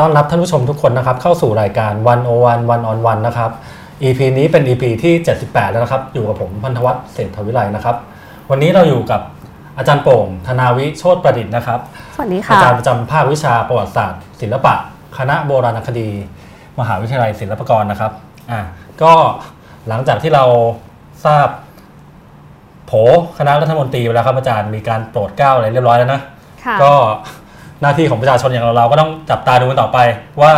ต้อนรับท่านผู้ชมทุกคนนะครับ เข้าสู่รายการวันโอวันวันออนวันนะครับ EP นี้เป็น EP ที่ 78 แล้วนะครับ อยู่กับผมพันธวัฒน์เศรษฐวิไลนะครับ วันนี้เราอยู่กับอาจารย์โป่ง ธนาวิโชตประดิษฐ์นะครับ สวัสดีอาค่ะจารย์ประจำภาควิชาประวัติศาสตร์ ศิลปะ คณะโบราณคดี มหาวิทยาลัยศิลปากรนะครับอ่าก็หลังจากที่เราทราบโผคณะรัฐมนตรีไปแล้วครับอาจารย์มีการโปรดเกล้าอะไรเรียบร้อยแล้วนะค่ะก็ หน้าที่ของประชาชนอย่างเราเราก็ต้องจับตาดูกันต่อไปว่า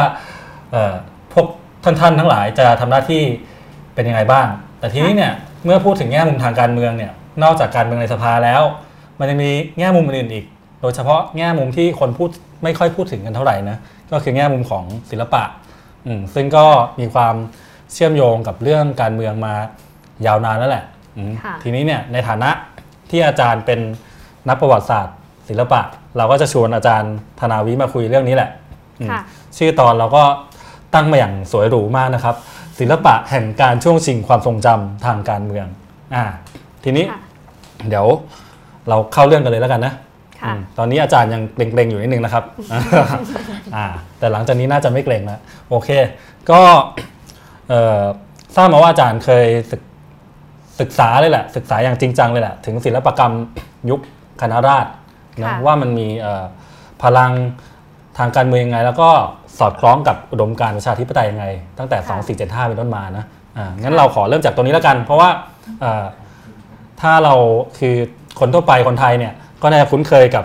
เอ่อพวกท่านท่านๆทั้งหลายจะทำหน้าที่เป็นยังไงบ้าง แต่ทีนี้เนี่ยเมื่อพูดถึงแง่มุมทางการเมืองเนี่ยนอกจากการเมืองในสภาแล้ว มันยังมีแง่มุมอื่นๆอีก โดยเฉพาะแง่มุมที่คนพูดไม่ค่อยพูดถึงกันเท่าไหร่นะก็คือแง่มุมของศิลปะอืมซึ่งก็มีความเชื่อมโยงกับเรื่องการเมืองมายาวนานแล้วแหละอืมค่ะทีนี้เนี่ยในฐานะที่อาจารย์เป็นนักประวัติศาสตร์ ศิลปะ เราก็จะชวนอาจารย์ธนาวิมาคุยเรื่องนี้แหละอืมค่ะชื่อตอนเราก็ตั้งมาอย่างสวยหรูมากนะครับ ศิลปะแห่งการช่วงชิงความทรงจำทางการเมืองอ่าทีนี้ค่ะเดี๋ยวเราเข้าเรื่องกันเลยแล้วกันนะค่ะอืมตอนนี้อาจารย์ยังเกรงๆอยู่นิดนึงนะครับอ่าแต่หลังจากนี้น่าจะไม่เกรงแล้วโอเค ก็เอ่อทราบมาว่าอาจารย์เคยศึกศึกษาเลยแหละ ศึกษาอย่างจริงจังเลยแหละ ถึงศิลปกรรมยุคคณะราษฎร นะค่ะว่ามันมีเอ่อพลังทางการเมืองยังไง แล้วก็สอดคล้องกับอุดมการณ์ประชาธิปไตยยังไง ตั้งแต่ 2475 เป็นต้นมานะอ่างั้นเราขอเริ่มจากตรงนี้แล้วกัน เพราะว่าเอ่อถ้าเราคือคนทั่วไปคนไทยเนี่ยก็น่าจะคุ้นเคยกับ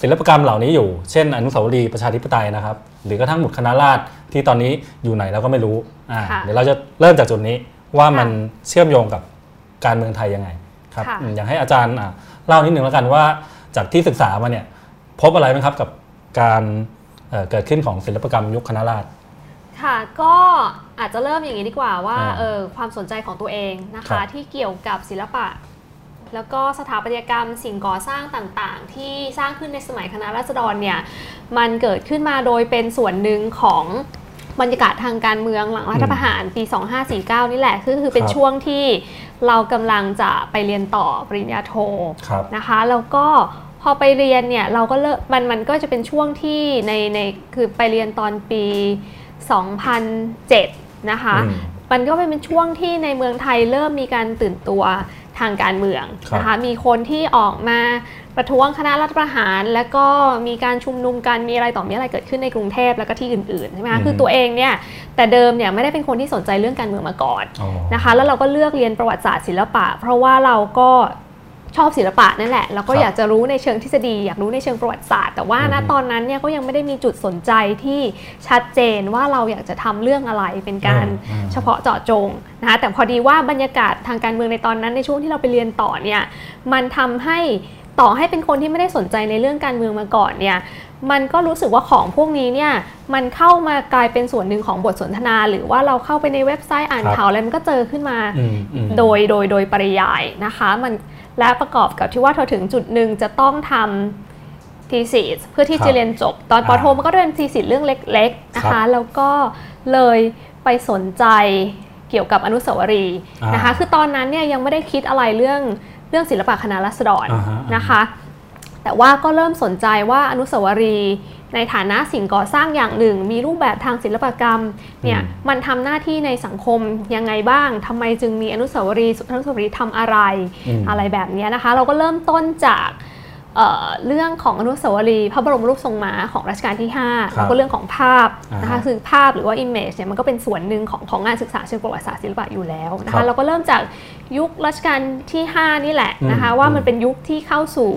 ศิลปกรรมเหล่านี้อยู่ เช่น อนุสาวรีย์ประชาธิปไตยนะครับ หรือกระทั่งหมุดคณะราษฎรที่ตอนนี้อยู่ไหนเราก็ไม่รู้อ่าค่ะเดี๋ยวเราจะเริ่มจากจุดนี้ว่าค่ะมันเชื่อมโยงกับการเมืองไทยยังไงครับค่ะอืมอยากให้อาจารย์อะเล่านิดหนึ่งแล้วกันว่า จากที่ศึกษามาเนี่ยพบอะไรไหมครับกับการเอ่อเกิดขึ้นของศิลปกรรมยุคคณะราษฎรค่ะก็อาจจะเริ่มอย่างนี้ดีกว่าว่าอ่าเออความสนใจของตัวเองนะครัคะบที่เกี่ยวกับศิลปะ แล้วก็สถาปัตยกรรมสิ่งก่อสร้างต่างๆ ที่สร้างขึ้นในสมัยคณะราษฎรเนี่ยมันเกิดขึ้นมาโดยเป็นส่วนหนึ่งของบรรยากาศทางการเมืองหลังรัฐประหารปี 2549 นี่แหละคือคือเป็นครับช่วงที่ เรากำลังจะไปเรียนต่อปริญญาโทครับนะคะแล้วก็พอไปเรียนเนี่ยเราก็เลิกมันมันก็จะเป็นช่วงที่ในในคือไปเรียนตอนปี 2007 นะคะอืมมันก็เป็นช่วงที่ในเมืองไทยเริ่มมีการตื่นตัว ทางการเมืองครับนะคะมีคนที่ออกมาประท้วงคณะรัฐประหาร แล้วก็มีการชุมนุมกันมีอะไรต่อมีอะไรเกิดขึ้นในกรุงเทพแล้วก็ที่อื่นๆใช่ไหมอืคะมคือตัวเองเนี่ยแต่เดิมเนี่ยไม่ได้เป็นคนที่สนใจเรื่องการเมืองมาก่อนอ๋อนะคะแล้วเราก็เลือกเรียนประวัติศาสตร์ศิลปะ เพราะว่าเราก็ ชอบศิลปะนั่นแหละแล้วก็ครับอยากจะรู้ในเชิงทฤษฎี อยากรู้ในเชิงประวัติศาสตร์ แต่ว่าณอือฮึตอนนั้นเนี่ยก็ยังไม่ได้มีจุดสนใจที่ชัดเจนว่าเราอยากจะทำเรื่องอะไรเป็นการอืมอืมเฉพาะเจาะจงนะคะแต่พอดีว่าบรรยากาศทางการเมืองในตอนนั้นในช่วงที่เราไปเรียนต่อเนี่ยมันทำให้ต่อให้เป็นคนที่ไม่ได้สนใจในเรื่องการเมืองมาก่อนเนี่ยมันก็รู้สึกว่าของพวกนี้เนี่ยมันเข้ามากลายเป็นส่วนหนึ่งของบทสนทนา หรือว่าเราเข้าไปในเว็บไซต์อ่านครับข่าวอะไรมันก็เจอขึ้นมาอืมอืมโดยโดยโดยปริยายนะคะมัน และประกอบกับที่ว่าเธอถึงจุดหนึ่งจะต้องทำทีสิเพื่อที่ครัจะบเรียนจบ ตอนปอ่าโทมันก็เป็นทีสิเรื่องเล็กๆนะครัคะบแล้วก็เลยไปสนใจเกี่ยวกับอนุสาวรีย์นะคะอ่าคือตอนนั้นเนี่ยยังไม่ได้คิดอะไรเรื่องเรื่องศิลปะคณะรัษฎรอ่าฮะนะคะ แต่ว่าก็เริ่มสนใจว่าอนุสาวรีย์ในฐานะสิ่งก่อสร้างอย่างหนึ่ง มีรูปแบบทางศิลปกรรมเนี่ยอืมมันทำหน้าที่ในสังคมยังไงบ้างทำไมจึงมีอนุสาวรีย์อนุสาวรีย์ทำอะไรอืมอะไรแบบเนี้ยนะคะ เราก็เริ่มต้นจากเอ่อเรื่องของอนุสาวรีย์พระบรมรูปทรงม้าของรัชกาลที่ 5 แล้วก็เรื่องของภาพนะคะอ่าฮะคือภาพหรือว่า image เนี่ยมันก็เป็นส่วนหนึ่งของของงานศึกษาเชิงประวัติศาสตร์ศิลปะอยู่แล้วนะครัคะบเราก็เริ่มจากยุครัชกาลที่ 5 นี่แหละนะคะอืมว่ามันเป็นยุคที่เข้าสู่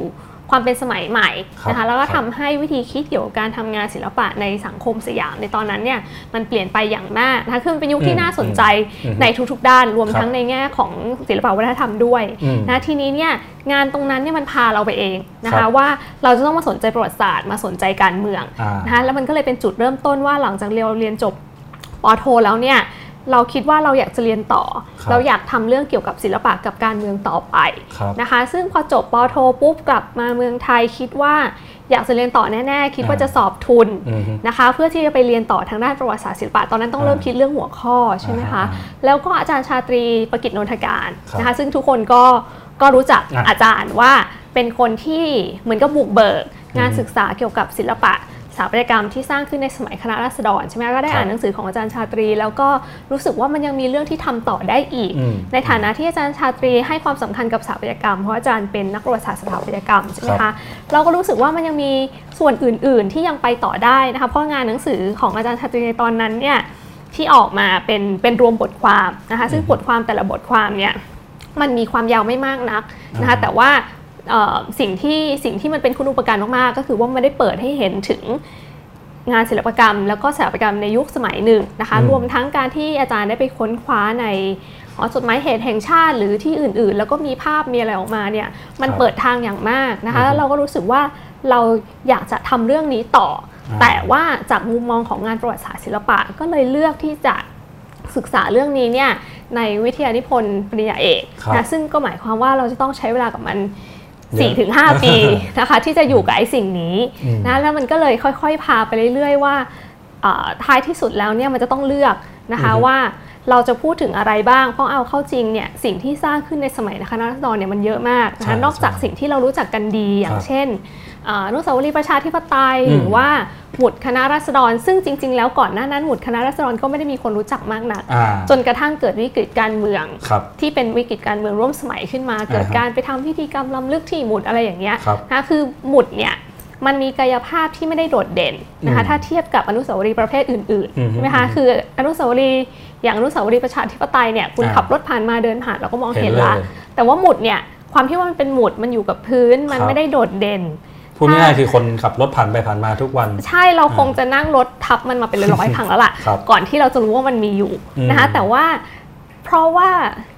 ความเป็นสมัยใหม่นะครัคะบแล้วก็ครับทำให้วิธีคิดเกี่ยวกับการทำงานศิลปะในสังคมสยามในตอนนั้นเนี่ยมันเปลี่ยนไปอย่างมากนะคะคือมันเป็นยุคที่น่าสนใจอืมในทุกๆ ด้านรวมครับทั้งในแง่ของศิลปวัฒนธรรมด้วยอืมนะทีนี้เนี่ยงานตรงนั้นเนี่ยมันพาเราไปเองนะครัคะบว่าเราจะต้องมาสนใจประวัติศาสตร์มาสนใจการเมืองอ่านะคะแล้วมันก็เลยเป็นจุดเริ่มต้นว่าหลังจากเรียนเรียนจบปอโทแล้วเนี่ย เราคิดว่าเราอยากจะเรียนต่อครับเราอยากทำเรื่องเกี่ยวกับศิลปะกับการเมืองต่อไปครับนะคะ ซึ่งพอจบปอโทปุ๊บกลับมาเมืองไทยคิดว่าอยากจะเรียนต่อแน่ๆ คิดว่าอ่าจะสอบทุนอืมฮึนะคะ เพื่อที่จะไปเรียนต่อทางด้านประวัติศาสตร์ศิลปะตอนนั้นต้องอ่าเริ่มคิดเรื่องหัวข้อใช่ไหมคะอ่าแล้วก็อาจารย์ชาตรีประกิตนนทการครับนะคะ ซึ่งทุกคนก็ก็รู้จักอะอาจารย์ว่าเป็นคนที่เหมือนกับบุกเบิกงานอืมศึกษาเกี่ยวกับศิลปะส ถาปัตยกรรมที่สร้างขึ้นในสมัยคณะราษฎรใช่ไหมก็ได้อ่านหนังสือของอาจารย์ชาตรี แล้วก็รู้สึกว่ามันยังมีเรื่องที่ทำต่อได้อีกอืมในฐานะที่อาจารย์ชาตรีให้ความสำคัญกับสถาปัตยกรรม เพราะอาจารย์เป็นนักประวัติศาสตร์สถาปัตยกรรมใช่ไหมครัคะบเราก็รู้สึกว่ามันยังมีส่วนอื่น ๆ ที่ยังไปต่อได้นะคะเพราะงานหนังสือของอาจารย์ชาตรีในตอนนั้นเนี่ยที่ออกมาเป็นเป็นรวมบทความนะคะซึ่งบทความแต่ละบทความเนี่ยมันมีความยาวไม่มากนักนะคะแต่ว่าเอ่อ สิ่งที่สิ่งที่มันเป็นคุณอุปการมากๆ ก็คือว่ามันได้เปิดให้เห็นถึงงานศิลปกรรม แล้วก็สถาปัตยกรรมในยุคสมัยหนึ่งนะคะอืมรวมทั้งการที่อาจารย์ได้ไปค้นคว้าในหอจดหมายเหตุแห่งชาติหรือที่อื่นๆ แล้วก็มีภาพมีอะไรออกมาเนี่ยมันครับเปิดทางอย่างมากนะคะอือฮึแล้วเราก็รู้สึกว่าเราอยากจะทำเรื่องนี้ต่ออาแต่ว่าจากมุมมองของงานประวัติศาสตร์ศิลปะก็เลยเลือกที่จะศึกษาเรื่องนี้เนี่ยในวิทยานิพนธ์ปริญญาเอกครับนะซึ่งก็หมายความว่าเราจะต้องใช้เวลากับมัน เยอะ4-5ปีนะคะที่จะอยู่กับไอ้สิ่งนี้อืมนะแล้วมันก็เลยค่อยๆ พาไปเรื่อยๆ ว่าเอ่อท้ายที่สุดแล้วเนี่ยมันจะต้องเลือกนะคะอือฮึว่าเราจะพูดถึงอะไรบ้าง เพราะเอาเข้าจริงเนี่ยสิ่งที่สร้างขึ้นในสมัยคณะรัษฎรเนี่ยมันเยอะมากนะใช่คะนอกจากใช่สิ่งที่เรารู้จักกันดีอย่าคงรับเช่นเอ่ออนุสาวรีย์ประชาธิปไตยอืมหรือว่าหมุดคณะรัษฎร ซึ่งจริง ๆ แล้วก่อนหน้านั้นหมุดคณะรัษฎรก็ไม่ได้มีคนรู้จักมากนักอ่าจนกระทั่งเกิดวิกฤตการเมืองครับที่เป็นวิกฤตการเมืองร่วมสมัยขึ้นมา เกิดอ่าฮะการไปทำพิธีกรรมล้ำลึกที่หมุดอะไรอย่างเงี้ยครับนะคือหมุดเนี่ยมันมีกายภาพที่ไม่ได้โดดเด่นนะคะอืมถ้าเทียบกับอนุสาวรีย์ประเภทอื่นอืมๆใช่ไหมคะคืออนุสาวรีย์อย่างอนุสาวรีย์ประชาธิปไตยเนี่ยคุณอ่าขับรถผ่านมาเดินผ่านเราก็มองเห็เห็นนเลยละแต่ว่าหมุดเนี่ยความที่ว่ามันเป็นหมุดมันอยู่กับพื้นมันครับไม่ได้โดดเด่น พูดง่ายๆคือคนขับรถผ่านไปผ่านมาทุกวัน ใช่เราคงจะนั่งรถทับมันมาเป็นร้อยๆครั้งแล้วล่ะครับก่อนที่เราจะรู้ว่ามันมีอยู่อืมนะคะแต่ว่าเพราะว่า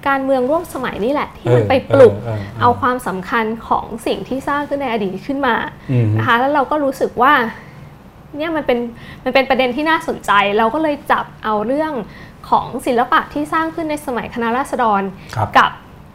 การเมืองร่วมสมัยนี่แหละ ที่มันไปปลุกเออเออเออเอาความสำคัญของสิ่งที่สร้างขึ้นในอดีตขึ้นมาอืมนะคะแล้วเราก็รู้สึกว่าเนี่ยมันเป็นมันเป็นประเด็นที่น่าสนใจ เราก็เลยจับเอาเรื่องของศิลปะที่สร้างขึ้นในสมัยคณะราษฎรครับกับ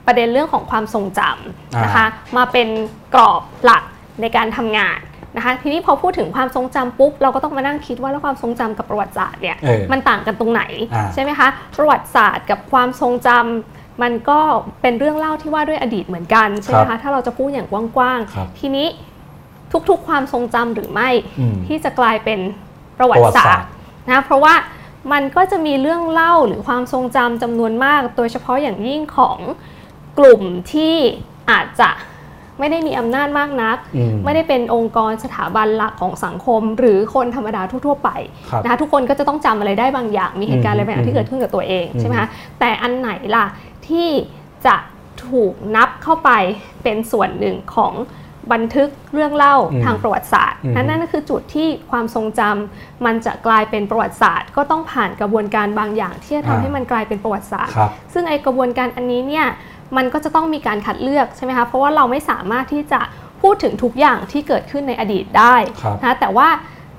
ประเด็นเรื่องของความทรงจำนะคะมาเป็นกรอบหลัก ในการทำงานนะคะทีนี้พอพูดถึงความทรงจำปุ๊บเราก็ต้องมานั่งคิดว่าแล้วความทรงจำกับประวัติศาสตร์เนี่ยเออมันต่างกันตรงไหนอ่าใช่ไหมคะประวัติศาสตร์กับความทรงจำมันก็เป็นเรื่องเล่าที่ว่าด้วยอดีตเหมือนกันใช่ไหมครัคะบถ้าเราจะพูดอย่างกว้างครับๆทีนี้ทุกๆความทรงจำหรือไม่อืมที่จะกลายเป็นประวัติศาสตร์นะเพราะว่ามันก็จะมีเรื่องเล่าหรือความทรงจำจำนวนมาก โดยเฉพาะอย่างยิ่งของกลุ่มที่อาจจะ ไม่ได้มีอำนาจมากนักอืมไม่ได้เป็นองค์กรสถาบันหลักของสังคม หรือคนธรรมดาทั่ว ๆ ไปครับนะคะทุกคนก็จะต้องจำอะไรได้บางอย่าง มีเหตุการณ์อะไรบางอย่างที่เกิดขึ้นกับตัวเองอืมใช่ไหมคะแต่อันไหนล่ะที่จะถูกนับเข้าไปเป็นส่วนหนึ่งของบันทึกเรื่องเล่าอืมทางประวัติศาสตร์อืมนั่นนั่นก็คือจุดที่ความทรงจำมันจะกลายเป็นประวัติศาสตร์ ก็ต้องผ่านกระบวนการบางอย่างที่จะทำอ่าให้มันกลายเป็นประวัติศาสตร์ครับซึ่งไอกระบวนการอันนี้เนี่ย มันก็จะต้องมีการคัดเลือกใช่ไหมคะเพราะว่าเราไม่สามารถที่จะพูดถึงทุกอย่างที่เกิดขึ้นในอดีตได้ครับนะแต่ว่า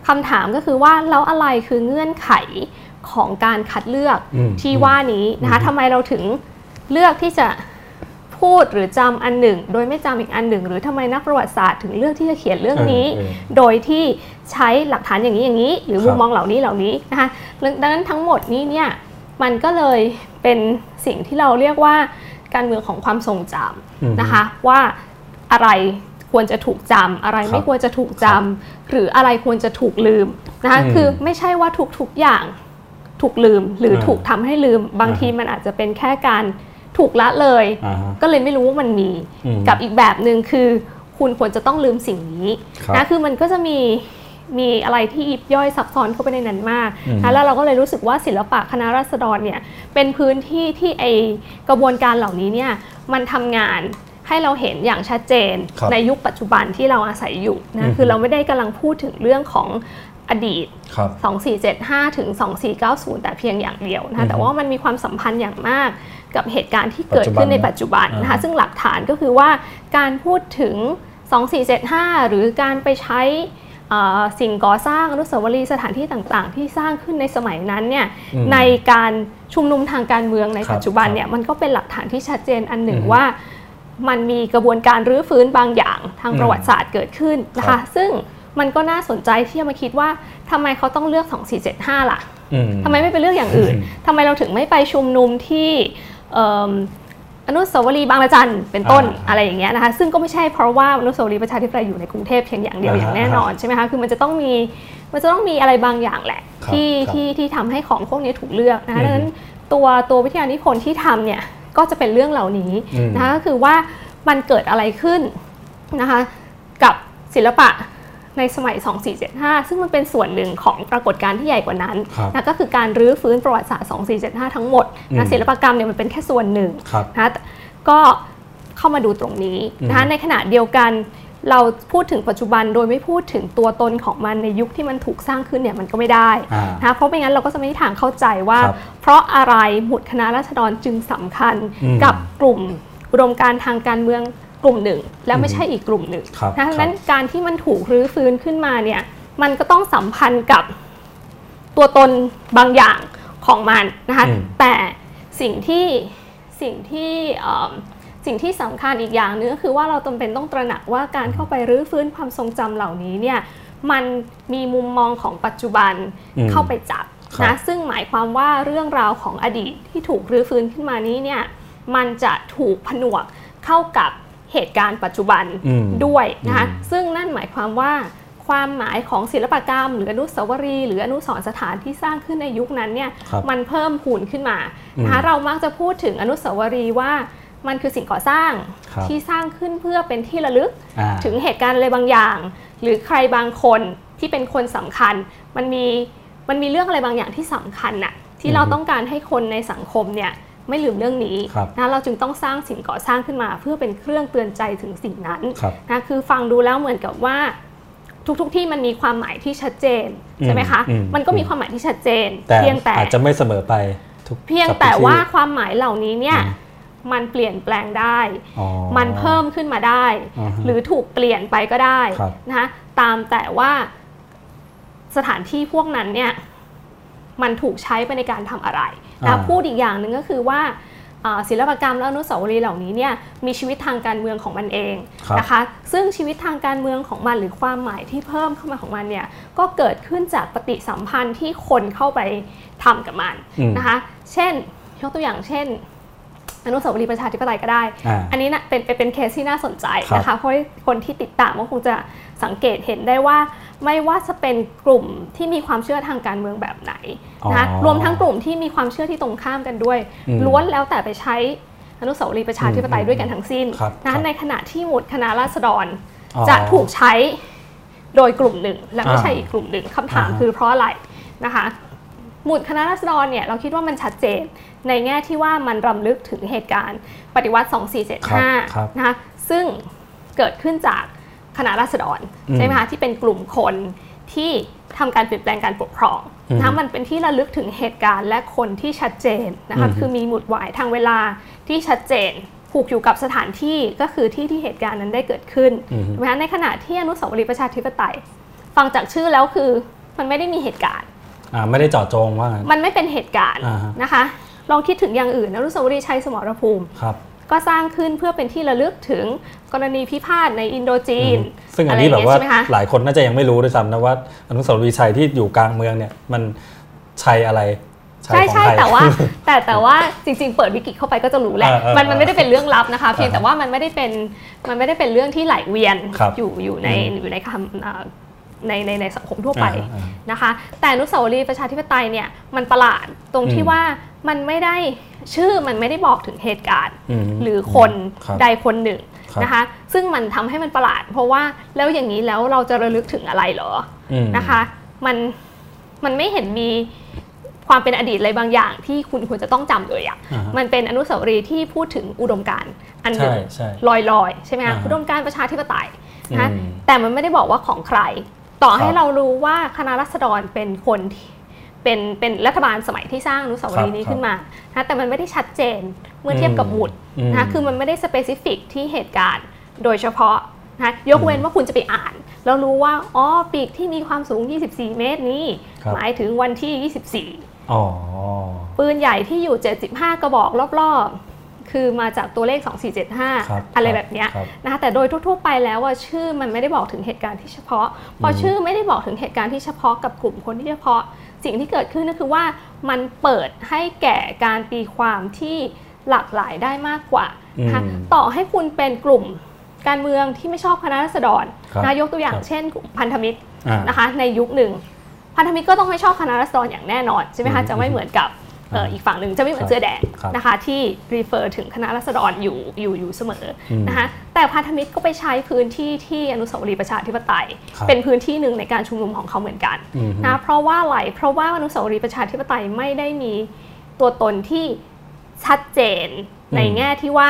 คำถามก็คือว่าแล้วอะไรคือเงื่อนไขของการคัดเลือกอืมที่ว่านี้นะคะอืมทำไมเราถึงเลือกที่จะพูดหรือจำอันหนึ่ง โดยไม่จำอีกอันหนึ่ง หรือทำไมนักประวัติศาสตร์ถึงเลือกที่จะเขียนเรื่องนี้เออเออโดยที่ใช้หลักฐานอย่างนี้อย่างนี้ หรือครับมุมมองเหล่านี้เหล่านี้นะคะดังนั้นทั้งหมดนี้เนี่ยมันก็เลยเป็นสิ่งที่เราเรียกว่า การเมืองของความทรงจอืมำนะคะ ว่าอะไรควรจะถูกจำอะไรครับไม่ควรจะถูกจำหรืออะไรควรจะถูกลืมนะคะอืมคือไม่ใช่ว่าทุกๆอย่างถูกลืมหรืออาถูกทำให้ลืม บางอ่าทีมันอาจจะเป็นแค่การถูกละเลยอ่าฮะก็เลยไม่รู้ว่ามันมีอืมกับอีกแบบหนึ่งคือ คุณควรจะต้องลืมสิ่งนี้ครับนะคือมันก็จะมี มีอะไรที่ยิบย่อยซับซ้อนเข้าไปในนั้นมากอืมนะแล้วเราก็เลยรู้สึกว่าศิลปะคณะราษฎรเนี่ยเป็นพื้นที่ที่ไอกระบวนการเหล่านี้เนี่ยมันทำงานให้เราเห็นอย่างชัดเจนครับในยุคปัจจุบันที่เราอาศัยอยู่อืนะมคือเราไม่ได้กำลังพูดถึงเรื่องของอดีตครับ2475 ถึง 2490 แต่เพียงอย่างเดียวอืนะมแต่ว่ามันมีความสัมพันธ์อย่างมากกับเหตุการณ์ที่เกิดขึ้นในปัจจุบันนะคะอ่าซึ่งหลักฐานก็คือว่าการพูดถึง 2475 หรือการไปใช้เอ่อ สิ่งก่อสร้างอนุสาวรีย์สถานที่ต่างๆ ที่สร้างขึ้นในสมัยนั้นเนี่ยอืมในการชุมนุมทางการเมืองในครับปัจจุบันครับเนี่ยมันก็เป็นหลักฐานที่ชัดเจนอันหนึ่งอืมว่า มันมีกระบวนการรื้อฟื้นบางอย่างทางอืมประวัติศาสตร์เกิดขึ้นนะครัคะบซึ่งมันก็น่าสนใจที่จะมาคิดว่าทำไมเขาต้องเลือก 2475 ล่ะอืมทำไมไม่ไปเลือกอย่างอื่นอืมทำไมเราถึงไม่ไปชุมนุมที่เอิ่มอนุสาวรีย์บางระจันเป็นต้นอ่าอะไรอย่างเงี้ยนะคะซึ่งก็ไม่ใช่เพราะว่าอนุสาวรีย์ประชาธิปไตยอยู่ในกรุงเทพเพียงอย่างเดียวอ่าอย่างแน่นอนใช่ไหมคะคือมันจะต้องมีมันจะต้องมีอะไรบางอย่างแหละครับที่ครับที่ที่ทำให้ของพวกนี้ถูกเลือกนะอืมคะดังนั้นตัวตัววิทยานิพนธ์ที่ทำเนี่ยก็จะเป็นเรื่องเหล่านี้อืมนะคะก็คือว่ามันเกิดอะไรขึ้นนะคะกับศิลปะ ในสมัย 2475 ซึ่งมันเป็นส่วนหนึ่งของปรากฏการณ์ที่ใหญ่กว่านั้นครับนะก็คือการรื้อฟื้นประวัติศาสตร์ 2475 ทั้งหมดอืนะมศิลปกรรมเนี่ยมันเป็นแค่ส่วนหนึ่งครับนะคะแต่ก็เข้ามาดูตรงนี้นะคะอืมในขณะเดียวกันเราพูดถึงปัจจุบันโดยไม่พูดถึงตัวตนของมันในยุคที่มันถูกสร้างขึ้นเนี่ยมันก็ไม่ได้อ่านะคะเพราะไม่งั้นเราก็จะไม่มีทางเข้าใจว่าครับเพราะอะไรหมุดคณะราษฎรจึงสำคัญอืมกับกลุ่มอุดมการณ์ทางการเมือง กลุ่มหนึ่ง และไม่ใช่อีกกลุ่มหนึ่งครับนะดังนั้นการที่มันถูกรื้อฟื้นขึ้นมาเนี่ยมันก็ต้องสัมพันธ์กับตัวตนบางอย่างของมันนะคะอืมแต่สิ่งที่สิ่งที่เอิ่มสิ่งที่สำคัญอีกอย่างหนึงก็คือว่าเราจำเป็นต้องตระหนักว่าการเข้าไปรื้อฟื้นความทรงจำเหล่านี้เนี่ยมันมีมุมมองของปัจจุบันอืมเข้าไปจับครับนะซึ่งหมายความว่าเรื่องราวของอดีตที่ถูกรื้อฟื้นขึ้นมานี้เนี่ยมันจะถูกผนวกเข้ากับ เหตุการณ์ปัจจุบันอืมด้วยนะคะอืมซึ่งนั่นหมายความว่าความหมายของศิลปกรรม หรืออนุสาวรีย์หรืออนุสรณ์สถานที่สร้างขึ้นในยุคนั้นเนี่ยครับมันเพิ่มพูนขึ้นมานะคะอืมเรามักจะพูดถึงอนุสาวรีย์ว่ามันคือสิ่งก่อสร้างครับที่สร้างขึ้นเพื่อเป็นที่ระลึกอ่าถึงเหตุการณ์อะไรบางอย่าง หรือใครบางคนที่เป็นคนสำคัญ มันมีมันมีเรื่องอะไรบางอย่างที่สำคัญน่ะที่เราอือฮึต้องการให้คนในสังคมเนี่ย ไม่ลืมเรื่องนี้ครับนะเราจึงต้องสร้างสิ่งก่อสร้างขึ้นมา เพื่อเป็นเครื่องเตือนใจถึงสิ่งนั้นครับนะคือฟังดูแล้วเหมือนกับว่า ทุกๆทที่มันมีความหมายที่ชัดเจนใช่ไหมคะอืมมันก็มีความหมายที่ชัดเจนแต่เพียงแต่อาจจะไม่เสมอไปทุกเพียงกับทุกแต่ที่ว่าความหมายเหล่านี้เนี่ยอืมมันเปลี่ยนแปลงได้อ๋อมันเพิ่มขึ้นมาได้อ่าฮะหรือถูกเปลี่ยนไปก็ได้ครับนะคะตามแต่ว่าสถานที่พวกนั้นเนี่ยมันถูกใช้ไปในการทำอะไร นะอ่าพูดอีกอย่างหนึ่งก็คือว่าอ่าศิลปกรรมและอนุสาวรีย์เหล่านี้เนี่ยมีชีวิตทางการเมืองของมันเองครับนะคะซึ่งชีวิตทางการเมืองของมันหรือความหมายที่เพิ่มเข้ามาของมันเนี่ยก็เกิดขึ้นจากปฏิสัมพันธ์ที่คนเข้าไปทำกับมันอืมนะคะเช่นยกตัวอย่างเช่น อนุสาวรีย์ประชาธิปไตยก็ได้อ่าอันนี้นะเป็นเป็นเป็นเคสที่น่าสนใจครับนะคะ เพราะคนที่ติดตามก็คงจะสังเกตเห็นได้ว่าไม่ว่าจะเป็นกลุ่มที่มีความเชื่อทางการเมืองแบบไหนนะคะอ๋อรวมทั้งกลุ่มที่มีความเชื่อที่ตรงข้ามกันด้วยอืมล้วนแล้วแต่ไปใช้อนุสาวรีย์ประชาธิปไตยอืมด้วยกันทั้งสิ้นครับนะครัคะบในขณะที่หมุดคณะราษฎรอ๋อจะถูกใช้โดยกลุ่มหนึ่ง และไม่ใช่อ่าอีกกลุ่มหนึ่งคำถามอ่าฮะคือเพราะอะไรนะคะหมุดคณะราษฎรเนี่ยเราคิดว่ามันชัดเจน ในแง่ที่ว่ามันรำลึกถึงเหตุการณ์ ปฏิวัติครับครับ2475 นะคะซึ่งเกิดขึ้นจากคณะราษฎรอืมใช่ไหมคะที่เป็นกลุ่มคนที่ทำการเปลี่ยนแปลงการปกครองอืมนะคะมันเป็นที่ระลึกถึงเหตุการณ์และคนที่ชัดเจนนะคะอืมคือมีหมุดหมายทางเวลาที่ชัดเจนผูกอยู่กับสถานที่ก็คือที่ที่เหตุการณ์นั้นได้เกิดขึ้นอืมใช่ไหมคะในขณะที่อนุสาวรีย์ประชาธิปไตย ฟังจากชื่อแล้วคือมันไม่ได้มีเหตุการณ์อ่าไม่ได้เจาะจงว่างั้นมันไม่เป็นเหตุการณ์อ่าฮะนะคะ ลองคิดถึงอย่างอื่นอนุสาวรีย์ชัยสมรภูมิครับก็สร้างขึ้นเพื่อเป็นที่ระลึกถึงกรณีพิพาทในอินโดจีนอืมซึ่งอันนี้แบบว่าอะไรอย่างเงี้ยใช่ไหมคะหลายคนน่าจะยังไม่รู้ด้วยซ้ำนะว่าอนุสาวรีย์ชัยที่อยู่กลางเมืองเนี่ยมันชัยอะไรชัยใช่ของใช่ใครแต่ว่าแต่แต่ว่าจริง ๆ เปิดวิกิเข้าไปก็จะรู้แหละเออเออมันมันไม่ได้เป็นเรื่องลับนะคะ เพียงเออแต่ว่ามันไม่ได้เป็นมันไม่ได้เป็นเรื่องที่ไหลเวียนครับอยู่อยู่ในอืมอยู่ในคำอ่าในในในสังคมทั่วไปอ่าอ่านะคะ แต่อนุสาวรีย์ประชาธิปไตยเนี่ยมันประหลาดตรงที่อืมว่า มันไม่ได้ชื่อมันไม่ได้บอกถึงเหตุการณ์อืมหรือคนครับใดคนหนึ่งครับนะคะ ซึ่งมันทำให้มันประหลาด เพราะว่าแล้วอย่างนี้แล้วเราจะระลึกถึงอะไรเหรออืมนะคะ มันมันไม่เห็นมีความเป็นอดีตอะไรบางอย่าง ที่คุณควรจะต้องจำเลยอะอ่าฮะมันเป็นอนุสาวรีย์ที่พูดถึงอุดมการณ์อันหนึ่ใช่งใช่ลอยๆ ใช่ไหมอ่าคะฮะอุดมการณ์ประชาธิปไตยนะคะอืมแต่มันไม่ได้บอกว่าของใคร ต่อให้ครับเรารู้ว่าคณะราษฎรเป็นคนที่ เป็นเป็นรัฐบาลสมัยที่สร้างอนุสาวรีย์นี้ครับขึ้นมานะแต่มันไม่ได้ชัดเจนเมื่อเทียบกับหมุดอืมนะคะคือมันไม่ได้ specific ที่เหตุการณ์โดยเฉพาะนะยกเว้นว่าคุณจะไปอ่าน แล้วรู้ว่าอ๋อปีกที่มีความสูง 24 เมตรนี้ครับหมายถึงวันที่ 24อ๋อปืนใหญ่ที่อยู่ 75 กระบอกรอบๆ คือมาจากตัวเลขครับ2475 อะไรแบบเนี้ยครับนะคะแต่โดยทั่วๆไปแล้วว่าชื่อมันไม่ได้บอกถึงเหตุการณ์ที่เฉพาะ พออมชื่อไม่ได้บอกถึงเหตุการณ์ที่เฉพาะกับกลุ่มคนที่เฉพาะ สิ่งที่เกิดขึ้นก็คือว่ามันเปิดให้แก่การตีความที่หลากหลายได้มากกว่านะคะอืมต่อให้คุณเป็นกลุ่มการเมืองที่ไม่ชอบคณะรัษฎรครับนะยกตัวอย่าคงรับเช่นกลุ่มพันธมิตรอ่านะคะในยุคหนึ่งพันธมิตรก็ต้องไม่ชอบคณะรัษฎรอย่างแน่นอนใช่ไหมอืคะมจะไม่เหมือนกับเอ่ออ่าอีกฝั่งหนึ่งจะไม่เหมือนเสื้อแดงครับนะคะที่ refer ถึงคณะรัษฎรอยู่อยู่อยู่เสมออมนะคะแต่พันธมิตรก็ไปใช้พื้นที่ที่อนุสาวรีย์ประชาธิปไตยครับเป็นพื้นที่หนึ่งในการชุมนุมของเขาเหมือนกันอืมนะเพราะว่าอะไรเพราะว่าอนุสาวรีย์ประชาธิปไตยไม่ได้มีตัวตนที่ชัดเจนอืมในแง่ที่ว่า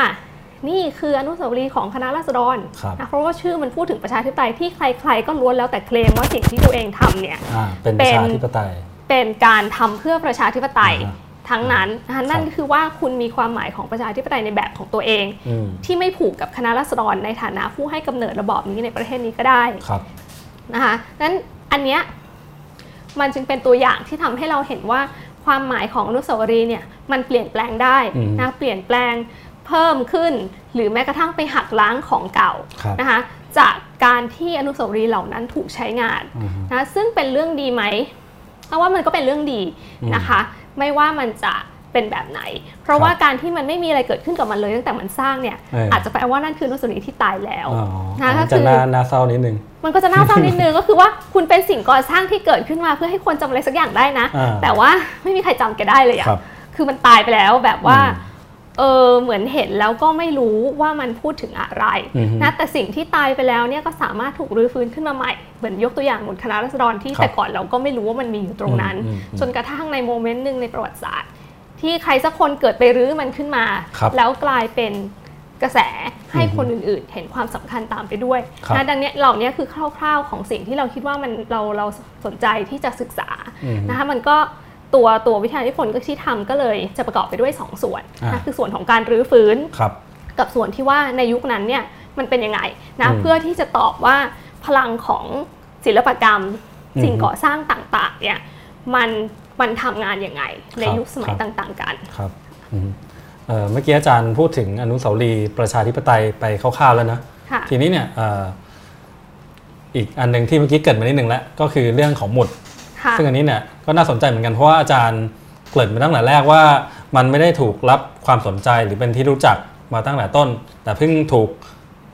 นี่คืออนุสาวรีย์ของคณะราษฎรครับนะเพราะว่าชื่อมันพูดถึงประชาธิปไตยที่ใคร ๆ ก็ล้วนแล้วแต่เคลมว่าสิ่งที่ตัวเองทำเนี่ยอ่าเป็นประชาธิปไตยเป็นการทำเพื่อประชาธิปไตยอ่าฮะ ทั้งนั้นนะคะนั่นครับคือว่าคุณมีความหมายของประชาธิปไตยในแบบของตัวเองอืมที่ไม่ผูกกับคณะราษฎรในฐานะผู้ให้กำเนิดระบอบนี้ในประเทศนี้ก็ได้ครับนะคะนั้นอันเนี้ยมันจึงเป็นตัวอย่างที่ทำให้เราเห็นว่าความหมายของอนุสาวรีย์เนี่ยมันเปลี่ยนแปลงได้อืมนะเปลี่ยนแปลงเพิ่มขึ้น หรือแม้กระทั่งไปหักล้างของเก่าครับนะคะจากการที่อนุสาวรีย์เหล่านั้นถูกใช้งานอืมนะซึ่งเป็นเรื่องดีไหมเอาว่ามันก็เป็นเรื่องดีอืมนะคะ ไม่ว่ามันจะเป็นแบบไหน เพราะว่าการที่มันไม่มีอะไรเกิดขึ้นกับมันเลยตั้งแต่มันสร้างเนี่ยเออออาจจะแปลว่านั่นคืออนุสาวรีย์ที่ตายแล้วอ๋อนะก็จะคือน่าน่าเศร้านิดนึงมันก็จะน่าเศร้านิดนึงก็คือว่าคุณเป็นสิ่งก่อสร้างที่เกิดขึ้นมาเพื่อให้คนจำอะไรสักอย่างได้นะอ่าแต่ว่าไม่มีใครจำแกได้เลยอะครับคือมันตายไปแล้วแบบว่าอืม เออเหมือนเห็นแล้วก็ไม่รู้ว่ามันพูดถึงอะไรอือฮึนะแต่สิ่งที่ตายไปแล้วเนี่ยก็สามารถถูกรื้อฟื้นขึ้นมาใหม่เหมือนยกตัวอย่างหมุนคณะรัษฎรที่ครับแต่ก่อนเราก็ไม่รู้ว่ามันมีอยู่ตรงนั้นอืมอืมอืมจนกระทั่งในโมเมนต์หนึ่งในประวัติศาสตร์ ที่ใครสักคนเกิดไปรื้อมันขึ้นมาครับแล้วกลายเป็นกระแสให้อือฮึคนอื่นๆ เห็นความสำคัญตามไปด้วยครับนะดังนี้เหล่านี้คือคร่าวๆของสิ่งที่เราคิดว่ามันเราเราสนใจที่จะศึกษาอืมนะคะมันก็ ตัวตัววิทยานิพนธ์ก็ที่ทำก็เลยจะประกอบไปด้วย 2 ส่วนอ่านะคือส่วนของการรื้อฟื้นครับกับส่วนที่ว่าในยุคนั้นเนี่ยมันเป็นยังไงนะอืมเพื่อที่จะตอบว่าพลังของศิลปกรรมอืมสิ่งก่อสร้างต่างๆเนี่ยมันมันทำงานยังไง ในครับยุคสมัยครับต่างๆกันครับอืมเอ่อเมื่อกี้อาจารย์พูดถึงอนุสาวรีย์ประชาธิปไตยไปคร่าวๆแล้วนะค่ะทีนี้เนี่ยเอ่ออีกอันหนึ่งที่เมื่อกี้เกริดมานิดนึงแล้วก็คือเรื่องของหมุดค่ะ ซึ่งอันนี้เนี่ยก็น่าสนใจเหมือนกันเพราะว่าอาจารย์เกริ่นมาตั้งแต่แรกว่า มันไม่ได้ถูกรับความสนใจหรือเป็นที่รู้จักมาตั้งแต่ต้น แต่เพิ่งถูก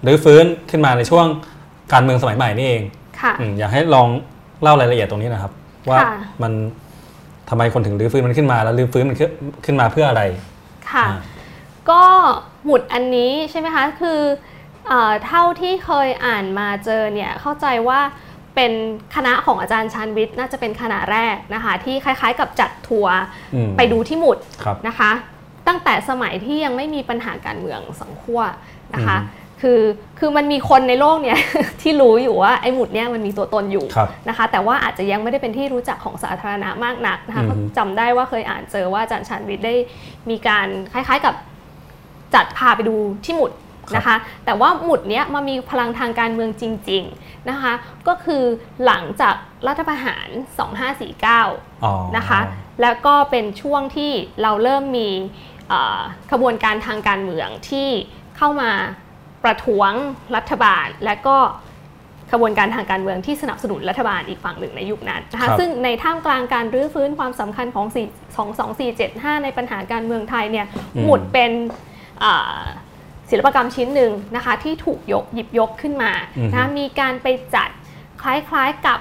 รื้อฟื้นขึ้นมาในช่วงการเมืองสมัยใหม่นี่เองค่ะอืมอยากให้ลองเล่ารายละเอียดตรงนี้นะครับ ว่าค่ะมันทำไมคนถึงรื้อฟื้นมันขึ้นมา แล้วรื้อฟื้นมันขึ้นขึ้นมาเพื่ออะไรค่ะอ่าก็หมุดอันนี้ใช่ไหมคะคือเออเท่าที่เคยอ่านมาเจอเนี่ยเข้าใจว่า เป็นคณะของอาจารย์ชานวิทย์น่าจะเป็นคณะแรกนะคะที่คล้ายๆ กับจัดทัวร์อืมไปดูที่หมุดครับนะคะ ตั้งแต่สมัยที่ยังไม่มีปัญหาการเมืองสองขั้วนะคะอืมคือคือมันมีคนในโลกเนี่ยที่รู้อยู่ว่าไอ้หมุดเนี่ยมันมีตัวตนอยู่ครับนะคะ แต่ว่าอาจจะยังไม่ได้เป็นที่รู้จักของสาธารณะมากนักนะคะอืมก็จำได้ว่าเคยอ่านเจอว่าอาจารย์ชันวิทย์ได้มีการคล้ายๆกับจัดพาไปดูที่หมุด นะคะ แต่ว่าหมุดเนี้ยมามีพลังทางการเมืองจริง ๆนะคะ ก็คือหลังจากรัฐประหาร 2549อ๋อนะคะ แล้วก็เป็นช่วงที่เราเริ่มมีเอ่อขบวนการทางการเมืองที่เข้ามาประท้วงรัฐบาล และก็ขบวนการทางการเมืองที่สนับสนุนรัฐบาลอีกฝั่งหนึ่งในยุคนั้นนะครัคะบซึ่งในท่ามกลางการรื้อฟื้นความสำคัญของ4 2 2 4 7 5 ในปัญหาการเมืองไทยเนี่ยหมุดเป็นเอ่อ ศิลปกรรมชิ้นหนึ่งนะคะที่ถูกยกหยิบยกขึ้นมาอือฮึนะมีการไปจัดคล้ายๆกับ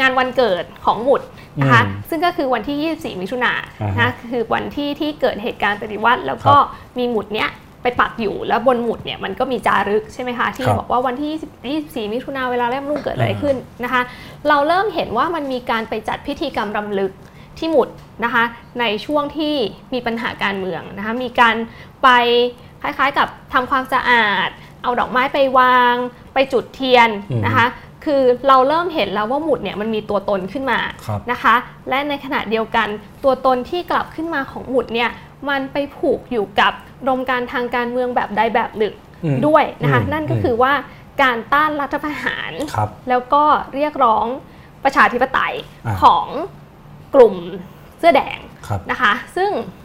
งานวันเกิดของหมุดนะคะอืมซึ่งก็คือวันที่ 24 มิถุนายอ่าฮะนนะคือวันที่ที่เกิดเหตุการณ์ปฏิวัติ แล้วก็มีหมุดเนี้ยไปปักอยู่แล้วบนหมุดเนี่ยมันก็มีจารึกใช่ไหมคะที่ครับบอกว่าวันที่20 24 มิถุนาเวลาเริ่มรุ่งเกิดอะไรอ่าขึ้นนะคะ เราเริ่มเห็นว่ามันมีการไปจัดพิธีกรรมรำลึกที่หมุดนะคะในช่วงที่มีปัญหาการเมืองนะคะมีการไป คล้ายๆ กับทำความสะอาด เอาดอกไม้ไปวาง ไปจุดเทียนอืมนะคะคือเราเริ่มเห็นแล้วว่าหมุดเนี่ยมันมีตัวตนขึ้นมาครับนะคะ และในขณะเดียวกันตัวตนที่กลับขึ้นมาของหมุดเนี่ยมันไปผูกอยู่กับรมการทางการเมืองแบบใดแบบหนึ่งอืมด้วยนะคะอืมนั่นก็คือว่าการต้านรัฐประหารครับแล้วก็เรียกร้องประชาธิปไตยอ่าของกลุ่มเสื้อแดงครับนะคะ ซึ่งเอ่อ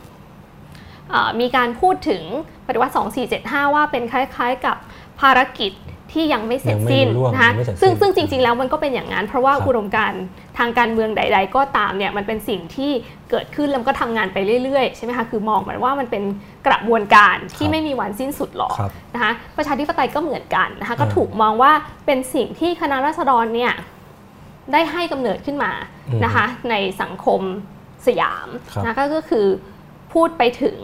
มีการพูดถึงปฏิวัติ 2475 ว่าเป็นคล้ายๆ กับภารกิจที่ยังไม่เสร็จสิ้นยังไม่รุ่งนะคะยังไม่เสร็จสิ้นซึ่งซึ่งจริง ๆ แล้วมันก็เป็นอย่างนั้น เพราะว่าครับอุดมการณ์ทางการเมืองใด ๆ ก็ตามเนี่ยมันเป็นสิ่งที่เกิดขึ้นแล้วมันก็ทำงานไปเรื่อย ๆ ใช่ไหมคะคือมองมันว่ามันเป็นกระบวนการที่ไม่มีวันสิ้นสุดหรอกครับนะคะประชาธิปไตยก็เหมือนกันนะคะก็อ่าถูกมองว่าเป็นสิ่งที่คณะรัษฎรเนี่ยได้ให้กำเนิดขึ้นมาอืมนะคะในสังคมสยามครับนะก็คือ พูดไปถึง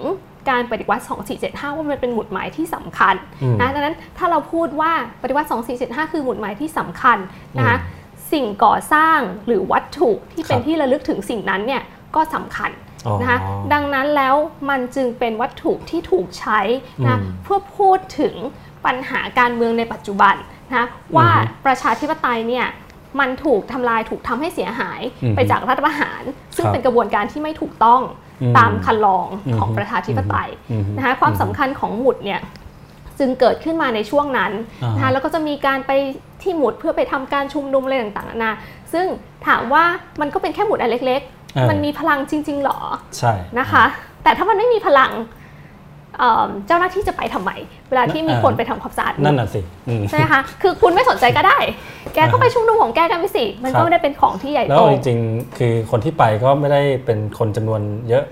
การปฏิวัติ 2475 ว่ามันเป็นหมุดหมายที่สำคัญอืมนะดังนั้นถ้าเราพูดว่าปฏิวัติ 2475 คือหมุดหมายที่สำคัญนะคะสิ่งก่อสร้างหรือวัตถุที่เป็นครับที่ระลึกถึงสิ่งนั้นเนี่ยก็สำคัญอ๋อนะคะดังนั้นแล้วมันจึงเป็นวัตถุที่ถูกใช้นะอืมเพื่อพูดถึงปัญหาการเมืองในปัจจุบันนะว่าอือฮึประชาธิปไตยเนี่ยมันถูกทำลายถูกทำให้เสียหายอือฮึไปจากรัฐประหาร ซึ่งครับเป็นกระบวนการที่ไม่ถูกต้องอืม ตามคันลองอือฮึของประชาธิปไตยอืมนะคะความสำคัญของหมุดเนี่ยจึงเกิดขึ้นมาในช่วงนั้นอ่านนะคะแล้วก็จะมีการไปที่หมุดเพื่อไปทำการชุมนุมอะไรต่างๆนานาซึ่งถามว่ามันก็เป็นแค่หมุดอันเล็กเออๆมันมีพลังจริงๆหรอใช่นะคะ แต่ถ้ามันไม่มีพลัง เอิ่มเจ้าหน้าที่จะไปทำไม เวลาที่มีคนไปทำความสะอาดหมุนั่ดนน่ะสิอืมใช่ไหมคะคือคุณไม่สนใจก็ได้ แกก็ไปชุมนุมของแกกันไปสิมันครัก็บไม่ได้เป็นของที่ใหญ่แล้วโตจริงๆคือคนที่ไปก็ไม่ได้เป็นคนจำนวนเยอะ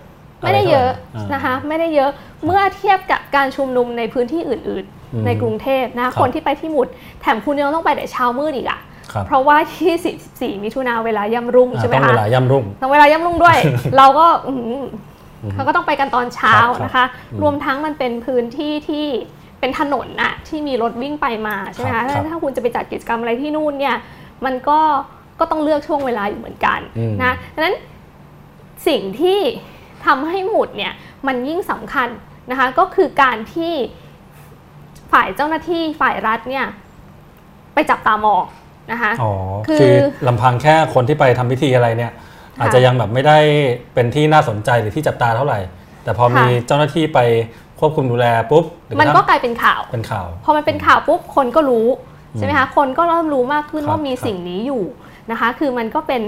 ไม่ได้เยอะท่าไหร่นะคะไม่ได้เยอะเมื่อเทียบกับการชุมนุมในพื้นที่อื่นอืมๆในกรุงเทพนะครัคะบคนที่ไปที่หมุดแถมคุณยังต้องไปแต่เช้ามืดอีกอะครับเพราะว่าที่14มิถุนาเวลาย่ำรุ่งอ่าใช่ไหมต้องคะเวลาย่ำรุ่งต้องเวลาย่ำรุ่งด้วย เราก็อื้อหืออืม เขาก็ต้องไปกันตอนเช้าครับนะคะอืมรวมทั้งมันเป็นพื้นที่ที่เป็นถนนน่ะที่มีรถวิ่งไปมาใช่ไหมครัคะบครับถ้าคุณจะไปจัดกิจกรรมอะไรที่นู่นเนี่ยมันก็ก็ต้องเลือกช่วงเวลาอยู่เหมือนกันอืมนะดังนั้นสิ่งที่ทำให้หมุดเนี่ยมันยิ่งสำคัญนะคะก็คือการที่ฝ่ายเจ้าหน้าที่ฝ่ายรัฐเนี่ยไปจับตามองนะคะอ๋อคือคือลำพังแค่คนที่ไปทำพิธีอะไรเนี่ย อาจจะยังแบบไม่ได้เป็นที่น่าสนใจหรือที่จับตาเท่าไหร่ แต่พอมีเจ้าหน้าที่ไปควบคุมดูแลปุ๊บหรือมันก็กลายเป็นข่าวเป็นข่าว พอมันเป็นข่าวปุ๊บคนก็รู้ใช่ไหมคะคนก็เริ่มรู้มากขึ้นครับว่ามีครับสิ่งนี้อยู่นะคะ คือมันก็เป็น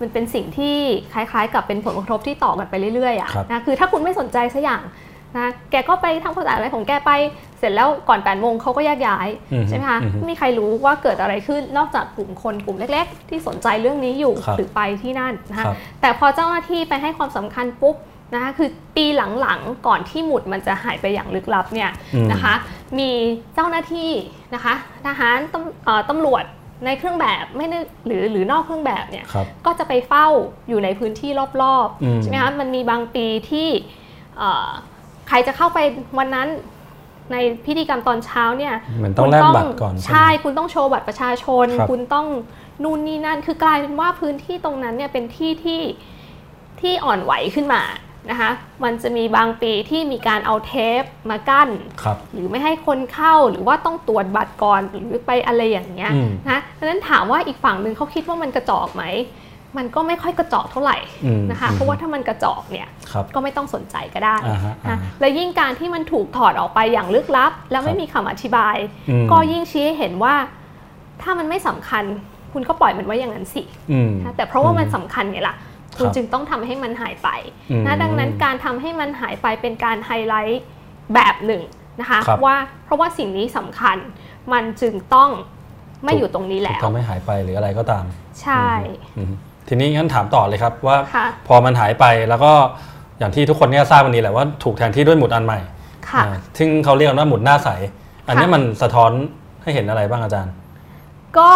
มันเป็นสิ่งที่คล้ายๆ กับเป็นผลกระทบที่ต่อกันไปเรื่อยๆอะครับนะคือถ้าคุณไม่สนใจสักอย่าง นะแกก็ไปทำความสะอาดอะไรของแกไป เสร็จแล้วก่อน8ปดโมงเขาก็แยกย้ายอืมใช่ไหมคะอืมไม่มีใครรู้ว่าเกิดอะไรขึ้นนอกจากกลุ่มคนกลุ่มเล็ก ๆ ที่สนใจเรื่องนี้อยู่ครับหรือไปที่นั่นนะคะครับแต่พอเจ้าหน้าที่ไปให้ความสำคัญปุ๊บนะคะคือปีหลังๆก่อนที่หมุดมันจะหายไปอย่างลึกลับเนี่ยอืมนะคะมีเจ้าหน้าที่นะคะทหารตำเอ่อตำรวจในเครื่องแบบไม่ได้หรือหรือนอกเครื่องแบบเนี่ยครับก็จะไปเฝ้าอยู่ในพื้นที่รอบอืมๆใช่ไหมคะมันมีบางปีที่เอ่อ ใครจะเข้าไปวันนั้นในพิธีกรรมตอนเช้าเนี่ยเหมือนต้องแลกบัตรก่อนใช่ไหมใช่คุณต้องโชว์บัตรประชาชนครับคุณต้องนู่นนี่นั่น คือกลายเป็นว่าพื้นที่ตรงนั้นเนี่ยเป็นที่ที่ที่อ่อนไหวขึ้นมานะคะมันจะมีบางปีที่มีการเอาเทปมากั้นครับหรือไม่ให้คนเข้าหรือว่าต้องตรวจบัตรก่อนหรือไปอะไรอย่างเงี้ยอืมนะดังนั้นถามว่าอีกฝั่งหนึ่งเขาคิดว่ามันกระจอกไหม มันก็ไม่ค่อยกระจอกเท่าไหร่อืมนะคะอืมเพราะว่าถ้ามันกระจอกเนี่ยครับก็ไม่ต้องสนใจก็ได้อ่าฮะอ่านะฮะและยิ่งการที่มันถูกถอดออกไปอย่างลึกลับ แล้วไม่ครับมีคำอธิบายอืมก็ยิ่งชี้ให้เห็นว่า ถ้ามันไม่สำคัญ คุณก็ปล่อยมันไว้อย่างนั้นสิอืมนะแต่เพราะว่ามันสำคัญไงล่ะคุณครับจึงต้องทำให้มันหายไปอืมนะดังนั้นการทำให้มันหายไปเป็นการไฮไลท์แบบหนึ่งนะคะครับว่าเพราะว่าสิ่งนี้สำคัญ มันจึงต้องไม่อยู่ตรงนี้แล้วทำให้หายไปหรืออะไรก็ตาม ใช่อืม ทีนี้งั้นถามต่อเลยครับว่าค่ะพอมันหายไปแล้วก็อย่างที่ทุกคนเนี่ยทราบวันนี้แหละว่าถูกแทนที่ด้วยหมุดอันใหม่ค่ะอ่าซึ่งเขาเรียกกันว่าหมุดหน้าใส อันนี้ค่ะมันสะท้อนให้เห็นอะไรบ้างอาจารย์ ก็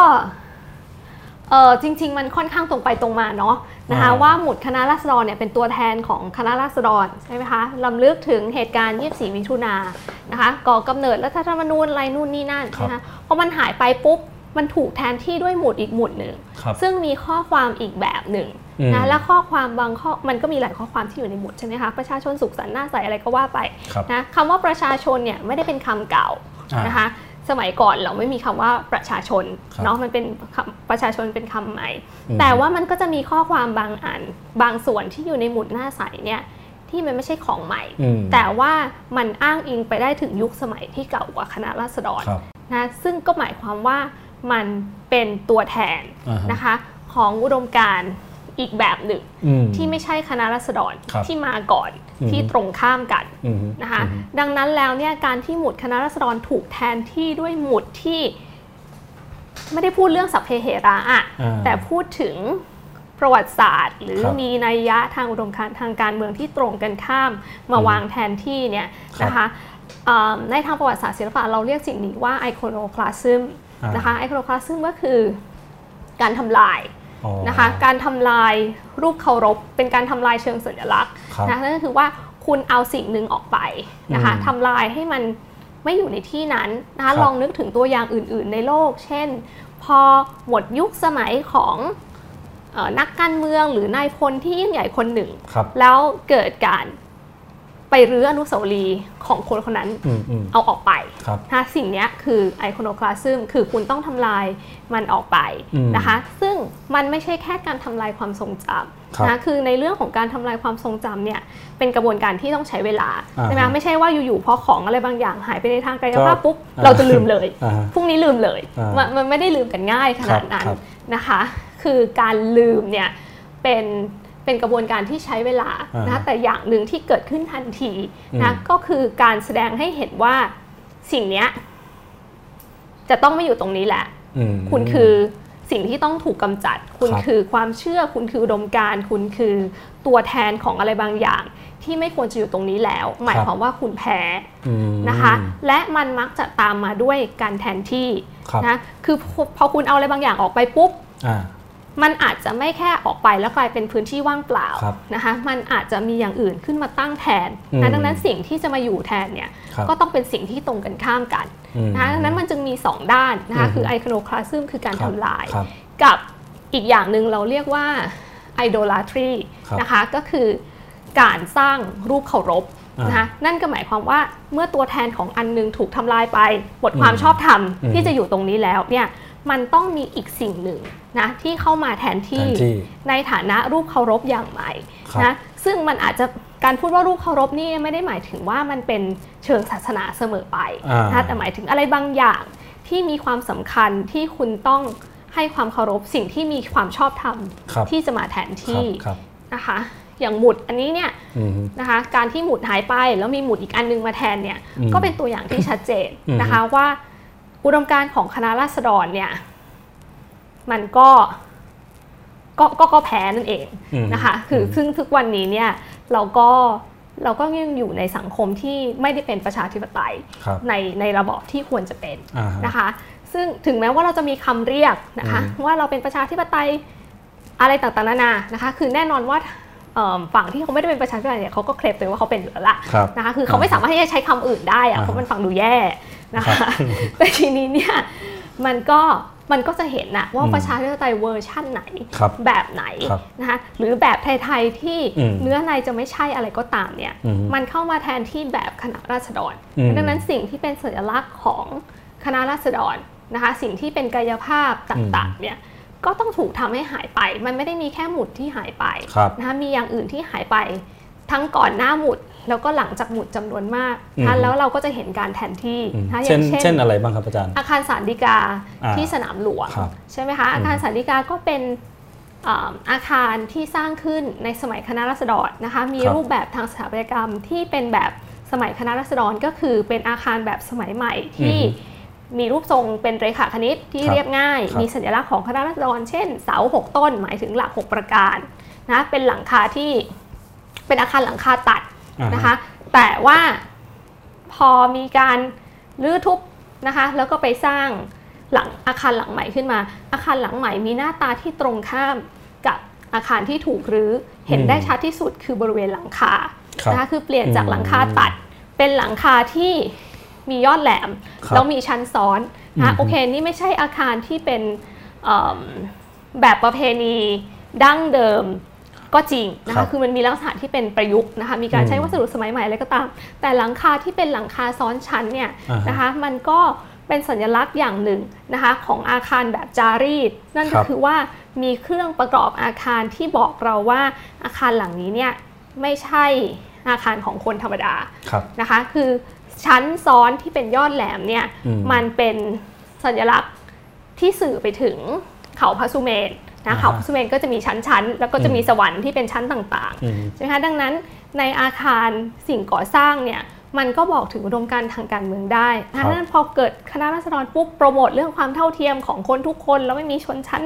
เออจริง ๆ มันค่อนข้างตรงไปตรงมาเนาะนะคะอ่าว่าหมุดคณะราษฎรเนี่ยเป็นตัวแทนของคณะราษฎรใช่ไหมคะลำลึกถึงเหตุการณ์ 24 มิถุนายนนะคะก่อกำเนิดรัฐธรรมนูญอะไรนู่นนี่นั่นครับนะคะพอมันหายไปปุ๊บ มันถูกแทนที่ด้วยหมุดอีกหมุดหนึ่งครับซึ่งมีข้อความอีกแบบหนึ่งอืมนะและข้อความบางข้อมันก็มีหลายข้อความที่อยู่ในหมุดใช่ไหมคะประชาชนสุขสันต์หน้าใสอะไรก็ว่าไปครับนะคำว่าประชาชนเนี่ยไม่ได้เป็นคำเก่าอ่านนะคะสมัยก่อนเราไม่มีคำว่าประชาชนครับเนาะมันเป็นคำประชาชนเป็นคำใหม่อืมแต่ว่ามันก็จะมีข้อความบางอัน บางส่วนที่อยู่ในหมุดหน้าใสเนี่ยที่มันไม่ใช่ของใหม่อืมแต่ว่ามันอ้างอิงไปได้ถึงยุคสมัยที่เก่ากว่าคณะราษฎรครับนะซึ่งก็หมายความว่า มันเป็นตัวแทนอ่าฮะนะคะของอุดมการณ์อีกแบบหนึ่งอืมที่ไม่ใช่คณะราษฎรครับที่มาก่อนอืมที่ตรงข้ามกันอืมนะคะอืมดังนั้นแล้วเนี่ยการที่หมุดคณะรัษฎรถูกแทนที่ด้วยหมุดที่ไม่ได้พูดเรื่องสัพเพเหระอะอ่าแต่พูดถึงประวัติศาสตร์ หรือครับมีนัยยะทางอุดมการณ์ทางการเมืองที่ตรงกันข้ามมาอืมวางแทนที่เนี่ยครับนะคะอ่าในทางประวัติศาสตร์ศิลปะเราเรียกสิ่งนี้ว่าไอโคโนคลาซึมอ่า นนะคะไอโคโนคลาซึมก็คือการทำลายอ๋อนะคะการทำลายรูปเคารพเป็นการทำลายเชิงสัญลักษณ์ครับนะนั่นก็คือว่าคุณเอาสิ่งหนึ่งออกไปนะคะอืมทำลายให้มันไม่อยู่ในที่นั้นนะครัคะบลองนึกถึงตัวอย่างอื่น ๆ ในโลก เช่น พอหมดยุคสมัยของเออนักการเมืองหรือนายพลที่ยิ่งใหญ่คนหนึ่งครับแล้วเกิดการ ไปรื้ออนุสาวรีย์ของคนคนนั้นอืมอืมเอาออกไปครับนะสิ่งเนี้ยคือไอคอนโ c คลาซึมคือคุณต้องทำลายมันออกไปอืมนะคะซึ่งมันไม่ใช่แค่การทำลายความทรงจครับำนะคือในเรื่องของการทำลายความทรงจำเนี่ยเป็นกระบวนการที่ต้องใช้เวลาอ่าใช่ไหมฮะไม่ใช่ว่าอยู่ๆพอของอะไรบางอย่างหายไปในทางกายภาพก็ปุ๊บอ่าเราจะลืมเลยอ่าฮะพรุ่งนี้ลืมเลยอ่ามันมันไม่ได้ลืมกันง่ายขนาดนั้นครับนะคะ คือการลืมเนี่ยเป็น เป็นกระบวนการที่ใช้เวลาอ่านะแต่อย่างหนึ่งที่เกิดขึ้นทันทีนะอืมก็คือการแสดงให้เห็นว่าสิ่งเนี้ยจะต้องไม่อยู่ตรงนี้แหละอืมคุณคือสิ่งที่ต้องถูกกำจัด คุณครับคือความเชื่อ คุณคืออุดมการณ์คุณคือตัวแทนของอะไรบางอย่าง ที่ไม่ควรจะอยู่ตรงนี้แล้ว หมายความว่าคุณแพ้อืมนะคะ และมันมักจะตามมาด้วยการแทนที่ครับนะคือพอพอคุณเอาอะไรบางอย่างออกไปปุ๊บอ่า มันอาจจะไม่แค่ออกไปแล้วกลายเป็นพื้นที่ว่างเปล่าครับนะคะมันอาจจะมีอย่างอื่นขึ้นมาตั้งแทนอืมนะดังนั้นสิ่งที่จะมาอยู่แทนเนี่ยครับก็ต้องเป็นสิ่งที่ตรงกันข้ามกันอืมนะคะดังนั้นมันจึงมี 2 ด้านนะคะอืมคือไอคโนคลาซึมคือการครับทำลายครับกับอีกอย่างหนึ่งเราเรียกว่า idolatry ครับนะคะก็คือการสร้างรูปเคารพอ่านนะคะนั่นก็หมายความว่าเมื่อตัวแทนของอันหนึงถูกทำลายไปหมดความอืมชอบธรรมอืมที่จะอยู่ตรงนี้แล้วเนี่ยมันต้องมีอีกสิ่งหนึ่ง นะที่เข้ามาแทนที่แทนที่ในฐานะรูปเคารพอย่างใหม่ครับนะซึ่งมันอาจจะการพูดว่ารูปเคารพนี่ไม่ได้หมายถึงว่ามันเป็นเชิงศาสนาเสมอไปอ่านะแต่หมายถึงอะไรบางอย่างที่มีความสำคัญที่คุณต้องให้ความเคารพสิ่งที่มีความชอบธรรมครับที่จะมาแทนครับที่ครับนะคะอย่างหมุดอันนี้เนี่ยอืมนะคะการที่หมุดหายไปแล้วมีหมุดอีกอันนึงมาแทนเนี่ยอืมก็เป็นตัวอย่างที่ชัดเจนอืมนะคะว่าอุดมการณ์ของคณะราษฎรเนี่ย มันก็ก็ก็ก็แพ้นั่นเองอืมนะคะคืออมซึ่งทุกวันนี้เนี่ยเราก็เราก็ยังอยู่ในสังคมที่ไม่ได้เป็นประชาธิปไตยครับในในระบอบที่ควรจะเป็นอ่าฮะนะคะ ซึ่งถึงแม้ว่าเราจะมีคำเรียกนะคะอืมว่าเราเป็นประชาธิปไตยอะไรต่างๆนานานะคะ คือแน่นอนว่าเอิ่มฝั่งที่เขาไม่ได้เป็นประชาธิปไตยเนี่ยเขาก็เคลมตัวเองว่าเขาเป็นอยู่แล้วล่ะครับนะคะคือเขาไม่สามารถที่จะใช้คำอื่นได้อะอ่าเพราะมันฟังดูแย่นะครัคะบแต่ทีนี้เนี่ยมันก็ มันก็จะเห็นนะว่าอืมประชาธิปไตยเวอร์ชั่นไหนครับแบบไหนครับนะคะหรือแบบไทยๆที่อืมเนื้อในจะไม่ใช่อะไรก็ตามเนี่ยอืมมันเข้ามาแทนที่แบบคณะราษฎรอืมดังนั้นสิ่งที่เป็นสัญลักษณ์ของคณะราษฎรนะคะสิ่งที่เป็นกายภาพต่างๆเนี่ยก็ต้องถูกทำให้หายไป มันไม่ได้มีแค่หมุดที่หายไปครับนะคะมีอย่างอื่นที่หายไป ทั้งก่อนหน้าหมุด แล้วก็หลังจากหมุดจำนวนมากอืมนะแล้วเราก็จะเห็นการแทนที่อืมนะคะอเช่นย่างเช่นอะไรบ้างครับอาจารย์ อาคารสารดีกาอ่าที่สนามหลวงครับใช่ไหมคะอาคารสารดีกาก็เป็นอ่าอาคารที่สร้างขึ้นในสมัยคณะรัษฎรนะคะมีครับรูปแบบทางสถาปัตยกรรมที่เป็นแบบสมัยคณะรัษฎรก็คือเป็นอาคารแบบสมัยใหม่ที่มีรูปทรงเป็นเรขาคณิตที่ครับเรียบง่ายครับมีสัญลักษณ์ของคณะรัษฎร เช่นเสาหกต้นหมายถึงหลัก 6 ประการนะเป็นหลังคาที่เป็นอาคารหลังคาตัดอ่าฮ นะคะ แต่ว่าพอมีการรื้อทุบนะคะ แล้วก็ไปสร้างหลังอาคารหลังใหม่ขึ้นมา อาคารหลังใหม่มีหน้าตาที่ตรงข้ามกับอาคารที่ถูกรื้อเห็นได้ชัดที่สุดคือบริเวณหลังคาครับนะคะคือเปลี่ยนจากอืมหลังคาตัด เป็นหลังคาที่มียอดแหลมครับแล้วมีชั้นซ้อนอืนะมโอเคนี่ไม่ใช่อาคารที่เป็นเอิ่มแบบประเพณีดั้งเดิม ก็จริงนะครัคะบคือมันมีลักษณะที่เป็นประยุกต์นะคะมีการอืมใช้วัสดุสมัยใหม่อะไรก็ตาม แต่หลังคาที่เป็นหลังคาซ้อนชั้นเนี่ยอ่าฮะนะคะมันก็เป็นสัญลักษณ์อย่างหนึ่งนะคะของอาคารแบบจารีต นั่นคก็รับคือว่ามีเครื่องประกอบอาคารที่บอกเราว่าอาคารหลังนี้เนี่ยไม่ใช่อาคารของคนธรรมดา ครับ นะคะคือชั้นซ้อนที่เป็นยอดแหลมเนี่ยอืมมันเป็นสัญลักษณ์ที่สื่อไปถึงเขาพระสุเมนอ่า นะฮะเขาพระสุเมนก็จะมีชั้นๆ แล้วก็จะมีสวรรค์ที่เป็นชั้นต่างอืมๆใช่ไหมคะดังนั้นในอาคารสิ่งก่อสร้างเนี่ยมันก็บอกถึงอุดมการณ์ทางการเมืองได้ครันะบดังนั้นพอเกิดคณะรัษฎรปุ๊บโปรโมทเรื่องความเท่าเทียมของคนทุกคน แล้วไม่มีชนชั้น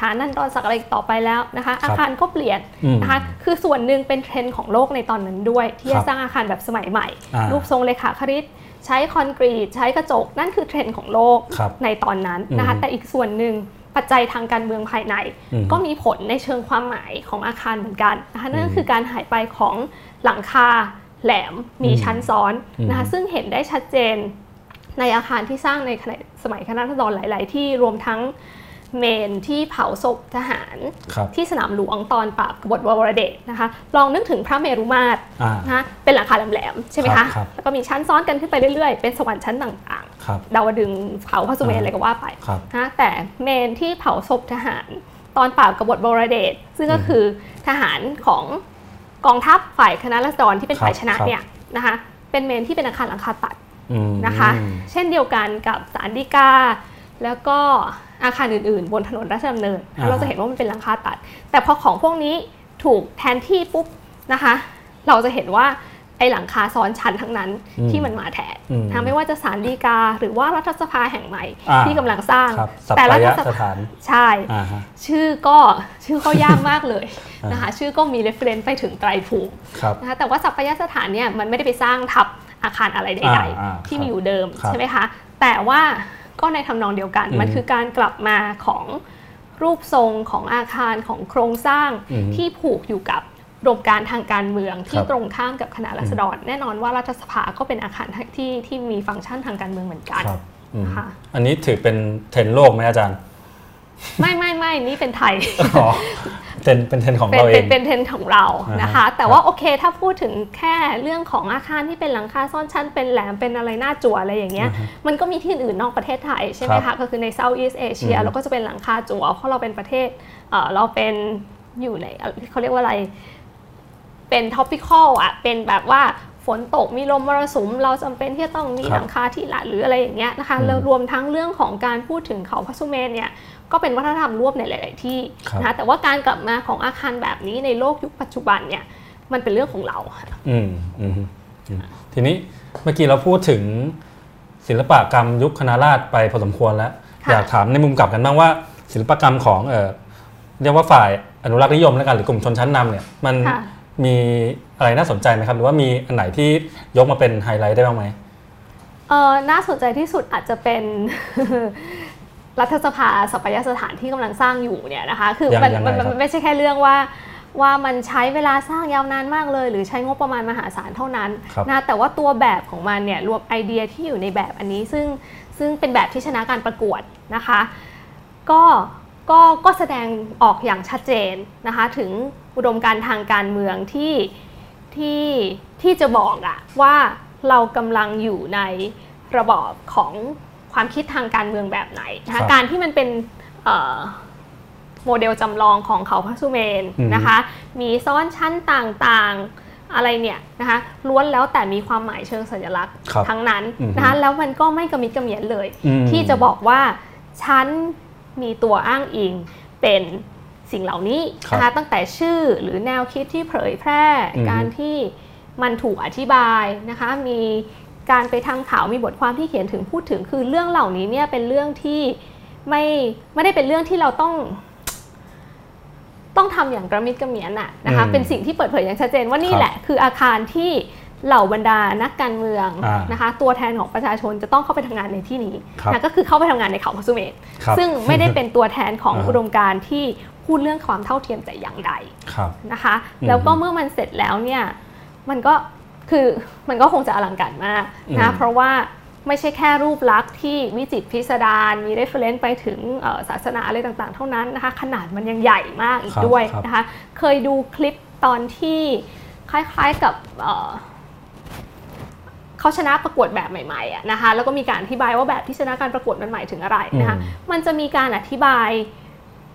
ฐานันดรศักดิ์อะไรต่อไปแล้วนะคะ อาคารก็เปลี่ยนอืมนะคะคือส่วนหนึ่งเป็นเทรนด์ของโลกในตอนนั้นด้วย ที่ครัจะบสร้างอาคารแบบสมัยใหม่อ่ารูปทรงเลขาคณิตใช้คอนกรีตใช้กระจกนั่นคือเทรนด์ของโลกครับในตอนนั้นนะคะอืมแต่อีกส่วนหนึ่ง ปัจจัยทางการเมืองภายในอืมก็มีผลในเชิงความหมายของอาคารเหมือนกันนะคะนั่นก็คือการหายไปของหลังคาแหลมมีชั้นซ้อนนะคะซึ่งเห็นได้ชัดเจนในอาคารที่สร้างในสมัยคณะรัษฎรหลาย ๆ ที่รวมทั้ง เมนที่เผาศพทหารครับที่สนามหลวงตอนปราบกบฏวรวรเดชนะคะลองนึกถึงพระเมรุมาตรอ่านะคะเป็นหลังคาแหลมๆใช่ไหมครัคะบครับแล้วก็มีชั้นซ้อนกันขึ้นไปเรื่อยๆ เป็นสวรรค์ชั้นต่างครับๆดาวดึงส์เผาพระสุเมรุอะไรก็ว่าไปครับนะแต่เมนที่เผาศพทหาร ตอนปราบกบฏวรวรเดชซึ่งก็คือทหารของกองทัพฝ่ายคณะรัษฎรที่เป็นฝ่ายชนะครับเนี่ยนะคะเป็นเมนที่เป็นอาคารหลังคาตัดอืมนะคะ เช่นเดียวกันกับสารดีกาแล้วก็ อาคารอื่นๆ บนถนนราชดำเนินอ่าเราจะเห็นว่ามันเป็นหลังคาตัด แต่พอของพวกนี้ถูกแทนที่ปุ๊บนะคะ เราจะเห็นว่าไอ้หลังคาซ้อนชั้นทั้งนั้นที่มันมาแทนอืมนะไม่ว่าจะสารดีกา หรือว่ารัฐสภาแห่งใหม่อ่าที่กำลังสร้างครับสัปแต่ปารัยฐะสสภาถานใช่อ่าฮะชื่อก็ชื่อก็ยากมากเลยนะคะชื่อก็มี reference ไปถึงไตรภูมิครับนะคะแต่ว่าสัปปายสถานเนี่ยมันไม่ได้ไปสร้างทับอาคารอะไรใดอ่าอ่าๆที่ครับมีอยู่เดิมครับใช่ไหมคะแต่ว่า ก็ในทำนองเดียวกันอืมมันคือการกลับมาของรูปทรงของอาคารของโครงสร้างอืมที่ผูกอยู่กับอุดมการณ์ทางการเมืองที่ครับตรงข้ามกับคณะราษฎร แน่นอนว่ารัฐสภาก็เป็นอาคารที่ที่มีฟังก์ชันทางการเมืองเหมือนกันครับอืมค่ะอันนี้ถือเป็นเทรนด์โลกไหมอาจารย์ ไม่ไม่ไม่นี่เป็นไทยอ๋อเป็นเป็นเทรนด์ของเป็นเราเอเป็นงเป็นเทรนด์ของเรานะคะอ่าฮะแต่ว่าโอเคถ้าพูดถึงแค่เรื่องของอาคารที่เป็นหลังคาซ่อนชั้นเป็นแหลมเป็นอะไรหน้าจั่วอะไรอย่างเงี้ยมันก็มีที่อื่นนอกประเทศไทยใช่ไหมครัคะบก็คือใน Southeast Asia อืมเราก็จะเป็นหลังคาจั่วเพราะเราเป็นประเทศเอ่อเราเป็นอยู่ในเขาเรียกว่าอะไรเป็น topical อะเป็นแบบว่าฝนตกมีลมมรสุมเราจำเป็นที่จะต้องมีครับหลังคาที่หละหรืออะไรอย่างเงี้ยนะคะอืมแล้วรวมทั้งเรื่องของการพูดถึงเขาพระสุเมนเนี่ย ก็เป็นวัฒนธรรมร่วมในหลาย ๆ ที่ครับนะคะแต่ว่าการกลับมาของอาคารแบบนี้ในโลกยุคปัจจุบันเนี่ยมันเป็นเรื่องของเราค่ะอืมอืมอืมทีนี้เมื่อกี้เราพูดถึงศิลปกรรมยุคคณะราษฎรไปพอสมควรแล้วค่ะอยากถามในมุมกลับกันบ้างว่า ศิลปกรรมของเออเรียกว่าฝ่ายอนุรักษ์นิยมแล้วกันหรือกลุ่มชนชั้นนำเนี่ยมันค่ะมีอะไรน่าสนใจไหมครับ หรือว่ามีอันไหนที่ยกมาเป็นไฮไลท์ได้บ้างไหมเออน่าสนใจที่สุดอาจจะเป็น รัฐสภาสัปยสถานที่กำลังสร้างอยู่เนี่ยนะคะคือยังมันยังไงมันครับมันไม่ใช่แค่เรื่องว่าว่ามันใช้เวลาสร้างยาวนานมากเลย หรือใช้งบประมาณมหาศาลเท่านั้นครับนะแต่ว่าตัวแบบของมันเนี่ยรวมไอเดียที่อยู่ในแบบอันนี้ซึ่งซึ่งเป็นแบบที่ชนะการประกวดนะคะ ก็ก็ก็แสดงออกอย่างชัดเจนนะคะ ถึงอุดมการณ์ทางการเมืองที่ที่ที่จะบอกอะว่าเรากำลังอยู่ในระบอบของ ความคิดทางการเมืองแบบไหนนะครัคะบการที่มันเป็นเอ่อโมเดลจำลองของเขาพระสุเมนอืมนะคะ มีซ้อนชั้นต่างๆอะไรเนี่ยนะคะล้วนแล้วแต่มีความหมายเชิงสัญลักษณ์ครับทั้งนั้นอือฮึนะคะแล้วมันก็ไม่กระมิดกระเหมียนเลยอืมที่จะบอกว่าฉันมีตัวอ้างอิงเป็นสิ่งเหล่านี้ครับนะคะตั้งแต่ชื่อหรือแนวคิดที่เผยแพร่อือฮึการที่มันถูกอธิบายนะคะมี การไปทำข่าวมีบทความที่เขียนถึงพูดถึงคือเรื่องเหล่านี้เนี่ยเป็นเรื่องที่ไม่ไม่ได้เป็นเรื่องที่เราต้อง ต้องทำอย่างกระมิดกระเหมียนน่ะนะคะอืมเป็นสิ่งที่เปิดเผยอย่างชัดเจนว่านี่ครับแหละ คืออาคารที่เหล่าบรรดานักการเมืองอ่านนะคะ ตัวแทนของประชาชนจะต้องเข้าไปทำงานในที่นี้ครับนะก็คือเข้าไปทำงานในเขาพระสุเมธครับซึ่งไม่ได้เป็นตัวแทนของอ่าฮะอุดมการณ์ที่พูดเรื่องความเท่าเทียมแต่อย่างใดครับนะคะอืมแล้วก็เมื่อมันเสร็จแล้วเนี่ยมันก็ คือมันก็คงจะอลังการมากอืมนะเพราะว่าไม่ใช่แค่รูปลักษณ์ที่วิจิตรพิสดารมี reference ไปถึงเอ่อศาสนาอะไรต่างๆ เท่านั้นนะคะ ขนาดมันยังใหญ่มากอีกครับด้วยครับนะคะ เคยดูคลิปตอนที่คล้ายๆกับเอ่อเขาชนะประกวดแบบใหม่ๆอะนะคะแล้วก็มีการอธิบายว่าแบบที่ชนะการประกวดมันหมายถึงอะไรนะคะอืมมันจะมีการอธิบาย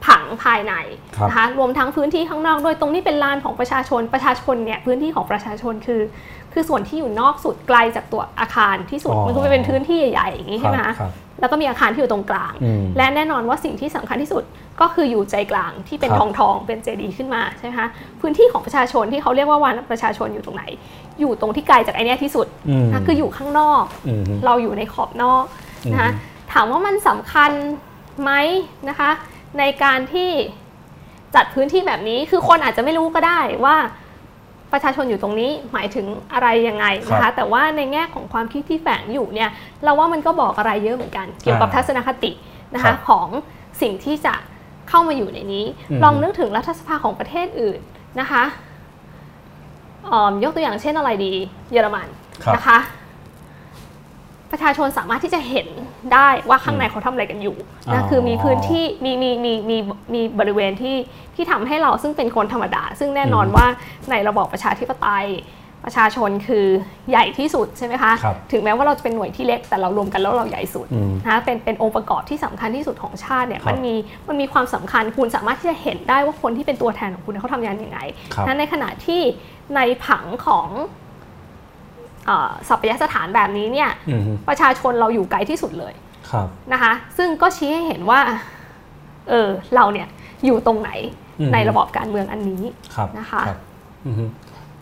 ผังภายในครับนะคะรวมทั้งพื้นที่ข้างนอกด้วยตรงนี้เป็นลานของประชาชนประชาชนเนี่ยพื้นที่ของประชาชนคือ คือส่วนที่อยู่นอกสุดไกลจากตัวอาคารที่สุดอ๋อมันก็เป็นพื้นที่ใหญ่ๆอย่างนี้ใช่ไหมครัคะบครับแล้วก็มีอาคารที่อยู่ตรงกลางอืมและแน่นอนว่าสิ่งที่สำคัญที่สุดก็คืออยู่ใจกลางที่เป็นครับทองทองๆเป็นเจดีย์ขึ้นมาใช่ไหมคะพื้นที่ของประชาชนที่เขาเรียกว่าวานประชาชนอยู่ตรงไหน อยู่ตรงที่ไกลจากไอเนี้ยที่สุดอืมนะคืออยู่ข้างนอกอืมเราอยู่ในขอบนอกนะคะอืมถามว่ามันสำคัญไหมนะคะ ในการที่จัดพื้นที่แบบนี้คือคนอาจจะไม่รู้ก็ได้ว่า ประชาชนอยู่ตรงนี้หมายถึงอะไรยังไงนะครัคะบแต่ว่าในแง่ของความคิดที่แฝงอยู่เนี่ยเราว่ามันก็บอกอะไรเยอะเหมือนกัน เกี่ยวกับอ่าทัศนคตินะครัคะบของสิ่งที่จะเข้ามาอยู่ในนี้อืมลองนึกถึงรัฐสภาของประเทศอื่นนะคะอ่อยกตัวอย่างเช่นอะไรดี เยอรมันครับนะคะ ประชาชนสามารถที่จะเห็นได้ว่าข้างในเขาทำอะไรกันอยู่อ๋นะอคือมีพื้นที่มีมีมีมีมีบริเวณที่ที่ทำให้เราซึ่งเป็นคนธรรมดา ซึ่งแน่นอนอืมว่าในระบอบประชาธิปไตยประชาชนคือใหญ่ที่สุดใช่ไหมคะครับถึงแม้ว่าเราจะเป็นหน่วยที่เล็กแต่เรารวมกันแล้วเราใหญ่สุดอืมนะคะเป็นเป็นองค์ประกอบที่สำคัญที่สุดของชาติเนี่ยครับมันมีมันมีความสำคัญคุณสามารถที่จะเห็นได้ว่าคนที่เป็นตัวแทนของคุณเขาทำงานยังไงครับนั้นในขณะที่ในผังของเอ่อ สัพยสถานแบบนี้เนี่ยอืมประชาชนเราอยู่ไกลที่สุดเลยครับนะคะซึ่งก็ชี้ให้เห็นว่าเออเราเนี่ยอยู่ตรงไหนอืมในระบอบการเมืองอันนี้ครับนะคะรับอือฮึ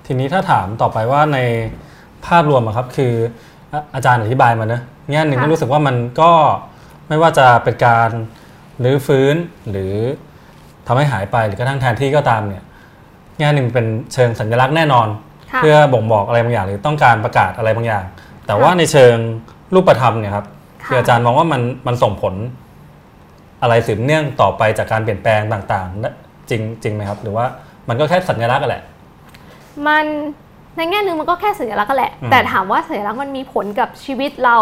ทีนี้ถ้าถามต่อไปว่าในภาพรวมอะครับคืออะอาจารย์อธิบายมาเนอะแง่หนึ่งค่ะก็รู้สึกว่ามันก็ไม่ว่าจะเป็นการรื้อฟื้นหรือทำให้หายไปหรือกระทั่งแทนที่ก็ตามเนี่ยแง่หนึ่งเป็นเชิงสัญลักษณ์แน่นอนค่ะ เพื่อบ่งบอกอะไรบางอย่างหรือต้องการประกาศอะไรบางอย่าง แต่ว่าค่ะในเชิงรูปธรรมเนี่ยครับค่ะคืออาจารย์มองว่ามันมันส่งผล อะไรสืบเนื่องต่อไปจากการเปลี่ยนแปลงต่างๆได้จริงจริงไหมครับ หรือว่ามันก็แค่สัญลักษณ์อะแหละ มันในแง่หนึ่งมันก็แค่สัญลักษณ์ก็แหละอืมแต่ถามว่าสัญลักษณ์มันมีผลกับชีวิตเรา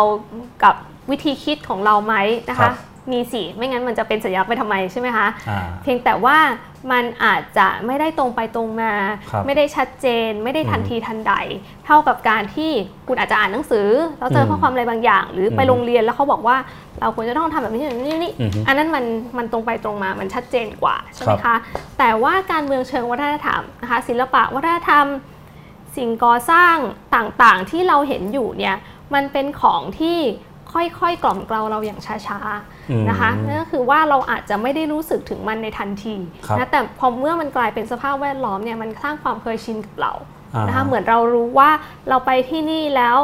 กับวิธีคิดของเราไหมนะครัคะบ มีสิไม่งั้นมันจะเป็นสัญลักษณ์ไปทำไมใช่ไหมคะอ่าเพียงแต่ว่ามันอาจจะไม่ได้ตรงไปตรงมาครับไม่ได้ชัดเจน ไม่ได้ทันอืมทีทันใด เท่ากับการที่คุณอาจจะอ่านหนังสือแล้วเจอมข้อความอะไรบางอย่าง หรือไปอืมโรงเรียนแล้วเขาบอกว่าเราควรจะต้องทำแบบนี้แบบนี้นี่อือฮึอันนั้นมันมันตรงไปตรงมามันชัดเจนกว่าใช่ไหมครัคะบแต่ว่าการเมืองเชิงวัฒนธรรมนะคะศิลปะวัฒนธรรม สิ่งก่อสร้างต่างๆที่เราเห็นอยู่เนี่ยมันเป็นของที่ ค่อยๆ กล่อมเกลาเราอย่างช้าๆอืมนะคะนั่นก็คือว่าเราอาจจะไม่ได้รู้สึกถึงมันในทันทีครับนะแต่พอเมื่อมันกลายเป็นสภาพแวดล้อมเนี่ยมันสร้างความเคยชินกับเราอ่านะคะเหมือนเรารู้ว่าเราไปที่นี่แล้ว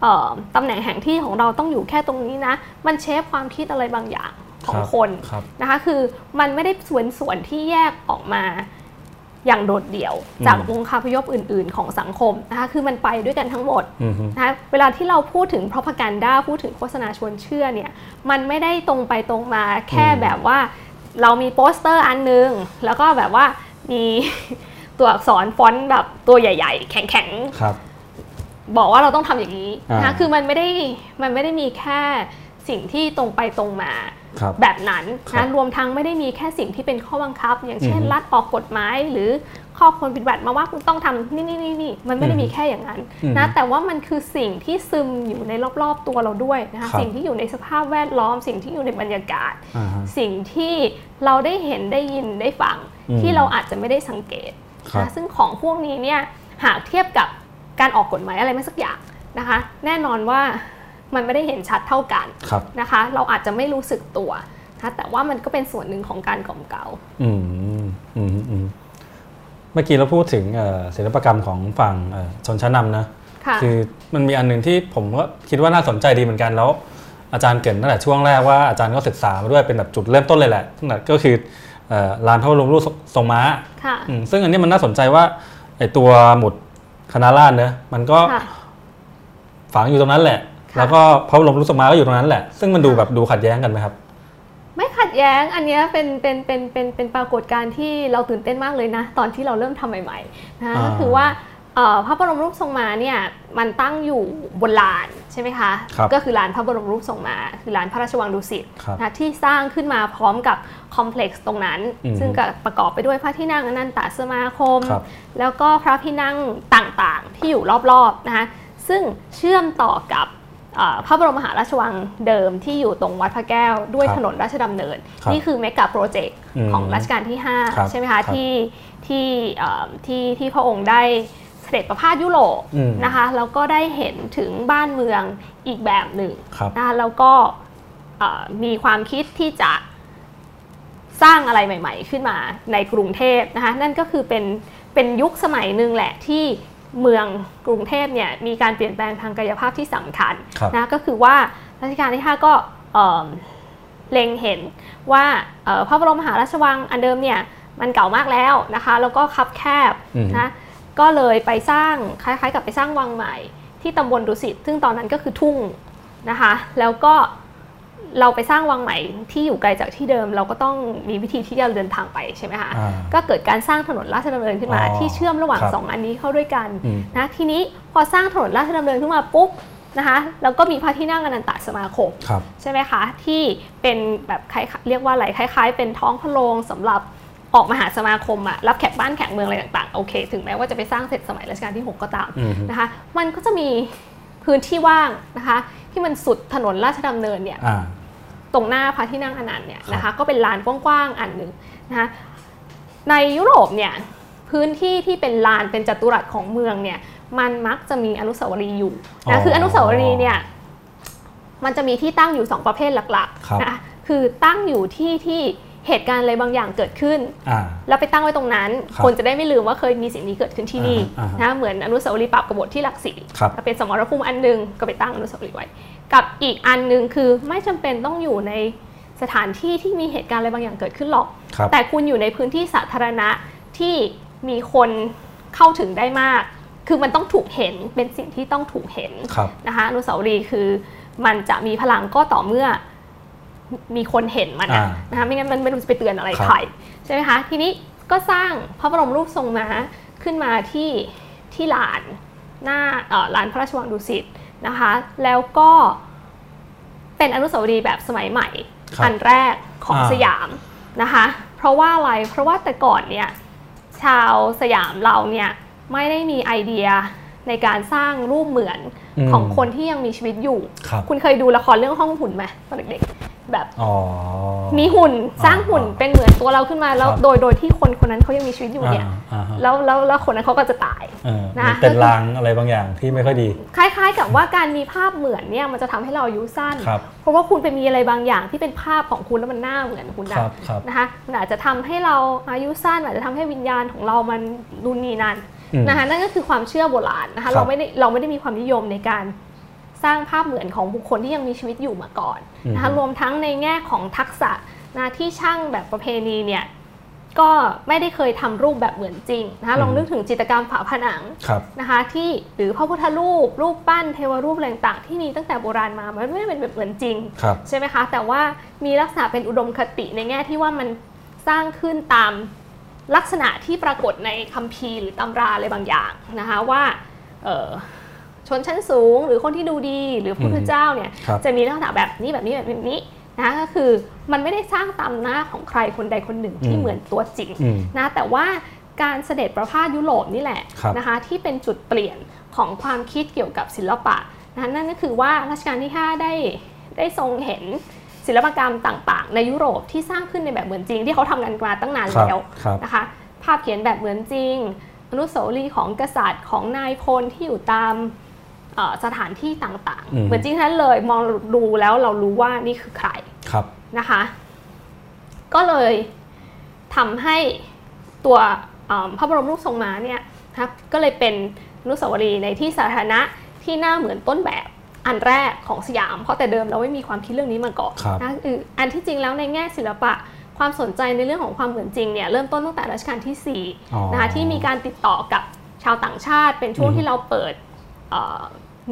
เอ่อตำแหน่งแห่งที่ของเราต้องอยู่แค่ตรงนี้นะ มันเชฟความคิดอะไรบางอย่างของรับคนครับนะคะ คือมันไม่ได้ส่วนส่วนที่แยกออกมา อย่างโดดเดี่ยวอืมจากวงคาพยพอื่น ๆ ของสังคมนะคะคือมันไปด้วยกันทั้งหมดอือฮึนะคะเวลาที่เราพูดถึง propaganda พูดถึงโฆษณาชวนเชื่อเนี่ยมันไม่ได้ตรงไปตรงมาแค่อืมแบบว่า เรามีโปสเตอร์อันนึง แล้วก็แบบว่ามีตัวอักษรฟอนต์แบบตัวใหญ่ ๆ แข็งครับๆบอกว่าเราต้องทำอย่างนี้นะคะอ่าคือมันไม่ได้มันไม่ได้มีแค่ สิ่งที่ตรงไปตรงมาครับแบบนั้นครันะบรวมทั้งไม่ได้มีแค่สิ่งที่เป็นข้อบังคับ อย่างเช่นอือฮึรัฐออกกฎหมายหรือข้อควรปฏิบัติมาว่าคุณต้องทำนี่นี่นี่นี่มันไม่ได้อือฮึมีแค่อย่างนั้นอือฮึนะแต่ว่ามันคือสิ่งที่ซึมอยู่ในรอบๆตัวเราด้วยนะคะครับสิ่งที่อยู่ในสภาพแวดล้อม สิ่งที่อยู่ในบรรยากาศอ่าฮะสิ่งที่เราได้เห็นได้ยินได้ฟังอืมที่เราอาจจะไม่ได้สังเกตครับนะซึ่งของพวกนี้เนี่ยหากเทียบกับการออกกฎหมายอะไรไม่สักอย่างนะคะ แน่นอนว่า มันไม่ได้เห็นชัดเท่ากันครับนะคะ เราอาจจะไม่รู้สึกตัวนะแต่ว่ามันก็เป็นส่วนหนึ่งของการกล่อมเกลาอืมอืมอืมเมื่อกี้เราพูดถึงเอ่อศิลปกรรมของฝั่งเอ่อชนชั้นนำนะค่ะคือมันมีอันหนึ่งที่ผมก็คิดว่าน่าสนใจดีเหมือนกันแล้ว อาจารย์เกริดตั้งแต่ช่วงแรกว่าอาจารย์ก็ศึกษามาด้วยเป็นแบบจุดเริ่มต้นเลยแหละตั้งแต่ก็คือเอ่อลานพระบรมรูปทรงม้าค่ะอืมซึ่งอันนี้มันน่าสนใจว่าไอตัวหมุดคณะราษฎรเนอะมันก็ค่ะฝังอยู่ตรงนั้นแหละค่ะ แล้วก็พระบรมรูปทรงม้าก็อยู่ตรงนั้นแหละ ซึ่งมันดูแบบดูขัดแย้งกันไหมครับ ไม่ขัดแย้งอันเนี้ยเป็นเป็นเป็นเป็นเป็นปรากฏการณ์ที่เราตื่นเต้นมากเลยนะ ตอนที่เราเริ่มทำใหม่ๆนะอ่าก็คือว่าเอ่อพระบรมรูปทรงมาเนี่ยมันตั้งอยู่บนลานใช่ไหมคะครับก็คือลานพระบรมรูปทรงมาคือลานพระราชวังดุสิตครับนะที่สร้างขึ้นมาพร้อมกับคอมเพล็กซ์ตรงนั้นอืมซึ่งก็ประกอบไปด้วยพระที่นั่งอนันตสมาคมครับแล้วก็พระที่นั่งต่างๆที่อยู่รอบๆนะคะซึ่งเชื่อมต่อกับเอ่อ พระบรมมหาราชวังเดิมที่อยู่ตรงวัดพระแก้วด้วยครับถนนราชดำเนินครับนี่คือเมกะโปรเจกต์อืมของรัชกาลที่ครับ5ใช่ไหมครัคะบที่ที่เอ่อที่ที่พระองค์ได้เสด็จประพาสยุโรปอืมนะคะแล้วก็ได้เห็นถึงบ้านเมืองอีกแบบหนึ่งครับนะคะแล้วก็เอ่อมีความคิดที่จะสร้างอะไรใหม่ ๆ ขึ้นมาในกรุงเทพนะคะนั่นก็คือเป็นเป็นยุคสมัยหนึ่งแหละที่ เมืองกรุงเทพเนี่ยมีการเปลี่ยนแปลงทางกายภาพที่สำคัญครับนะก็คือว่ารัชกาลที่ 5 ก็เอ่อเล็งเห็นว่าเอ่อพระบรมมหาราชวังอันเดิมเนี่ยมันเก่ามากแล้วนะคะแล้วก็คับแคบอืมนะก็เลยไปสร้างคล้ายๆ กับไปสร้างวังใหม่ที่ตำบลดุสิตซึ่งตอนนั้นก็คือทุ่งนะคะแล้วก็ เราไปสร้างวังใหม่ที่อยู่ไกลจากที่เดิม เราก็ต้องมีวิธีที่จะเดินทางไปใช่ไหมคะอ่าก็เกิดการสร้างถนนราชดำเนินขึ้นมาอ๋อที่เชื่อมระหว่างครับสองอันนี้เข้าด้วยกันอืมนะทีนี้พอสร้างถนนราชดำเนินขึ้นมาปุ๊บนะคะแล้วก็มีพระที่นั่งอนันตสมาคมครับใช่ไหมคะที่เป็นแบบคล้ายๆเรียกว่าอะไรคล้าย ๆ เป็นท้องพระโรงสำหรับออกมหาสมาคมอะรับแขกบ้านแขกเมืองอะไรต่างๆโอเค ถึงแม้ว่าจะไปสร้างเสร็จสมัยรัชกาลที่ 6 ก็ตามอืมนะคะมันก็จะมีพื้นที่ว่างนะคะที่มันสุดถนนราชดำเนินเนี่ยอ่า ตรงหน้าพระที่นั่งอนันต์เนี่ยครับนะคะก็เป็นลานกว้างๆอันหนึ่งนะคะในยุโรปเนี่ยพื้นที่ที่เป็นลานเป็นจัตุรัสของเมืองเนี่ยมันมักจะมีอนุสาวรีย์อยู่นะคืออนุสาวรีย์เนี่ยมันจะมีที่ตั้งอยู่ 2 ประเภทหลักครับๆนะคะคือตั้งอยู่ที่ที่ เหตุการณ์อะไรบางอย่างเกิดขึ้นอ่าแล้วไปตั้งไว้ตรงนั้นครับคนจะได้ไม่ลืมว่าเคยมีสิ่งนี้เกิดขึ้นที่นี่อ่าฮะอ่าฮะนะเหมือนอนุสาวรีย์ปราบกบฏที่หลักสี่ครับเป็นสมรภูมิอันหนึงก็ไปตั้งอนุสาวรีย์ไว้ กับอีกอันหนึงคือไม่จำเป็นต้องอยู่ในสถานที่ที่มีเหตุการณ์อะไรบางอย่างเกิดขึ้นหรอกครับแต่คุณอยู่ในพื้นที่สาธารณะที่มีคนเข้าถึงได้มาก คือมันต้องถูกเห็นเป็นสิ่งที่ต้องถูกเห็นครับนะคะอนุสาวรีย์คือมันจะมีพลังก็ต่อเมื่อ มีคนเห็นมันอะอ่านะคะไม่งั้นมันไม่รู้จะไปเตือนอะไรครับใครใช่ไหมคะทีนี้ก็สร้างพระบรมรูปทรงม้าขึ้นมาที่ที่ลานหน้าเอ่อลานพระราชวังดุสิตนะคะแล้วก็เป็นอนุสาวรีย์แบบสมัยใหม่ครับอันแรกของอ่าสยามนะคะ เพราะว่าอะไรเพราะว่าแต่ก่อนเนี่ยชาวสยามเราเนี่ยไม่ได้มีไอเดีย ในการสร้างรูปเหมือนอืมของคนที่ยังมีชีวิตอยู่ครับคุณเคยดูละครเรื่องห้องหุ่นไหมตอนเด็กๆ แบบอ๋อมีหุ่นสร้างหุ่นอ่าเป็นเหมือนตัวเราขึ้นมาแล้วครับโดยโดยที่คนคนนั้นเขายังมีชีวิตอยู่เนี่ยอ่าฮะแล้วแล้วแล้วคนนั้นเขาก็จะตายเออนะมันเป็นลางอะไรบางอย่างที่ไม่ค่อยดี คล้าย ๆ กับว่าการมีภาพเหมือนเนี่ยมันจะทำให้เราอายุสั้นครับเพราะว่าคุณไปมีอะไรบางอย่างที่เป็นภาพของคุณแล้วมันหน้าเหมือนคุณคนะรับครับนะคะมันอาจจะทำให้เราอายุสั้นอาจจะทำให้วิญญาณของเรามันรุนนี่นั่นอืม นะคะนั่นก็คือความเชื่อโบราณนะครัคะบเราไม่ได้เราไม่ได้มีความนิยมในการสร้างภาพเหมือนของบุคคลที่ยังมีชีวิตอยู่มาก่อนนะคะรวมทั้งในแง่ของทักษะนะที่ช่างแบบประเพณีเนี่ยก็ไม่ได้เคยทำรูปแบบเหมือนจริงนะคะลองนึกถึงจิตรกรรมฝาผนังครับนะคะที่หรือพระพุทธรูป รูปปั้นเทวรูปอะไรต่างๆที่มีตั้งแต่โบราณมามันไม่ได้เป็นแบบเหมือนจริงครับใช่ไหมคะแต่ว่ามีลักษณะเป็นอุดมคติในแง่ที่ว่ามันสร้างขึ้นตาม ลักษณะที่ปรากฏในคัมภีร์หรือตำราอะไรบางอย่างนะคะว่าเอ่อชนชั้นสูงหรือคนที่ดูดีหรือพระพุทธเจ้าเนี่ยครับจะมีลักษณะแบบนี้แบบนี้แบบนี้นะก็คือมันไม่ได้สร้างตามหน้าของใครคนใดคนหนึ่งที่อืมเหมือนตัวจริงอืมนะแต่ว่าการเสด็จประพาสยุโรปนี่แหละครับนะคะที่เป็นจุดเปลี่ยนของความคิดเกี่ยวกับศิลปะนะนั่นก็คือว่ารัชกาลที่ 5 ได้ได้ทรงเห็น ศิลปกรรมต่างๆ ในยุโรปที่สร้างขึ้นในแบบเหมือนจริง ที่เขาทำกันมาตั้งนานครับแล้วครับนะคะ ภาพเขียนแบบเหมือนจริง อนุสาวรีย์ของกษัตริย์ของนายพลที่อยู่ตามเอ่อสถานที่ต่างอืๆมเหมือนจริงทั้งนั้นเลยมองดูแล้วเรารู้ว่านี่คือใครครับนะคะ ก็เลยทำให้ตัวเอ่อพระบรมรูปทรงม้าเนี่ยนะครับก็เลยเป็นอนุสาวรีย์ในที่สาธารณะที่หน้าเหมือนต้นแบบ อันแรกของสยาม เพราะแต่เดิมเราไม่มีความคิดเรื่องนี้มาก่อนครับนะคืออันที่จริงแล้วในแง่ศิลปะความสนใจในเรื่องของความเหมือนจริงเนี่ยเริ่มต้นตั้งแต่รัชกาลที่อ๋อ4นะคะที่มีการติดต่อกับชาวต่างชาติ เป็นช่วงอืมที่เราเปิดเอ่อ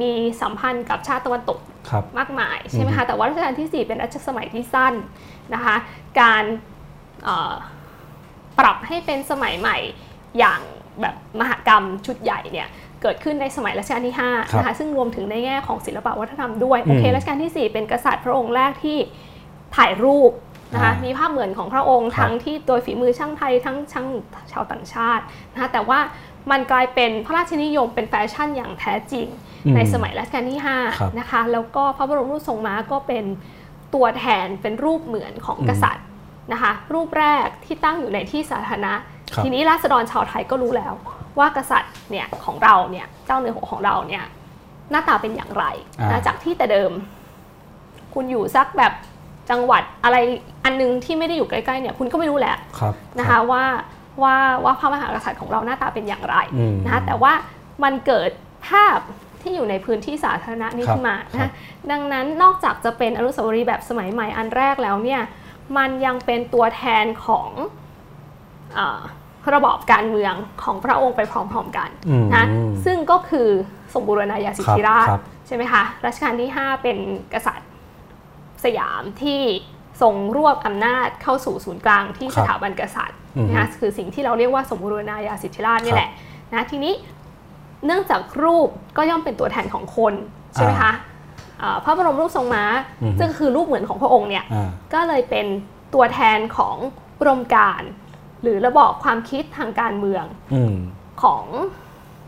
มีสัมพันธ์กับชาติตะวันตกครับมากมายใช่ไหมอืคะมแต่ว่ารัชกาลที่ 4 เป็นรัชสมัยที่สั้นนะคะการเอ่อปรับให้เป็นสมัยใหม่อย่างแบบมหกรรมชุดใหญ่เนี่ย เกิดขึ้นในสมัยรัชกาลที่5นะคะซึ่งรวมถึงในแง่ของศิลปวัฒนธรรมด้วยโอเคอืมรัชกาลที่ 4 เป็นกษัตริย์พระองค์แรกที่ถ่ายรูปนะคะอ่ามีมีภาพเหมือนของพระองค์ครับทั้งที่โดยฝีมือช่างไทยทั้งช่างชาวต่างชาตินะคะแต่ว่ามันกลายเป็นพระราชนิยมเป็นแฟชั่นอย่างแท้จริงอืมในสมัยรัชกาลที่ครับ5นะคะแล้วก็พระบรมรูปทรงม้าก็เป็นตัวแทนเป็นรูปเหมือนของอืมกษัตริย์นะคะรูปแรกที่ตั้งอยู่ในที่สาธารณะครับทีนี้ราษฎรชาวไทยก็รู้แล้ว ว่ากษัตริย์เนี่ยของเราเนี่ยเจ้าเนื้อหัวของเราเนี่ยหน้าตาเป็นอย่างไรอ่านะจากที่แต่เดิม คุณอยู่สักแบบจังหวัดอะไรอันนึงที่ไม่ได้อยู่ใกล้ๆเนี่ยคุณก็ไม่รู้แหละครับนะคะว่าว่าว่าพระมหากษัตริย์ของเราหน้าตาเป็นอย่างไรอืมนะคะแต่ว่ามันเกิดภาพที่อยู่ในพื้นที่สาธารณะนี้ครับขึ้นมาครันะบดังนั้นนอกจากจะเป็นอนุสาวรีย์แบบสมัยใหม่อันแรกแล้วเนี่ยมันยังเป็นตัวแทนของเออ ระบอบการเมืองของพระองค์ไปพร้อมๆกันอืมนะซึ่งก็คือทรงบูรณาญาสิทธิราชครับใช่ไหมคะรัชกาลที่ 5 เป็นกษัตริย์สยามที่ทรงรวบอำนาจเข้าสู่ศูนย์กลางที่ครัสบถาบันกษัตริย์อือฮึนะคะคือสิ่งที่เราเรียกว่าสมบูรณาญาสิทธิราชนี่ครับแหละนะทีนี้เนื่องจากรูปก็ย่อมเป็นตัวแทนของคนใช่ไหมคะอ่าพระบรมรูปทรงม้าอือฮึซึ่งคือรูปเหมือนของพระองค์เนี่ยอ่าก็เลยเป็นตัวแทนของอุดมการณ์ หรือระบอบความคิดทางการเมืองอืมของ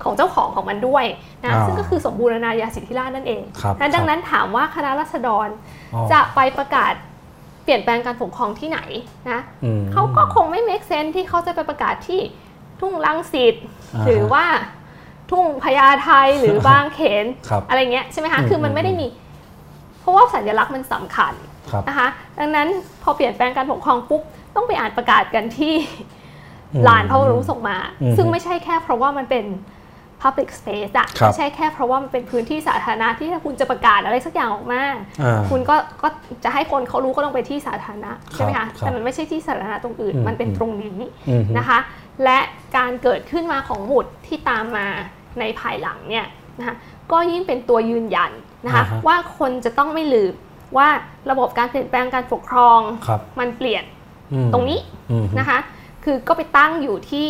ของเจ้าของของมันด้วยนะอ่าซึ่งก็คือสมบูรณาญาสิทธิราชนั่นเองครับนั้นดัคงรับนั้นถามว่าคณะรัษฎรอ๋อจะไปประกาศเปลี่ยนแปลงการปกครองที่ไหนนะอืมเขาก็คงไม่ make sense ที่เขาจะไปประกาศที่ทุ่งลังสิตอ่าฮะหรือว่าทุ่งพญาไทหรือบางเขนครับอะไรเงี้ยใช่ไหมคะอืมคือมันไม่ได้มี เพราะว่าสัญลักษณ์มันสำคัญครับนะคะ ดังนั้นพอเปลี่ยนแปลงการปกครองปุ๊บ ต้องไปอ่านประกาศกันที่อืมลานพระบรมส่งมาอืมซึ่งไม่ใช่แค่เพราะว่ามันเป็น public space อะครับไม่ใช่แค่เพราะว่ามันเป็นพื้นที่สาธารณะที่ถ้าคุณจะประกาศอะไรสักอย่างออกมาอ่าคุณก็ก็จะให้คนเขารู้ก็ต้องไปที่สาธารณะใช่ไหมครัคะบครับแต่มันไม่ใช่ที่สาธารณะตรงอื่นอืมมันเป็นตรงนี้อืมนะคะ และการเกิดขึ้นมาของหมุดที่ตามมาในภายหลังเนี่ยนะคะก็ยิ่งเป็นตัวยืนยันนะคะอ่าฮะว่าคนจะต้องไม่ลืมว่าระบบการเปลี่ยนแปลงการปกครองครับมันเปลี่ยนอืม ตรงนี้อืมนะคะ คือก็ไปตั้งอยู่ที่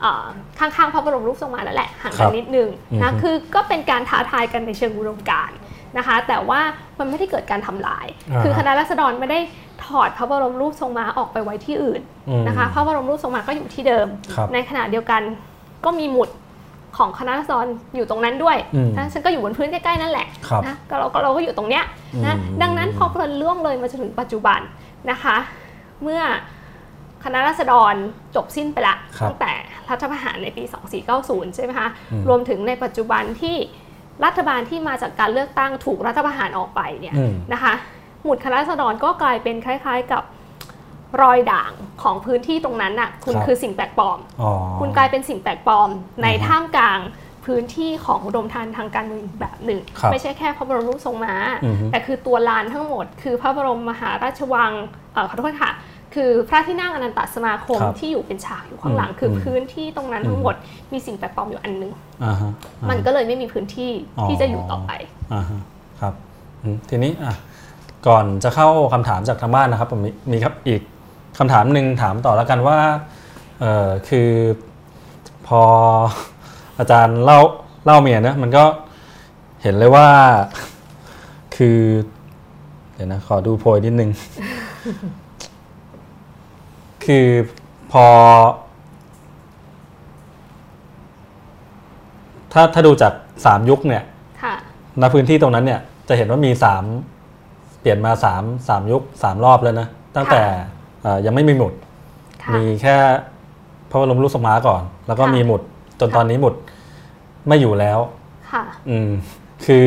เอ่อข้างๆพระบรมรูปทรงมาแล้วแหละห่างครักันบนิดนึงอือนะฮึคือก็เป็นการท้าทายกันในเชิงอุดมการณ์นะคะ แต่ว่ามันไม่ได้เกิดการทำลายอ่าคือคณะรัษฎรไม่ได้ถอดพระบรมรูปทรงม้าออกไปไว้ที่อื่นอืมนะคะพระบรมรูปทรงม้าก็อยู่ที่เดิมครับในขณะเดียวกันก็มีหมุดของคณะรัษฎรอยู่ตรงนั้นด้วยอืมนะฉันก็อยู่บนพื้นใกล้ๆนั่นแหละครับนะก็เราก็เราก็อยู่ตรงเนี้ยนะอืมดังนั้นพอเพลินล่วงเลยมาจนถึงปัจจุบันนะคะ เมื่อคณะรัษฎรจบสิ้นไปละครับตั้งแต่รัฐประหารในปี 2490 ใช่ไหมคะอืมรวมถึงในปัจจุบันที่รัฐบาลที่มาจากการเลือกตั้งถูกรัฐประหารออกไปเนี่ยอืมนะคะหมุดคณะรัษฎรก็กลายเป็นคล้าย ๆกับรอยด่างของพื้นที่ตรงนั้นน่ะคุณครับคือสิ่งแปลกปลอมอ๋อคุณกลายเป็นสิ่งแปลกปลอมในอือฮึท่ามกลาง พื้นที่ของอุดมทานทางการเมืองอีกแบบหนึ่งครับไม่ใช่แค่พระบรมรูปทรงม้าอือฮึแต่คือตัวลานทั้งหมด คือพระบรมมหาราชวังเอ่อขอโทษค่ะ คือพระที่นั่งอนันตสมาคมครับที่อยู่เป็นฉากอยู่ข้างหลังอืมคืออมพื้นที่ตรงนั้นทั้งหมดมีสิ่งแปลกปลอมอยู่อันหนึงอ่าฮะอ่ามันก็เลยไม่มีพื้นที่อ๋อที่จะอยู่ต่อไปอ่าฮะครับอืมทีนี้อะก่อนจะเข้าคำถามจากทางบ้านนะครับผมมีมีครับอีกคำถามหนึ่งถามต่อแล้วกันว่าเออคือพอ อาจารย์เล่าเล่าเมียนะมันก็เห็นเลยว่า คือ เดี๋ยวนะ ขอดูโพยนิดนึง คือพอ ถ้าถ้าดูจากสามยุคเนี่ยค่ะณพื้นที่ตรงนั้นเนี่ย จะเห็นว่ามีสามเปลี่ยนมาสามสามยุคสามรอบแล้วนะ ตั้งแต่เอ่อยังไม่มีหมุดค่ะมีแค่พระบรมรูปทรงม้าก่อน แล้วก็ค่ะมีหมุด จนค่ะตอนนี้หมุดไม่อยู่แล้ว ค่ะ อืม คือ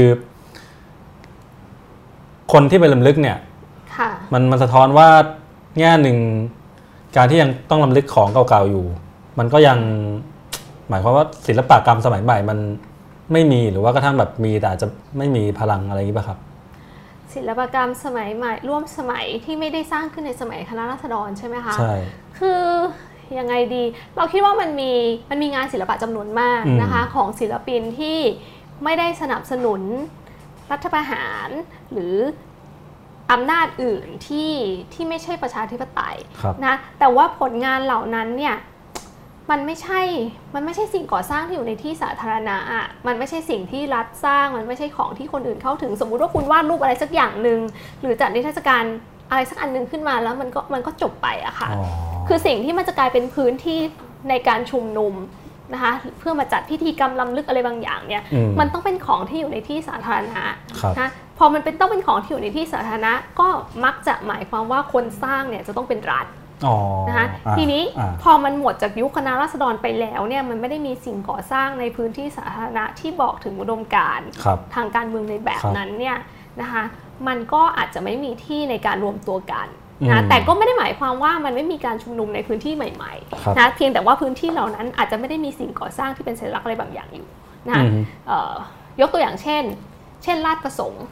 คนที่ไปลำลึกเนี่ย ค่ะ มันมันสะท้อนว่าแง่หนึ่งการที่ยังต้องลำลึกของเก่าๆอยู่ มันก็ยังหมายความว่าศิลปะกรรมสมัยใหม่ มันไม่มีหรือว่ากระทั่งแบบมีแต่อาจจะไม่มีพลังอะไรอย่างนี้ป่ะครับ ศิลปกรรมสมัยใหม่ ร่วมสมัยที่ไม่ได้สร้างขึ้นในสมัยคณะรัษฎรใช่ไหมคะใช่คือ ยังไงดี เราคิดว่ามันมีมันมีงานศิลปะจำนวนมากอืมนะคะของศิลปินที่ไม่ได้สนับสนุนรัฐประหารหรืออำนาจอื่นที่ที่ไม่ใช่ประชาธิปไตยครับนะแต่ว่าผลงานเหล่านั้นเนี่ยมันไม่ใช่ มันไม่ใช่สิ่งก่อสร้างที่อยู่ในที่สาธารณะอะ มันไม่ใช่สิ่งที่รัฐสร้าง มันไม่ใช่ของที่คนอื่นเข้าถึง สมมุติว่าคุณวาดรูปอะไรสักอย่างหนึ่งหรือจัดนิทรรศการอะไรสักอันหนึ่งขึ้นมาแล้วมันก็มันก็จบไปอะค่ะอ๋อ คือสิ่งที่มันจะกลายเป็นพื้นที่ในการชุมนุมนะคะเพื่อมาจัดพิธีกรรมล้ำลึกอะไรบางอย่างเนี่ยอืมมันต้องเป็นของที่อยู่ในที่สาธารณะครับนะพอมันเป็นต้องเป็นของที่อยู่ในที่สาธารณะก็มักจะหมายความว่าคนสร้างเนี่ยจะต้องเป็นรัฐอ๋อนะคะอ่าทีนี้อ่าพอมันหมดจากยุคคณะราษฎรไปแล้วเนี่ยมันไม่ได้มีสิ่งก่อสร้างในพื้นที่สาธารณะที่บอกถึงอุดมการณ์ครับทางการเมืองในแบบครับนั้นเนี่ยนะคะมันก็อาจจะไม่มีที่ในการรวมตัวกันอื นะแต่ก็ไม่ได้หมายความว่ามันไม่มีการชุมนุมในพื้นที่ใหม่ครับๆนะเพียงแต่ว่าพื้นที่เหล่านั้นอาจจะไม่ได้มีสิ่งก่อสร้างที่เป็นสัญลักษณ์อะไรบางอย่างอยู่นะอืคะมเอ่อยกตัวอย่างเช่น เช่นราชประสงค์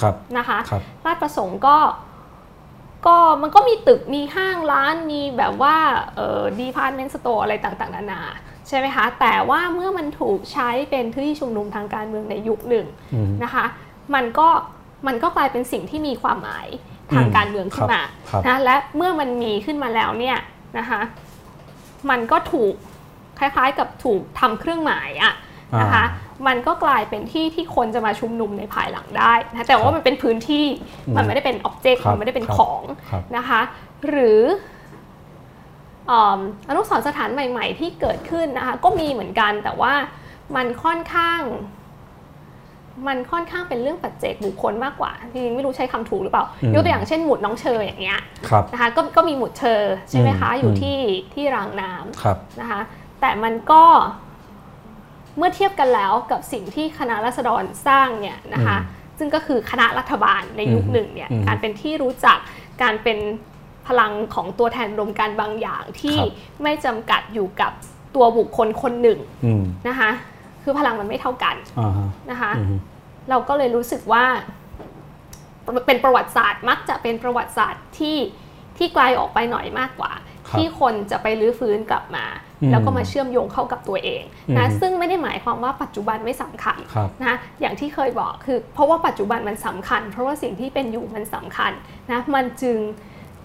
ครับนะคะครับราชประสงค์ก็ก็มันก็มีตึกมีห้างร้านมีแบบว่าเอ่อ department store อะไรต่างๆ นานาใช่ไหมคะ แต่ว่าเมื่อมันถูกใช้เป็นที่ชุมนุมทางการเมืองในยุคหนึ่งอืมนะคะ มันก็มันก็กลายเป็นสิ่งที่มีความหมาย ทางอืมการเมืองขึ้นมาครับนะและเมื่อมันมีขึ้นมาแล้วเนี่ยนะคะมันก็ถูกคล้ายๆกับถูกทำเครื่องหมายอะนะคะมันก็กลายเป็นที่ที่คนจะมาชุมนุมในภายหลังได้นะแต่ครัว่าบมันเป็นพื้นที่อืมมันไม่ได้เป็นอ็อบเจกต์ครับมันไม่ได้เป็นครับของครับนะคะหรืออ่ออนุสรณ์สถานใหม่ ๆ ที่เกิดขึ้นนะคะก็มีเหมือนกันแต่ว่ามันค่อนข้าง มันค่อนข้างเป็นเรื่องปัจเจกบุคคลมากกว่าจริงๆไม่รู้ใช้คำถูกหรือเปล่าอืมยกตัวอย่างเช่นหมุดน้องเชออย่างเงี้ยครับนะคะก็ก็มีหมุดเชอใช่ไหมคะอืมอยู่อืมที่ที่รางน้ำครับนะคะแต่มันก็เมื่อเทียบกันแล้วกับสิ่งที่คณะรัษฎรสร้างเนี่ยนะคะซึ่งก็คือคณะรัฐบาลในยุคอืมหนึ่งเนี่ยอืมการเป็นที่รู้จักการเป็นพลังของตัวแทนรวมการบางอย่างที่ครับไม่จำกัดอยู่กับตัวบุคคลคนหนึ่งอืมนะคะ คือพลังมันไม่เท่ากันอ่าฮะนะคะอืมเราก็เลยรู้สึกว่าเป็นประวัติศาสตร์มักจะเป็นประวัติศาสตร์ที่ที่ไกลออกไปหน่อยมากกว่าครับที่คนจะไปรื้อฟื้นกลับมาอืมแล้วก็มาเชื่อมโยงเข้ากับตัวเองนะอืมซึ่งไม่ได้หมายความว่าปัจจุบันไม่สำคัญครับนะอย่างที่เคยบอกคือ เพราะว่าปัจจุบันมันสำคัญ เพราะว่าสิ่งที่เป็นอยู่มันสำคัญนะมันจึง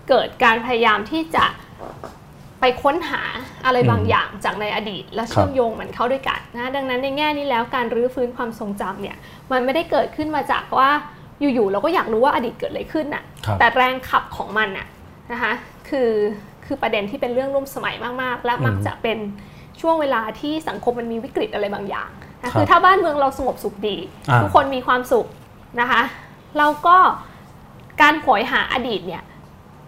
เกิดการพยายามที่จะ ไปค้นหาอะไรบางอืมอย่างจากในอดีต และเชื่อมโยงมันเข้าด้วยกันนะดังนั้นในแง่นี้แล้วการรื้อฟื้นความทรงจำเนี่ยมันไม่ได้เกิดขึ้นมาจากว่าอยู่ๆเราก็อยากรู้ว่าอดีตเกิดอะไรขึ้นน่ะครับแต่แรงขับของมันน่ะนะคะคือคือประเด็นที่เป็นเรื่องร่วมสมัยมากๆ และมักอืมจะเป็นช่วงเวลาที่สังคมมันมีวิกฤตอะไรบางอย่างครันะบคือถ้าบ้านเมืองเราสงบสุขดีอ่าทุกคนมีความสุขนะคะเราก็การโหยหาอดีตเนี่ย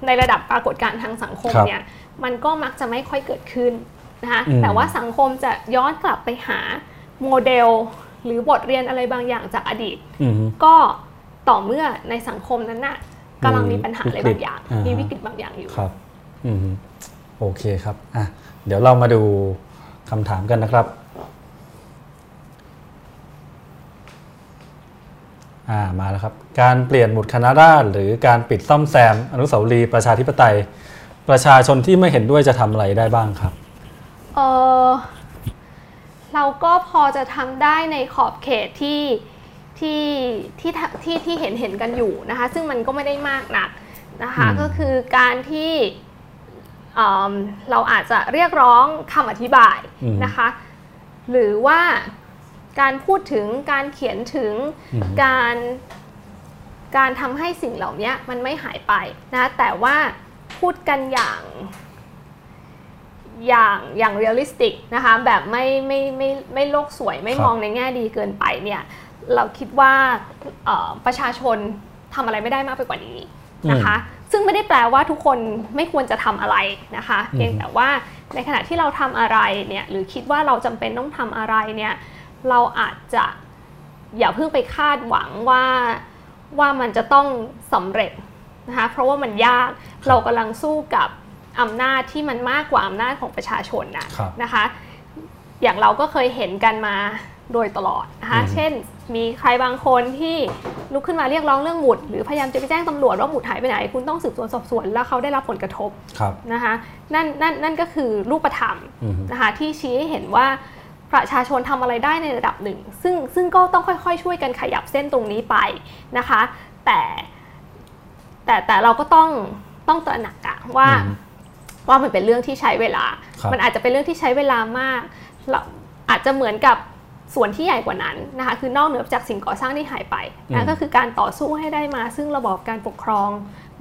ในระดับปรากฏการณ์ทางสังคมครับเนี่ย มันก็มักจะไม่ค่อยเกิดขึ้นนะคะอืมแต่ว่าสังคมจะย้อนกลับไปหาโมเดล หรือบทเรียนอะไรบางอย่างจากอดีตอืมก็ต่อเมื่อในสังคมนั้นน่ะกำลังมีปัญหาอะไรวิกฤตบางอย่างอ่าฮะมีวิกฤตบางอย่างอยู่ครับอืมโอเคครับอะเดี๋ยวเรามาดูคำถามกันนะครับอ่ามาแล้วครับ การเปลี่ยนหมุดคณะราษฎรหรือการปิดซ่อมแซม อนุสาวรีย์ประชาธิปไตย ประชาชนที่ไม่เห็นด้วยจะทำอะไรได้บ้างครับ เออเราก็พอจะทำได้ในขอบเขตที่ที่ที่ทที่ที่เห็นเห็นกันอยู่นะคะ ซึ่งมันก็ไม่ได้มากนักนะคะอืมก็คือการที่เอิ่มเราอาจจะเรียกร้องคำอธิบายอืมนะคะ หรือว่าการพูดถึงการเขียนถึงอืมการการทำให้สิ่งเหล่านี้มันไม่หายไปนะ แต่ว่า พูดกันอย่างอย่างอย่าง realistic นะคะแบบไม่ไม่ไม่ไม่โลกสวยไม่ครับมองในแง่ดีเกินไปเนี่ยเราคิดว่าเอ่อประชาชนทำอะไรไม่ได้มากไปกว่านี้นะคะ ซึ่งไม่ได้แปลว่าทุกคนไม่ควรจะทำอะไรนะคะอืมเพียงแต่ว่าในขณะที่เราทำอะไรเนี่ยหรือคิดว่าเราจำเป็นต้องทำอะไรเนี่ยเราอาจจะอย่าเพิ่งไปคาดหวังว่าว่ามันจะต้องสำเร็จ นะคะเพราะว่ามันยากเรากำลังสู้กับอำนาจที่มันมากกว่าอำนาจของประชาชนนะครับนะคะ อย่างเราก็เคยเห็นกันมาโดยตลอดนะคะอืมเช่นมีใครบางคนที่ลุกขึ้นมาเรียกร้องเรื่องหมุด หรือพยายามจะไปแจ้งตำรวจว่าหมุดหายไปไหน คุณต้องสืบสวนสอบสวนแล้วเขาได้รับผลกระทบครับนะคะนั่นนั่นนั่นก็คือรูปธรรมอืมนะคะที่ชี้ให้เห็นว่าประชาชนทำอะไรได้ในระดับหนึ่ง ซึ่งซึ่งก็ต้องค่อยๆ ช่วยกันขยับเส้นตรงนี้ไปนะคะ แต่ แต่แต่เราก็ต้องต้องตระหนักอะว่าอืมว่ามันเป็นเรื่องที่ใช้เวลาครับมันอาจจะเป็นเรื่องที่ใช้เวลามากเราอาจจะเหมือนกับส่วนที่ใหญ่กว่านั้นนะคะคือนอกเหนือจากสิ่งก่อสร้างที่หายไปอืนะมก็คือการต่อสู้ให้ได้มา ซึ่งระบอบการปกครอง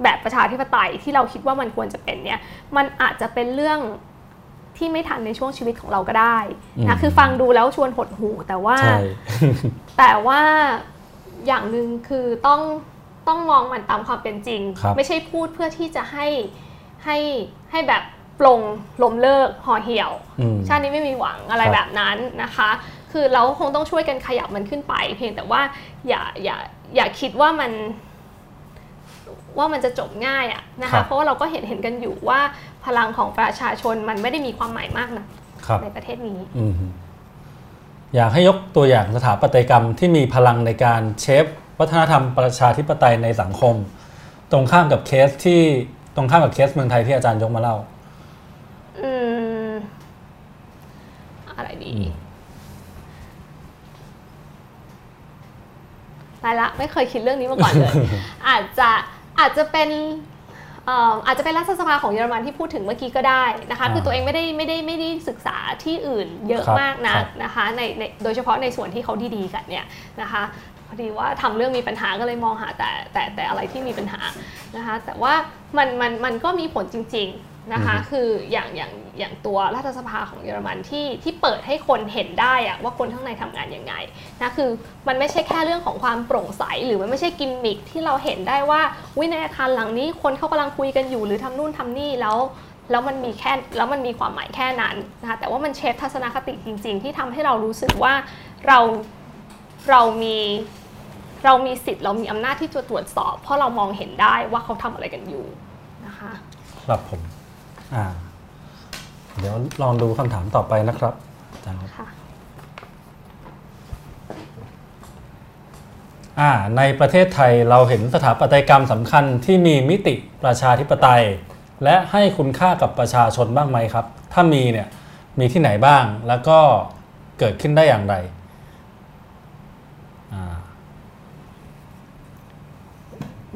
แบบประชาธิปไตยที่เราคิดว่ามันควรจะเป็นเนี่ยมันอาจจะเป็นเรื่องที่ไม่ทันในช่วงชีวิตของเราก็ได้อืนะมคือฟังดูแล้วชวนหดหูแต่ว่าใช่แต่ว่าอย่างหนึ่งคือต้อง ต้องมองมันตามความเป็นจริงครับไม่ใช่พูดเพื่อที่จะให้ให้ให้แบบปลงลมเลิกห่อเหี่ยวอืมชาตินี้ไม่มีหวังอะไรครับแบบนั้นนะคะ คือเราคงต้องช่วยกันขยับมันขึ้นไป เพียงแต่ว่าอย่าอย่าอย่าคิดว่ามันว่ามันจะจบง่ายอะนะครัคะบเพราะว่าเราก็เห็นเห็นกันอยู่ว่าพลังของประชาชนมันไม่ได้มีความหมายมากนะครับในประเทศนี้อืมอยากให้ยกตัวอย่างสถาปัตยกรรมที่มีพลังในการเชฟ วัฒนธรรมประชาธิปไตยในสังคม ตรงข้ามกับเคสที่ตรงข้ามกับเคสเมืองไทยที่อาจารย์ยกมาเล่า อืมอะไรดีอืมตายละไม่เคยคิดเรื่องนี้มาก่อนเลย อาจจะอาจจะเป็นเอ่ออาจจะเป็นรัฐสภาของเยอรมันที่พูดถึงเมื่อกี้ก็ได้นะคะอ่าคือตัวเองไม่ได้ไม่ได้ไม่ได้ศึกษาที่อื่นเยอะครับมากครันะบนะคะในในโดยเฉพาะในส่วนที่เขาดีๆกันเนี่ยนะคะ พอดีว่าทำเรื่องมีปัญหาก็เลยมองหาแต่แต่แต่อะไรที่มีปัญหานะคะแต่ว่ามันมันมันก็มีผลจริงๆนะคะคืออย่างอย่างอย่างตัวรัฐสภาของเยอรมันที่ที่เปิดให้คนเห็นได้อะว่าคนข้างในทำงานยังไงนะคือมันไม่ใช่แค่เรื่องของความโปร่งใส หรือมันไม่ใช่กิมมิคที่เราเห็นได้ว่าวิในอาคารหลังนี้คนเขากำลังคุยกันอยู่ หรือทำนู่นทำนี่แล้วแล้วมันมีแค่แล้วมันมีความหมายแค่นั้นนะคะแต่ว่ามันเชฟทัศนคติจริง ๆ ที่ทำให้เรารู้สึกว่าเราเรามี เรามีสิทธิ์เรามีอำนาจที่จะตรวจสอบ เพราะเรามองเห็นได้ว่าเขาทำอะไรกันอยู่นะคะครับผมอ่าเดี๋ยวลองดูคำถามต่อไปนะครับอาจารย์ครับค่ะอ่าในประเทศไทยเราเห็นสถาปัตยกรรมสำคัญที่มีมิติประชาธิปไตย และให้คุณค่ากับประชาชนบ้างไหมครับ ถ้ามีเนี่ยมีที่ไหนบ้างแล้วก็เกิดขึ้นได้อย่างไร อ่า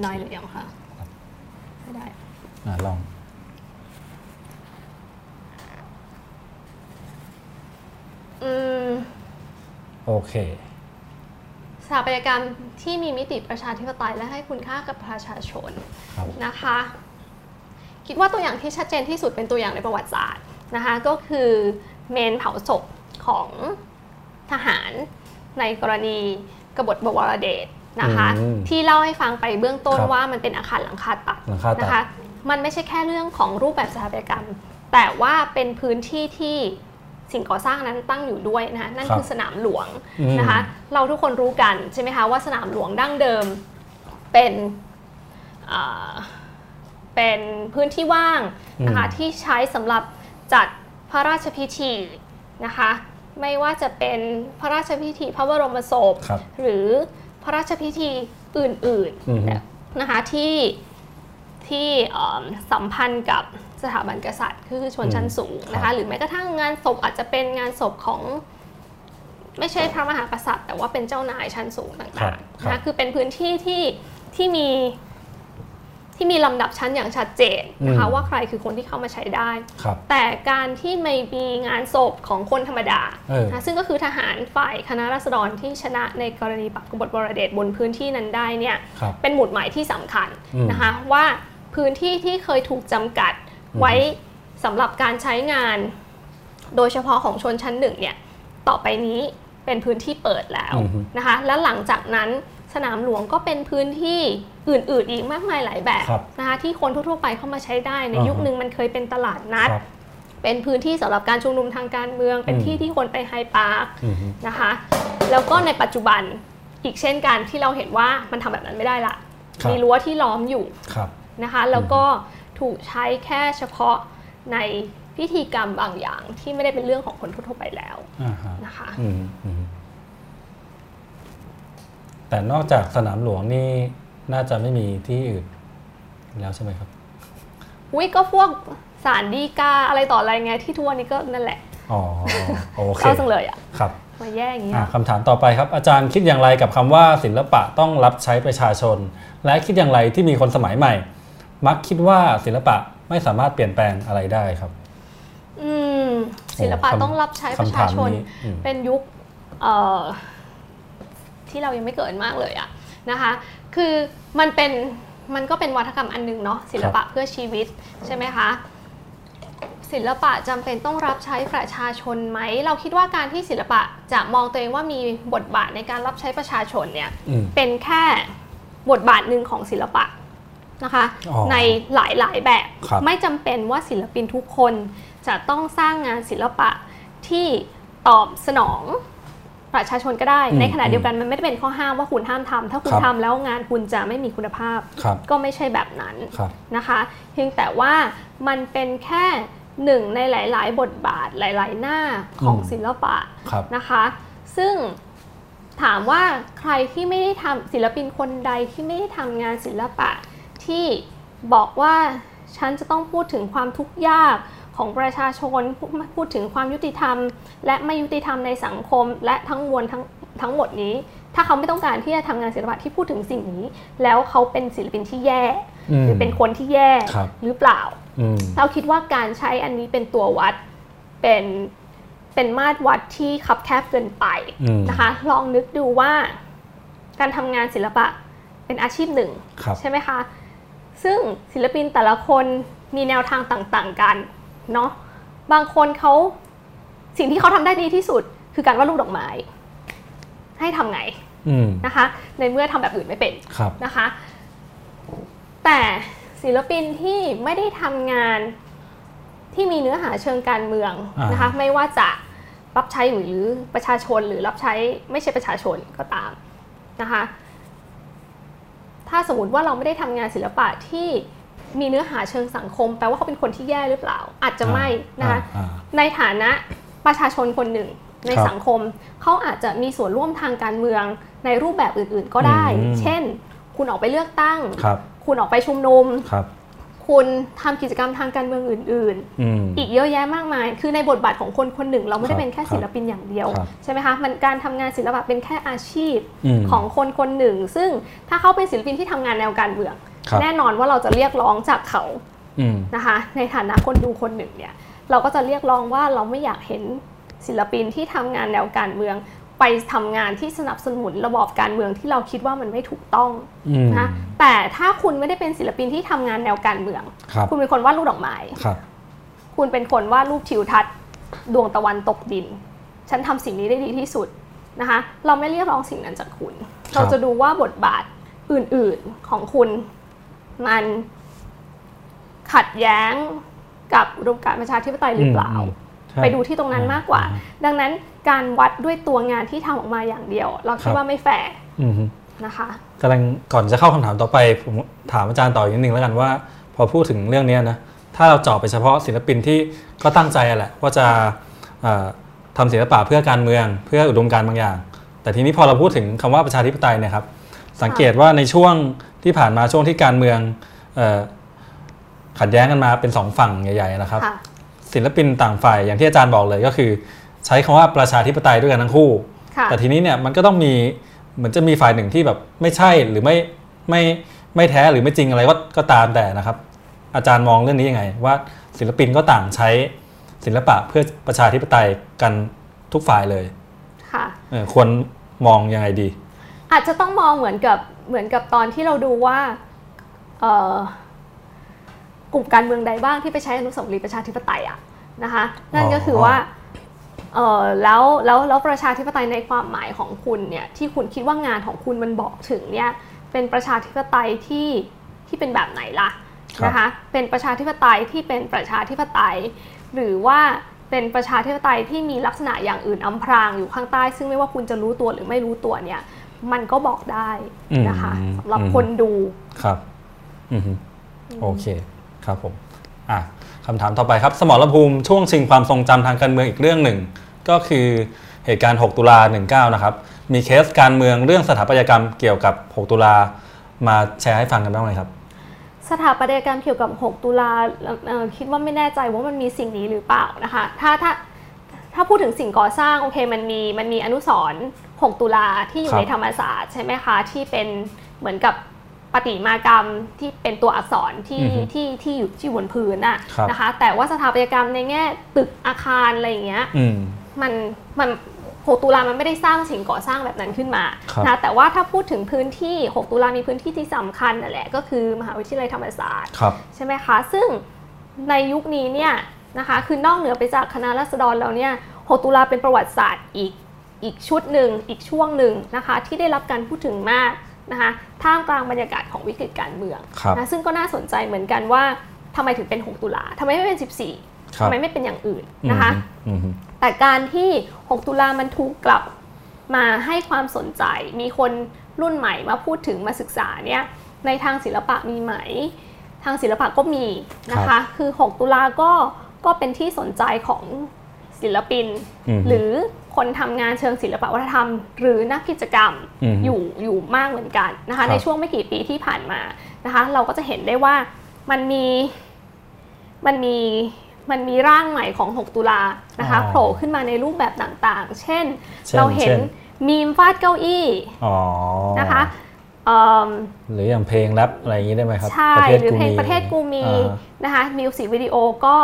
น้อยหรือยังคะไม่ได้อ่าลอง อืม โอเคสถาปัตยกรรมที่มีมิติประชาธิปไตยและให้คุณค่ากับประชาชนครับนะคะ คิดว่าตัวอย่างที่ชัดเจนที่สุดเป็นตัวอย่างในประวัติศาสตร์นะคะก็คือเมนเผาศพของทหารในกรณีกบฏบวรเดช นะคะอืมที่เล่าให้ฟังไปเบื้องต้นครับว่ามันเป็นอาคารหลังคาตัดหลังคาตัดนะคะ มันไม่ใช่แค่เรื่องของรูปแบบสถาปัตยกรรม แต่ว่าเป็นพื้นที่ที่สิ่งก่อสร้างนั้นตั้งอยู่ด้วยนะคะนั่นครับคือสนามหลวงอืมนะคะ เราทุกคนรู้กันใช่ไหมคะว่าสนามหลวงดั้งเดิมเป็นอ่าเป็นพื้นที่ว่างนะคะอืมที่ใช้สำหรับจัดพระราชพิธีนะคะ ไม่ว่าจะเป็นพระราชพิธีพระบรมศพครับหรือ พระราชพิธีอื่นอือฮึๆนะคะที่ที่เอิ่มสัมพันธ์กับสถาบันกษัตริย์ คือชนชั้นสูงนะครัคะบหรือแม้กระทั่งงานศพอาจจะเป็นงานศพของไม่ใช่พระมหากษัตริย์ แต่ว่าเป็นเจ้านายชั้นสูงครัต่าบงๆครันะคะบคือเป็นพื้นที่ที่ที่มี ที่มีลำดับชั้นอย่างชัดเจนนะคะอืมว่าใครคือคนที่เข้ามาใช้ได้ครับแต่การที่ไม่มีงานศพของคนธรรมดาเออนะซึ่งก็คือทหารฝ่ายคณะราษฎรที่ชนะในกรณีปักกบฏบรเดชบนพื้นที่นั้นได้เนี่ยครับเป็นหมุดหมายที่สำคัญอืมนะคะว่าพื้นที่ที่เคยถูกจำกัดไว้สำหรับการใช้งาน โดยเฉพาะของชนชั้นหนึ่งเนี่ยต่อไปนี้เป็นพื้นที่เปิดแล้วอือฮึนะคะและหลังจากนั้นสนามหลวงก็เป็นพื้นที่ อื่นๆอีกมากมายหลายแบบครับนะคะที่คนทั่วๆไปเข้ามาใช้ได้ในอ่าฮะยุคหนึ่งมันเคยเป็นตลาดนัดครับเป็นพื้นที่สำหรับการชุมนุมทางการเมือง เป็นอืมที่ที่คนไปไฮปาร์คอืมนะคะแล้วก็ในปัจจุบันอีกเช่นกันที่เราเห็นว่ามันทำแบบนั้นไม่ได้ละครับมีรั้วที่ล้อมอยู่ครับนะคะแล้วก็ถูกใช้แค่เฉพาะในพิธีกรรมบางอย่างที่ไม่ได้เป็นเรื่องของคนทั่วๆไปแล้วอ่าฮะนะคะอืมอืมแต่นอกจากสนามหลวงนี่ น่าจะไม่มีที่อื่นแล้วใช่ไหมครับอุ้ยก็พวกสารดีกาอะไรต่ออะไรไงที่ทั่วนี้ก็นั่นแหละ อ๋อ โอเคเข้าจังเลยอะครับ มาแย่อย่างนี้อะคำถามต่อไปครับ อาจารย์คิดอย่างไรกับคำว่าศิลปะต้องรับใช้ประชาชน และคิดอย่างไรที่มีคนสมัยใหม่ มักคิดว่าศิลปะไม่สามารถเปลี่ยนแปลงอะไรได้ครับ อืม ศิลปะโอ้คำต้องรับใช้ประคำชาถามชนนี้อืมเป็นยุคเอ่อที่เรายังไม่เกิดมากเลยอะนะคะ คือมันเป็นมันก็เป็นวัฒกรรมอันหนึงเนาะศิลปะเพื่อชีวิตใช่ไหมคะศิลปะจำเป็นต้องรับใช้ประชาชนไหม เราคิดว่าการที่ศิลปะจะมองตัวเองว่ามีบทบาทในการรับใช้ประชาชนเนี่ยอืมเป็นแค่บทบาทหนึ่งของศิลปะนะคะอ๋อในหลายๆแบบครับไม่จำเป็นว่าศิลปินทุกคนจะต้องสร้างงานศิลปะที่ตอบสนอง ประชาชนก็ได้อืมในขณะเดียวกันมันไม่ได้เป็นข้อห้ามว่าคุณห้ามทำถ้าคุณครับทำแล้วงานคุณจะไม่มีคุณภาพครับก็ไม่ใช่แบบนั้นครับนะคะ เพียงแต่ว่ามันเป็นแค่หนึ่งในหลาย ๆ บทบาทหลาย ๆ หน้าของอืมศิลปะครับนะคะ ซึ่งถามว่าใครที่ไม่ได้ทำศิลปินคนใดที่ไม่ได้ทำงานศิลปะ ที่บอกว่าฉันจะต้องพูดถึงความทุกข์ยาก ของประชาชนพูดพูดถึงความยุติธรรม และไม่ยุติธรรมในสังคม และทั้งมวลทั้งทั้งหมดนี้ ถ้าเขาไม่ต้องการที่จะทำงานศิลปะที่พูดถึงสิ่งนี้ แล้วเขาเป็นศิลปินที่แย่อืมหรือเป็นคนที่แย่ครับหรือเปล่าอืมเราคิดว่าการใช้อันนี้เป็นตัววัดเป็นเป็นมาตรวัดที่คับแคบเกินไปอืมนะคะ ลองนึกดูว่า การทำงานศิลปะเป็นอาชีพหนึ่งครับใช่ไหมคะ ซึ่งศิลปินแต่ละคนมีแนวทางต่าง ๆ กัน เนาะบางคนเขาสิ่งที่เขาทำได้ดีที่สุด คือการวาดรูปดอกไม้ ให้ทำไงอืมนะคะ ในเมื่อทำแบบอื่นไม่เป็นครับนะคะ แต่ศิลปินที่ไม่ได้ทำงานที่มีเนื้อหาเชิงการเมืองอ่านนะคะ ไม่ว่าจะรับใช้หรือประชาชนหรือรับใช้ไม่ใช่ประชาชนก็ตามนะคะ ถ้าสมมติว่าเราไม่ได้ทำงานศิลปะที่ มีเนื้อหาเชิงสังคม แปลว่าเขาเป็นคนที่แย่หรือเปล่า อาจจะไม่นะคะอ่าในฐานะประชาชนคนหนึ่งในครับสังคม เขาอาจจะมีส่วนร่วมทางการเมืองในรูปแบบอื่นๆก็ได้อืมเช่น คุณออกไปเลือกตั้งครับคุณออกไปชุมนุมครับคุณทำกิจกรรมทางการเมืองอื่นอืมๆอีกเยอะแยะมากมาย คือในบทบาทของคนคนหนึ่ง เราไม่ครัได้บเป็นแค่ครับศิลปินอย่างเดียวครับใช่ไหมคะ มันการทำงานศิลปะเป็นแค่อาชีพอืมของคนคนหนึ่ง ซึ่งถ้าเขาเป็นศิลปินที่ทำงานแนวการเมืองครับ แน่นอนว่าเราจะเรียกร้องจากเขาอืมนะคะ ในฐานะคนดูคนหนึ่งเนี่ยเราก็จะเรียกร้องว่าเราไม่อยากเห็นศิลปินที่ทำงานแนวการเมือง ไปทำงานที่สนับสนุนระบอบการเมืองที่เราคิดว่ามันไม่ถูกต้องอืมนะแต่ถ้าคุณไม่ได้เป็นศิลปินที่ทำงานแนวการเมืองครับคุณเป็นคนวาดรูปดอกไม้ครับคุณเป็นคนวาดรูปทิวทัศน์ดวงตะวันตกดิน ฉันทำสิ่งนี้ได้ดีที่สุดนะคะ เราไม่เรียกร้องสิ่งนั้นจากคุณครับเราจะดูว่าบทบาทอื่นๆของคุณ มันขัดแย้งกับอุดมการณ์ประชาธิปไตยหรือเปล่ามใช่ไปดูที่ตรงนั้นมากกว่าอืมดังนั้นการวัดด้วยตัวงานที่ทำออกมาอย่างเดียว เราคิครัดบว่าไม่แฟร์อืมนะคะกำลังก่อนจะเข้าคำถามต่อไปผมถามอาจารย์ต่ออีกนิดนึงแล้วกันว่า พอพูดถึงเรื่องเนี้ยนะถ้าเราเจาะไปเฉพาะศิลปินที่ก็ตั้งใจอะแหละว่าจะเอ่อทำศิลปะเพื่อการเมืองเพื่ออุดมการณ์บางอย่าง แต่ทีนี้พอเราพูดถึงคำว่าประชาธิปไตยเนี่ยครับสังเกตว่าในช่วง ที่ผ่านมาช่วงที่การเมืองเอ่อขัดแย้งกันมาเป็นสองฝั่งใหญ่ ๆ นะครับค่ะศิลปินต่างฝ่ายอย่างที่อาจารย์บอกเลยก็คือ ใช้คำว่าประชาธิปไตยด้วยกันทั้งคู่ค่ะแต่ทีนี้เนี่ยมันก็ต้องมีเหมือนจะมีฝ่ายหนึ่งที่แบบไม่ใช่หรือไม่ไม่ไม่แท้หรือไม่จริงอะไรก็ก็ตามแต่นะครับ อาจารย์มองเรื่องนี้ยังไง ว่าศิลปินก็ต่างใช้ศิลปะเพื่อประชาธิปไตยกันทุกฝ่ายเลยค่ะเออควรมองยังไงดี อาจจะต้องมองเหมือนกับเหมือนกับตอนที่เราดูว่าเอ่อกลุ่มการเมืองใดบ้างที่ไปใช้อนุสาวรีย์ประชาธิปไตยอะนะคะนั่นก็คือว่าเออแล้วแล้วแล้วประชาธิปไตยในความหมายของคุณเนี่ยที่คุณคิดว่างานของคุณมันบอกถึงเนี่ยเป็นประชาธิปไตยที่ที่เป็นแบบไหนล่ะครับนะคะเป็นประชาธิปไตยที่เป็นประชาธิปไตย หรือว่าเป็นประชาธิปไตยที่มีลักษณะอย่างอื่นอำพรางอยู่ข้างใต้ ซึ่งไม่ว่าคุณจะรู้ตัวหรือไม่รู้ตัวเนี่ย มันก็บอกได้นะคะอืมสำหรับอืมคนดูครับอือฮึโอเคครับผมอะคำถามต่อไปครับ สมรภูมิช่วงชิงความทรงจำทางการเมืองอีกเรื่องหนึ่ง ก็คือเหตุการณ์ 6 ตุลา 19 นะครับ มีเคสการเมืองเรื่องสถาปัตยกรรมเกี่ยวกับ 6 ตุลามาแชร์ให้ฟังกันบ้างไหมครับ สถาปัตยกรรมเกี่ยวกับ 6 ตุลาเอ่อคิดว่าไม่แน่ใจว่ามันมีสิ่งนี้หรือเปล่านะคะ ถ้าถ้าถ้าพูดถึงสิ่งก่อสร้างโอเคมันมีมันมีอนุสรณ์ 6 ตุลาที่อคยู่รับในธรรมศาสตร์ใช่ไหมคะ ที่เป็นเหมือนกับปฏิมากรรมที่เป็นตัวอักษรที่อือฮึที่ที่อยู่ที่อยู่บนพื้นน่ะครับนะคะ แต่ว่าสถาปัตยกรรมในแง่ตึกอาคารอะไรอย่างเงี้ยอืมมันมัน 6 ตุลามันไม่ได้สร้างสิ่งก่อสร้างแบบนั้นขึ้นมาครับนะแต่ว่าถ้าพูดถึงพื้นที่ 6 ตุลามีพื้นที่ที่สำคัญนั่นแหละก็คือมหาวิทยาลัยธรรมศาสตร์ครับใช่ไหมคะ ซึ่งในยุคนี้เนี่ยนะคะคือนอกเหนือไปจากคณะรัษฎรแล้วเนี่ย 6 ตุลาเป็นประวัติศาสตร์อีก อีกชุดหนึ่งอีกช่วงหนึ่งนะคะที่ได้รับการพูดถึงมากนะคะท่ามกลางบรรยากาศของวิกฤตการเมืองครับนะซึ่งก็น่าสนใจเหมือนกันว่าทำไมถึงเป็น 6 ตุลาทำไมไม่เป็น 14ครัทำบไมไม่เป็นอย่างอื่นนะคะอืมอืมแต่การที่ 6 ตุลามันถูกกลับมาให้ความสนใจ มีคนรุ่นใหม่มาพูดถึงมาศึกษาเนี่ยในทางศิลปะมีไหม ทางศิลปะก็มีนะครัคะบคือ 6 ตุลาก็ก็เป็นที่สนใจของศิลปินอืมหรือ คนทำงานเชิงศิลปวัฒนธรรม หรือนักกิจกรรมอืมอยู่อยู่มากเหมือนกันนะครัคะบในช่วงไม่กี่ปีที่ผ่านมานะคะเราก็จะเห็นได้ว่ามันมีมันมีมันมีร่างใหม่ของ 6 ตุลานะคะอ๋อโผล่ขึ้นมาในรูปแบบต่างๆ เช่นเช่นเราเห็นเช่นมีมฟาดเก้าอี้อ๋อนะคะเอิ่มหรืออย่างเพลงแรปอะไรอย่างนี้ได้ไหมครับใช่ประเทศหรือกูเพลงมีประเทศกูมีอ่านะคะมิวสิกวิดีโอก็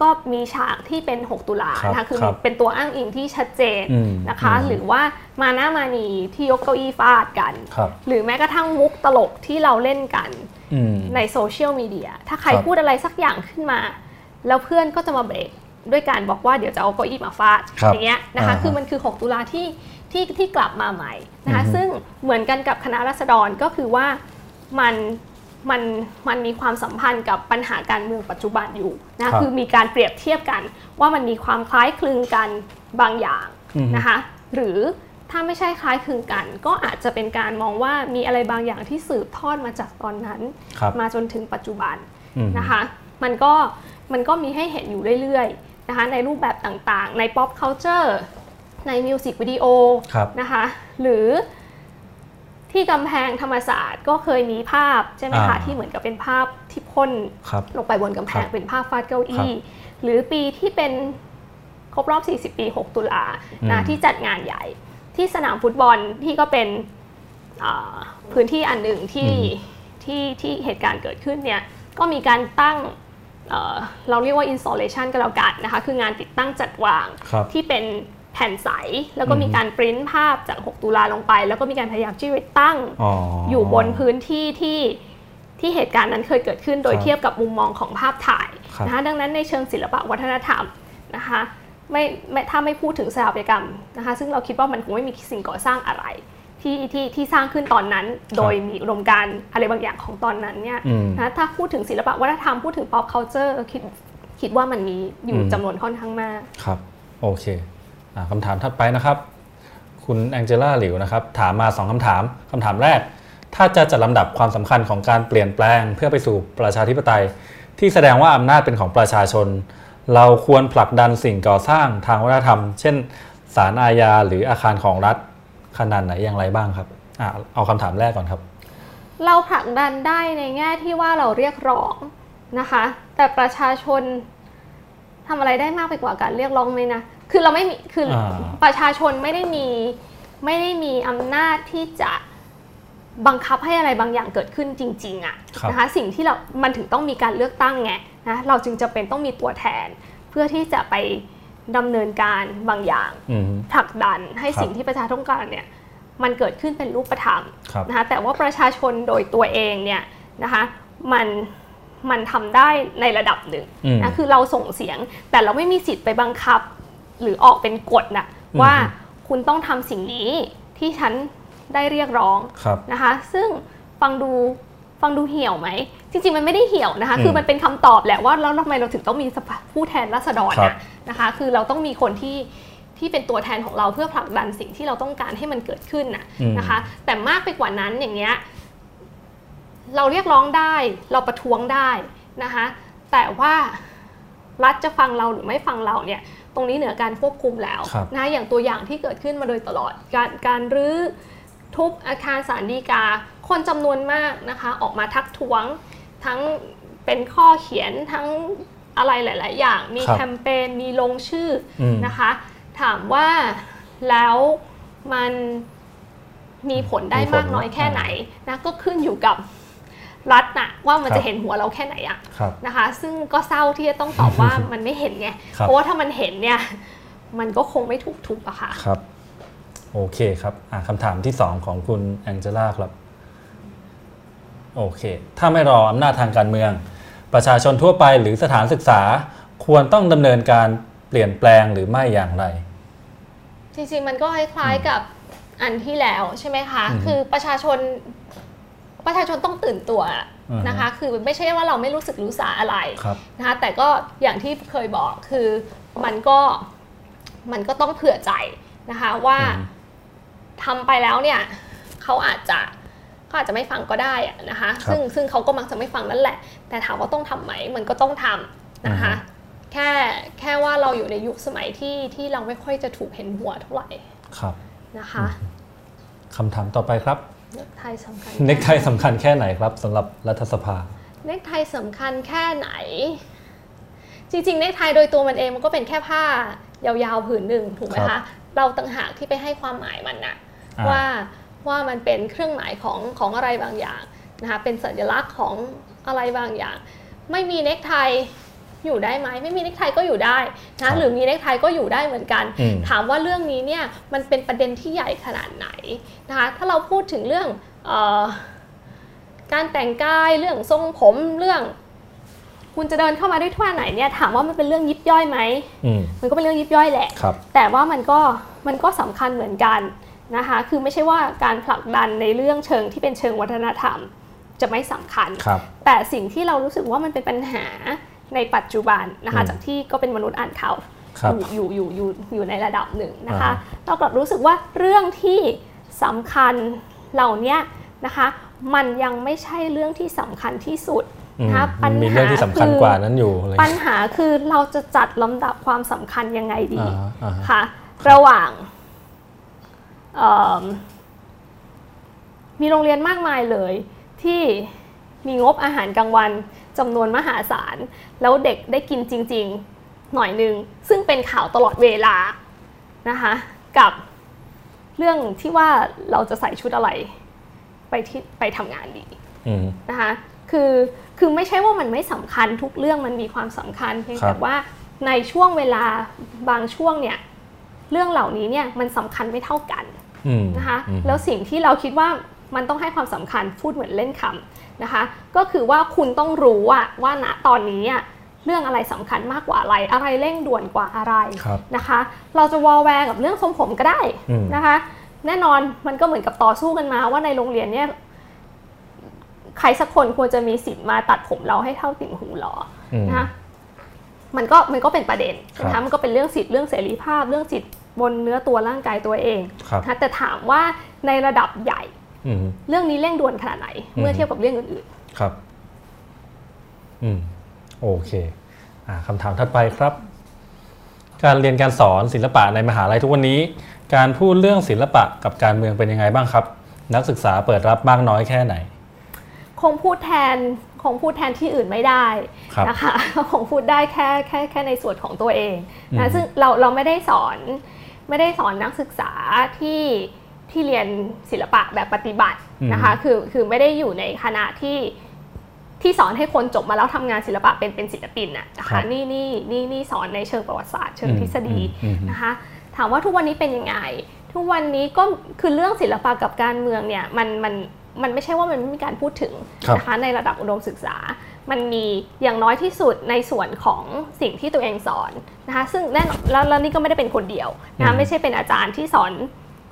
ก็มีฉากที่เป็น 6 ตุลาครับนะคะคือครับเป็นตัวอ้างอิงที่ชัดเจนอืมนะคะอืมหรือว่ามาหน้ามานีที่ยกเก้าอี้ฟาดกันครับหรือแม้กระทั่งมุกตลกที่เราเล่นกันอืมในโซเชียลมีเดียถ้าใครครับพูดอะไรสักอย่างขึ้นมา แล้วเพื่อนก็จะมาเบรกด้วยการบอกว่าเดี๋ยวจะเอาเก้าอี้มาฟาดครับอย่างเงี้ยนะคะอ่าฮะคือมันคือ 6 ตุลาที่ที่ที่กลับมาใหม่นะคะอือฮึซึ่งเหมือนกันกับคณะราษฎรก็คือว่ามัน มันมันมีความสัมพันธ์กับปัญหาการเมืองปัจจุบันอยู่นะคือมีการเปรียบเทียบกัน ว่ามันมีความคล้ายคลึงกันบางอย่างอืมนะคะหรือถ้าไม่ใช่คล้ายคลึงกัน ก็อาจจะเป็นการมองว่ามีอะไรบางอย่างที่สืบทอดมาจากตอนนั้นครับมาจนถึงปัจจุบันอืมนะคะมันก็มันก็มีให้เห็นอยู่เรื่อยๆนะคะในรูปแบบต่างๆ ใน pop culture ในมิวสิกวิดีโอครับนะคะหรือ ที่กำแพงธรรมศาสตร์ก็เคยมีภาพใช่ไหมคะอ่าที่เหมือนกับเป็นภาพที่พ่นครับลงไปบนกำแพงครับเป็นภาพฟาดเก้าครัอี้บหรือปีที่เป็นครบรอบ 40 ปี 6 ตุลาอืนะมที่จัดงานใหญ่ที่สนามฟุตบอลที่ก็เป็นอ่าพื้นที่อันหนึ่งที่ที่ที่เหตุการณ์เกิดขึ้นเนี่ยก็มีการตั้งเอ่อเราเรียกว่า installation ก็แล้วกันนะคะคืองานติดตั้งจัดวางครับที่เป็น แผ่นใส แล้วก็มีอืมการปริ้นภาพจาก 6 ตุลาลงไป แล้วก็มีการพยายามที่จะตั้งอ๋อออยู่บนพื้นที่ที่ที่เหตุการณ์นั้นเคยเกิดขึ้นโดยครับเทียบกับมุมมองของภาพถ่ายครับนะคะดังนั้นในเชิงศิลปะวัฒนธรรมนะคะไม่ไม่ถ้าไม่พูดถึงสถาปัตยกรรมนะคะซึ่งเราคิดว่ามันคงไม่มีสิ่งก่อสร้างอะไรที่ที่ที่สร้างขึ้นตอนนั้น โดยมีอุดมการณ์อะไรบางอย่างของตอนนั้นเนี่ยอืมนะถ้าพูดถึงศิลปะวัฒนธรรมพูดถึง pop culture คิดคิดว่ามันมีอยู่อืมจำนวนค่อนข้างมากครับโอเคอ่า คำถามถัดไปนะครับ คุณแองเจล่าหลิวนะครับ ถามมาสองคำถามคำถามแรก ถ้าจะจัดลำดับความสำคัญของการเปลี่ยนแปลงเพื่อไปสู่ประชาธิปไตย ที่แสดงว่าอำนาจเป็นของประชาชน เราควรผลักดันสิ่งก่อสร้างทางวัฒนธรรม เช่นศาลอาญาหรืออาคารของรัฐขนาดไหนอย่างไรบ้างครับอเอาคำถามแรกก่อนครับ เราผลักดันได้ในแง่ที่ว่าเราเรียกร้องนะคะ แต่ประชาชนทำอะไรได้มากไปกว่าการเรียกร้องไหมนะ คือเราไม่มีคืออาประชาชนไม่ได้มีไม่ได้มีอำนาจที่จะบังคับให้อะไรบางอย่างเกิดขึ้นจริง ๆอะครับนะคะสิ่งที่เรามันถึงต้องมีการเลือกตั้งไงนะเราจึงจะเป็นต้องมีตัวแทน เพื่อที่จะไปดำเนินการบางอย่างอืมผลักดันให้ครับสิ่งที่ประชาชนต้องการเนี่ยมันเกิดขึ้นเป็นรูปธรรมครับนะคะแต่ว่าประชาชนโดยตัวเองเนี่ยนะคะมันมันทำได้ในระดับหนึ่งอืมนะคือเราส่งเสียงแต่เราไม่มีสิทธิ์ไปบังคับ หรือออกเป็นกฎนะว่าอืมคุณต้องทำสิ่งนี้ที่ฉันได้เรียกร้องครับนะคะ ซึ่งฟังดูฟังดูเหี่ยวไหม จริงๆ มันไม่ได้เหี่ยวนะคะอืมคือมันเป็นคำตอบแหละว่าแล้วทำไมเราถึงต้องมีสภาผู้แทนราษฎรครันะบนะคะ คือเราต้องมีคนที่ที่เป็นตัวแทนของเราเพื่อผลักดันสิ่งที่เราต้องการให้มันเกิดขึ้นน่ะอืมนะคะ แต่มากไปกว่านั้นอย่างเงี้ยเราเรียกร้องได้เราประท้วงได้นะคะ แต่ว่ารัฐจะฟังเราหรือไม่ฟังเราเนี่ย ตรงนี้เหนือการควบคุมแล้วครับนะอย่างตัวอย่างที่เกิดขึ้นมาโดยตลอด การการรื้อทุบอาคารสารดีกา คนจำนวนมากนะคะออกมาทักท้วง ทั้งเป็นข้อเขียนทั้งอะไรหลาย ๆ อย่างมีครับแคมเปญมีลงชื่ออืมนะคะ ถามว่าแล้วมันมีผลได้มีผลมากน้อยแค่ไหนนะก็ขึ้นอยู่กับ รัฐนะว่ามันครับจะเห็นหัวเราแค่ไหนอะครับนะคะ ซึ่งก็เศร้าที่จะต้องตอบว่ามันไม่เห็นไงครับเพราะว่าถ้ามันเห็นเนี่ยมันก็คงไม่ถูกทุบอะค่ะครับโอเคครับอะคำถามที่ 2 ของคุณแองเจล่าครับโอเค ถ้าไม่รออำนาจทางการเมือง ประชาชนทั่วไปหรือสถานศึกษาควรต้องดำเนินการเปลี่ยนแปลงหรือไม่อย่างไร จริงๆ มันก็คล้ายๆกับอันที่แล้วใช่ไหมคะอือฮึคือประชาชน ประชาชนต้องตื่นตัวอือฮึนะคะ คือไม่ใช่ว่าเราไม่รู้สึกรู้สาอะไรครับนะคะแต่ก็อย่างที่เคยบอกคือมันก็มันก็ต้องเผื่อใจนะคะว่าอืมทำไปแล้วเนี่ยเขาอาจจะเขาอาจจะไม่ฟังก็ได้อะนะคะครับซึ่งซึ่งเขาก็มักจะไม่ฟังนั่นแหละ แต่ถามว่าต้องทำไหมมันก็ต้องทำนะคะอือฮึแค่แค่ว่าเราอยู่ในยุคสมัยที่ที่เราไม่ค่อยจะถูกเห็นหัวเท่าไหร่ครับนะคะคำถามต่อไปครับ เน็กไทสำคัญเน็กไทสำคัญแค่ไหนครับสำหรับรัฐสภา เน็กไทสำคัญแค่ไหน จริงๆ เน็กไทโดยตัวมันเองมันก็เป็นแค่ผ้ายาวๆผืนหนึ่งถูกไหมครัคะบเราต่างหากที่ไปให้ความหมายมันนะอ่าว่าว่ามันเป็นเครื่องหมายของของอะไรบางอย่างนะคะเป็นสัญลักษณ์ของอะไรบางอย่าง ไม่มีเนคไท อยู่ได้ไหมไม่มีเนคไทก็อยู่ได้ครันะบหรือมีเนคไทก็อยู่ได้เหมือนกันอืมถามว่าเรื่องนี้เนี่ยมันเป็นประเด็นที่ใหญ่ขนาดไหนนะคะถ้าเราพูดถึงเรื่องเออการแต่งกายเรื่องทรงผมเรื่อง คุณจะเดินเข้ามาด้วยท่าไหนเนี่ยถามว่ามันเป็นเรื่องยิบย่อยไหมอืมมันก็เป็นเรื่องยิบย่อยแหละครับแต่ว่ามันก็มันก็สำคัญเหมือนกันนะคะคือไม่ใช่ว่าการผลักดันในเรื่องเชิงที่เป็นเชิงวัฒนธรรม จะไม่สำคัญครับแต่สิ่งที่เรารู้สึกว่ามันเป็นปัญหา ในปัจจุบันนะคะอืมจากที่ก็เป็นมนุษย์อ่านข่าวครับอยู่อยู่อยู่อยู่อยู่ในระดับหนึ่งนะคะอ่าเรากลับรู้สึกว่าเรื่องที่สำคัญเหล่านี้นะคะมันยังไม่ใช่เรื่องที่สำคัญที่สุดอืมนะคะปัญมีหาเรื่องที่สำคัญคืกว่านั้นอยู่อะไรปัญหาคือเราจะจัดลำดับความสำคัญยังไงดีอ่าฮะอ่าฮะค่ะระหว่างเอิ่มมีโรงเรียนมากมายเลยที่มีงบอาหารกลางวัน จำนวนมหาศาล แล้วเด็กได้กินจริง ๆ หน่อยหนึง ซึ่งเป็นข่าวตลอดเวลานะคะกับเรื่องที่ว่าเราจะใส่ชุดอะไร ไปที่ไปทำงานดีอืมนะคะคือคือไม่ใช่ว่ามันไม่สำคัญทุกเรื่องมันมีความสำคัญเพียงครับแต่ว่าในช่วงเวลาบางช่วงเนี่ยเรื่องเหล่านี้เนี่ยมันสำคัญไม่เท่ากันอืมนะคะอืมแล้วสิ่งที่เราคิดว่ามันต้องให้ความสำคัญพูดเหมือนเล่นคำ นะคะ ก็คือว่าคุณต้องรู้ว่าว่าณตอนนี้อะเรื่องอะไรสำคัญมากกว่าอะไร อะไรเร่งด่วนกว่าอะไรครับนะคะ เราจะวอลแวร์กับเรื่องทรงผมก็ได้อืมนะคะ แน่นอนมันก็เหมือนกับต่อสู้กันมาว่าในโรงเรียนเนี่ยใครสักคนควรจะมีสิทธิ์มาตัดผมเราให้เท่าติ่งหูหรออืมนะคะมันก็มันก็เป็นประเด็นครับนะคะมันก็เป็นเรื่องสิทธิ์เรื่องเสรีภาพ เรื่องสิทธิ์บนเนื้อตัวร่างกายตัวเองครับนะคะแต่ถามว่าในระดับใหญ่อืม เรื่องนี้เร่งด่วนขนาดไหนอืมเมื่อเทียบกับเรื่องอื่นครับ อืม โอเคอ่าคำถามถัดไปครับ การเรียนการสอนศิลปะในมหาลัยทุกวันนี้ การพูดเรื่องศิลปะกับการเมืองเป็นยังไงบ้างครับ นักศึกษาเปิดรับมากน้อยแค่ไหนๆคงพูดแทนคงพูดแทนที่อื่นไม่ได้ครับนะคะคงพูดได้แค่แค่แค่ในส่วนของตัวเองอืนะมซึ่งเราเราไม่ได้สอนไม่ได้สอนนักศึกษาที่ ที่เรียนศิลปะแบบปฏิบัตินะคะคือคือไม่ได้อยู่ในคณะที่ที่สอนให้คนจบมาแล้วทำงานศิลปะเป็นเป็นศิลปินน่ะนะครัคะบนี่นี่นี่นี่สอนในเชิงประวัติศาสตร์เชิงอืมทฤษฎีอืมอืมนะคะถามว่าทุกวันนี้เป็นยังไง ทุกวันนี้ก็คือเรื่องศิลปะกับการเมืองเนี่ยมันมันมันไม่ใช่ว่ามันไม่มีการพูดถึงครับนะคะในระดับอุดมศึกษา มันมีอย่างน้อยที่สุดในส่วนของสิ่งที่ตัวเองสอนนะคะซึ่งแน่นอนแล้วแล้วนี่ก็ไม่ได้เป็นคนเดียวอืนะมไม่ใช่เป็นอาจารย์ที่สอน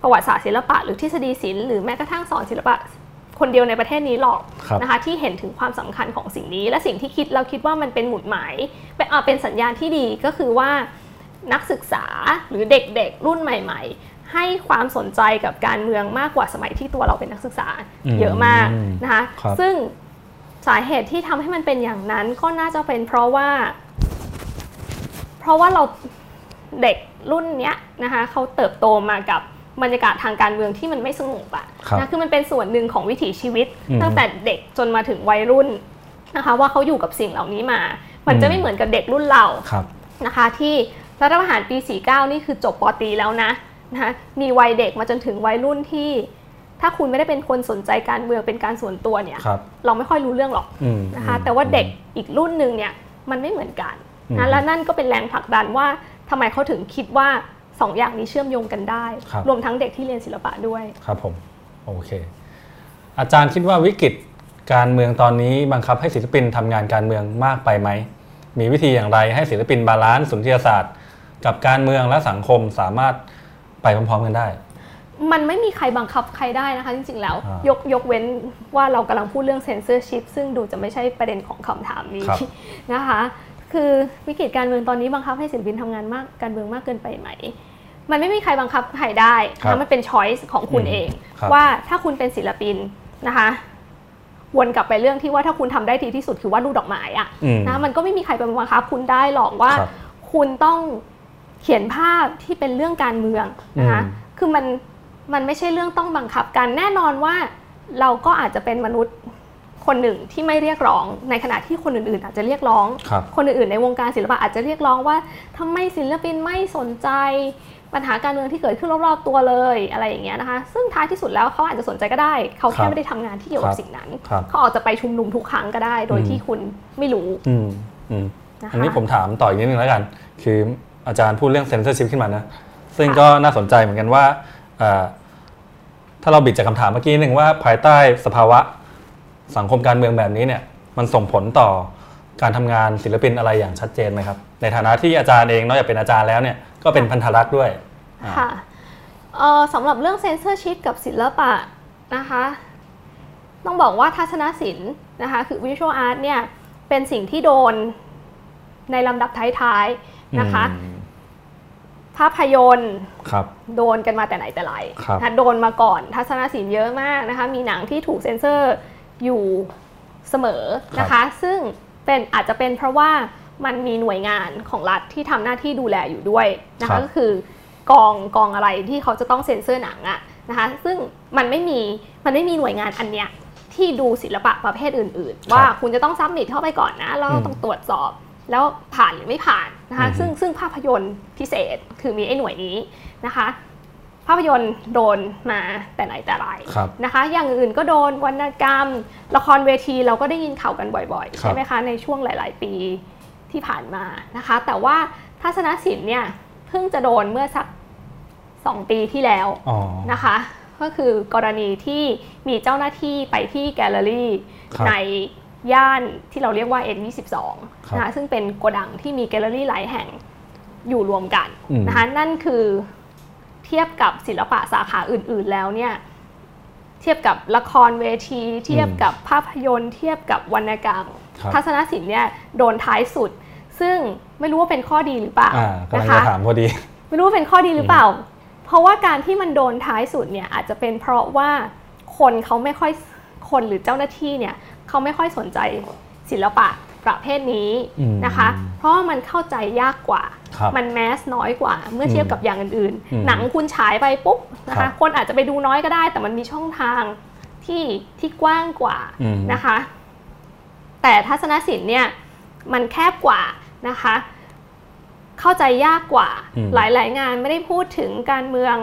ประวัติศาสตร์ศิลปะ หรือทฤษฎีศิลป์หรือแม้กระทั่งสอนศิลปะคนเดียวในประเทศนี้หรอกครับนะคะที่เห็นถึงความสำคัญของสิ่งนี้ และสิ่งที่คิดเราคิดว่ามันเป็นหมุดหมายเป็นอ่าเป็นสัญญาณที่ดีก็คือว่านักศึกษาหรือเด็กๆ รุ่นใหม่ ๆ ให้ความสนใจกับการเมืองมากกว่าสมัยที่ตัวเราเป็นนักศึกษาอืมเยอะมากนะคะครับซึ่งสาเหตุที่ทำให้มันเป็นอย่างนั้นก็น่าจะเป็นเพราะว่า เพราะว่าเราเด็กรุ่นเนี้ยนะคะเขาเติบโตมากับ บรรยากาศทางการเมืองที่มันไม่สงบอะครับนะคือมันเป็นส่วนหนึ่งของวิถีชีวิตอืมตั้งแต่เด็กจนมาถึงวัยรุ่นนะคะว่าเขาอยู่กับสิ่งเหล่านี้มา มันจะอืมไม่เหมือนกับเด็กรุ่นเราครับนะคะ ที่รัฐประหารปี 49 นี่คือจบปตรีแล้วนะนะคะมีวัยเด็กมาจนถึงวัยรุ่นที่ ถ้าคุณไม่ได้เป็นคนสนใจการเมืองเป็นการส่วนตัวเนี่ยครับเราไม่ค่อยรู้เรื่องหรอกอืมนะคะอืมแต่ว่าเด็กอีกรุ่นหนึ่งเนี่ยมันไม่เหมือนกันอืนะมและนั่นก็เป็นแรงผลักดันว่าทำไมเขาถึงคิดว่า สองอย่างนี้เชื่อมโยงกันได้ครับรวมทั้งเด็กที่เรียนศิลปะด้วย ครับผม โอเค อาจารย์คิดว่าวิกฤตการเมืองตอนนี้บังคับให้ศิลปินทำงานการเมืองมากไปไหม มีวิธีอย่างไรให้ศิลปิน balance สุนทรียศาสตร์ กับการเมืองและสังคมสามารถไปพร้อมๆกันได้ มันไม่มีใครบังคับใครได้นะคะ จริง ๆ แล้วอ่ายยกยกเว้นว่าเรากำลังพูดเรื่องเซนเซอร์ชิพซึ่งดูจะไม่ใช่ประเด็นของคำถามนี้ครับนะคะ คือวิกฤตการเมืองตอนนี้บังคับให้ศิลปินทำงานมากการเมืองมากเกินไปไหม มันไม่มีใครบังคับใครได้ครับนะมันเป็น choice ของคุณอืมเองครับว่าถ้าคุณเป็นศิลปินนะคะวนกลับไปเรื่องที่ว่าถ้าคุณทำได้ดีที่สุดคือวาดรูปดอกไม้อะอืมนะมันก็ไม่มีใครไปบังคับคุณได้หรอกว่าครับคุณต้องเขียนภาพที่เป็นเรื่องการเมืองนะคะอืมคือมันมันไม่ใช่เรื่องต้องบังคับกันแน่นอนว่าเราก็อาจจะเป็นมนุษย์ คนหนึ่งที่ไม่เรียกร้อง ในขณะที่คนอื่นๆ อาจจะเรียกร้องครับคนอื่นๆในวงการศิลปะอาจจะเรียกร้องว่าทำไมศิลปินไม่สนใจปัญหาการเมืองที่เกิดขึ้นรอบๆตัวเลยอะไรอย่างเงี้ยนะคะ ซึ่งท้ายที่สุดแล้วเขาอาจจะสนใจก็ได้ เขาครัแค่บไม่ได้ทำงานที่เกี่ยวกับสิ่งนั้นครับเขาอาจจะไปชุมนุมทุกครั้งก็ได้ โดยอืมที่คุณไม่รู้อืมอืมนะคะอันนี้ผมถามต่ออีกนิดนึงแล้วกัน คืออาจารย์พูดเรื่องเซนเซอร์ชิพขึ้นมานะ ซึ่งก็น่าสนใจเหมือนกันว่าเอ่อถ้าเราบิดจากคำถามเมื่อกี้หนึ่งว่าภายใต้สภาวะ สังคมการเมืองแบบนี้เนี่ยมันส่งผลต่อการทำงานศิลปินอะไรอย่างชัดเจนไหมครับ ในฐานะที่อาจารย์เองนอกจากเป็นอาจารย์แล้วเนี่ยก็เป็นภัณฑารักษ์ด้วยอ่าค่ะเอ่อสำหรับเรื่องเซนเซอร์ชิพกับศิลปะนะคะต้องบอกว่าทัศนศิลป์นะคะคือวิชวลอาร์ตเนี่ยเป็นสิ่งที่โดนในลำดับท้ายๆนะคะอืมภาพยนตร์ครับโดนกันมาแต่ไหนแต่ไรครับนะคะโดนมาก่อนทัศนศิลป์เยอะมากนะคะมีหนังที่ถูกเซ็นเซอร์ อยู่เสมอนะคะ ซึ่งเป็นอาจจะเป็นเพราะว่ามันมีหน่วยงานของรัฐที่ทำหน้าที่ดูแลอยู่ด้วยนะครัคะบก็คือกองกองอะไรที่เขาจะต้องเซ็นเซอร์หนังอะนะคะซึ่งมันไม่มีมันไม่มีหน่วยงานอันเนี้ยที่ดูศิลปะประเภทอื่น ๆ ว่าคุณจะต้องซับมิทเข้าไปก่อนนะแล้วเราต้องตรวจสอบแล้วผ่านหรือไม่ผ่านนะคะอืมซึ่งซึ่งภาพยนตร์พิเศษคือมีไอ้หน่วยนี้นะคะ ภาพยนตร์โดนมาแต่ไหนแต่ไรครับนะคะ อย่างอื่นก็โดนวรรณกรรม ละครเวทีเราก็ได้ยินข่าวกันบ่อยๆครับใช่ไหมคะ ในช่วงหลาย ๆ ปีที่ผ่านมานะคะ แต่ว่าทัศนศิลป์เนี่ยเพิ่งจะโดนเมื่อสัก2ปีที่แล้วอ๋อนะคะ ก็คือกรณีที่มีเจ้าหน้าที่ไปที่แกลเลอรี่ครับในย่านที่เราเรียกว่า N22 ครับนะคะซึ่งเป็นโกดังที่มีแกลเลอรี่หลายแห่งอยู่รวมกันอืมนะคะนั่นคือเทียบกับศิลปะสาขาอื่น ๆ แล้วเนี่ยเทียบกับละครเวที เทียบกับภาพยนตร์ เทียบกับวรรณกรรมครับทัศนศิลป์เนี่ยโดนท้ายสุด ซึ่งไม่รู้ว่าเป็นข้อดีหรือเปล่าอ่ากำลังนะจะคะถามพอดี ไม่รู้ว่าเป็นข้อดีหรือเปล่า เพราะว่าการที่มันโดนท้ายสุดเนี่ยอาจจะเป็นเพราะว่าคนเขาไม่ค่อยคนหรือเจ้าหน้าที่เนี่ยเขาไม่ค่อยสนใจศิลปะ ประเภทนี้อืมนะคะ เพราะว่ามันเข้าใจยากกว่าครับมันแมสน้อยกว่า เมื่อเทียบกับอย่างอื่นอืมๆหนังคุณฉายไปปุ๊บนะครัคะบคนอาจจะไปดูน้อยก็ได้ แต่มันมีช่องทางที่ที่กว้างกว่าอืมนะคะ แต่ทัศนศิลป์เนี่ยมันแคบกว่านะคะ เข้าใจยากกว่าอืมหลายๆงานไม่ได้พูดถึงการเมือง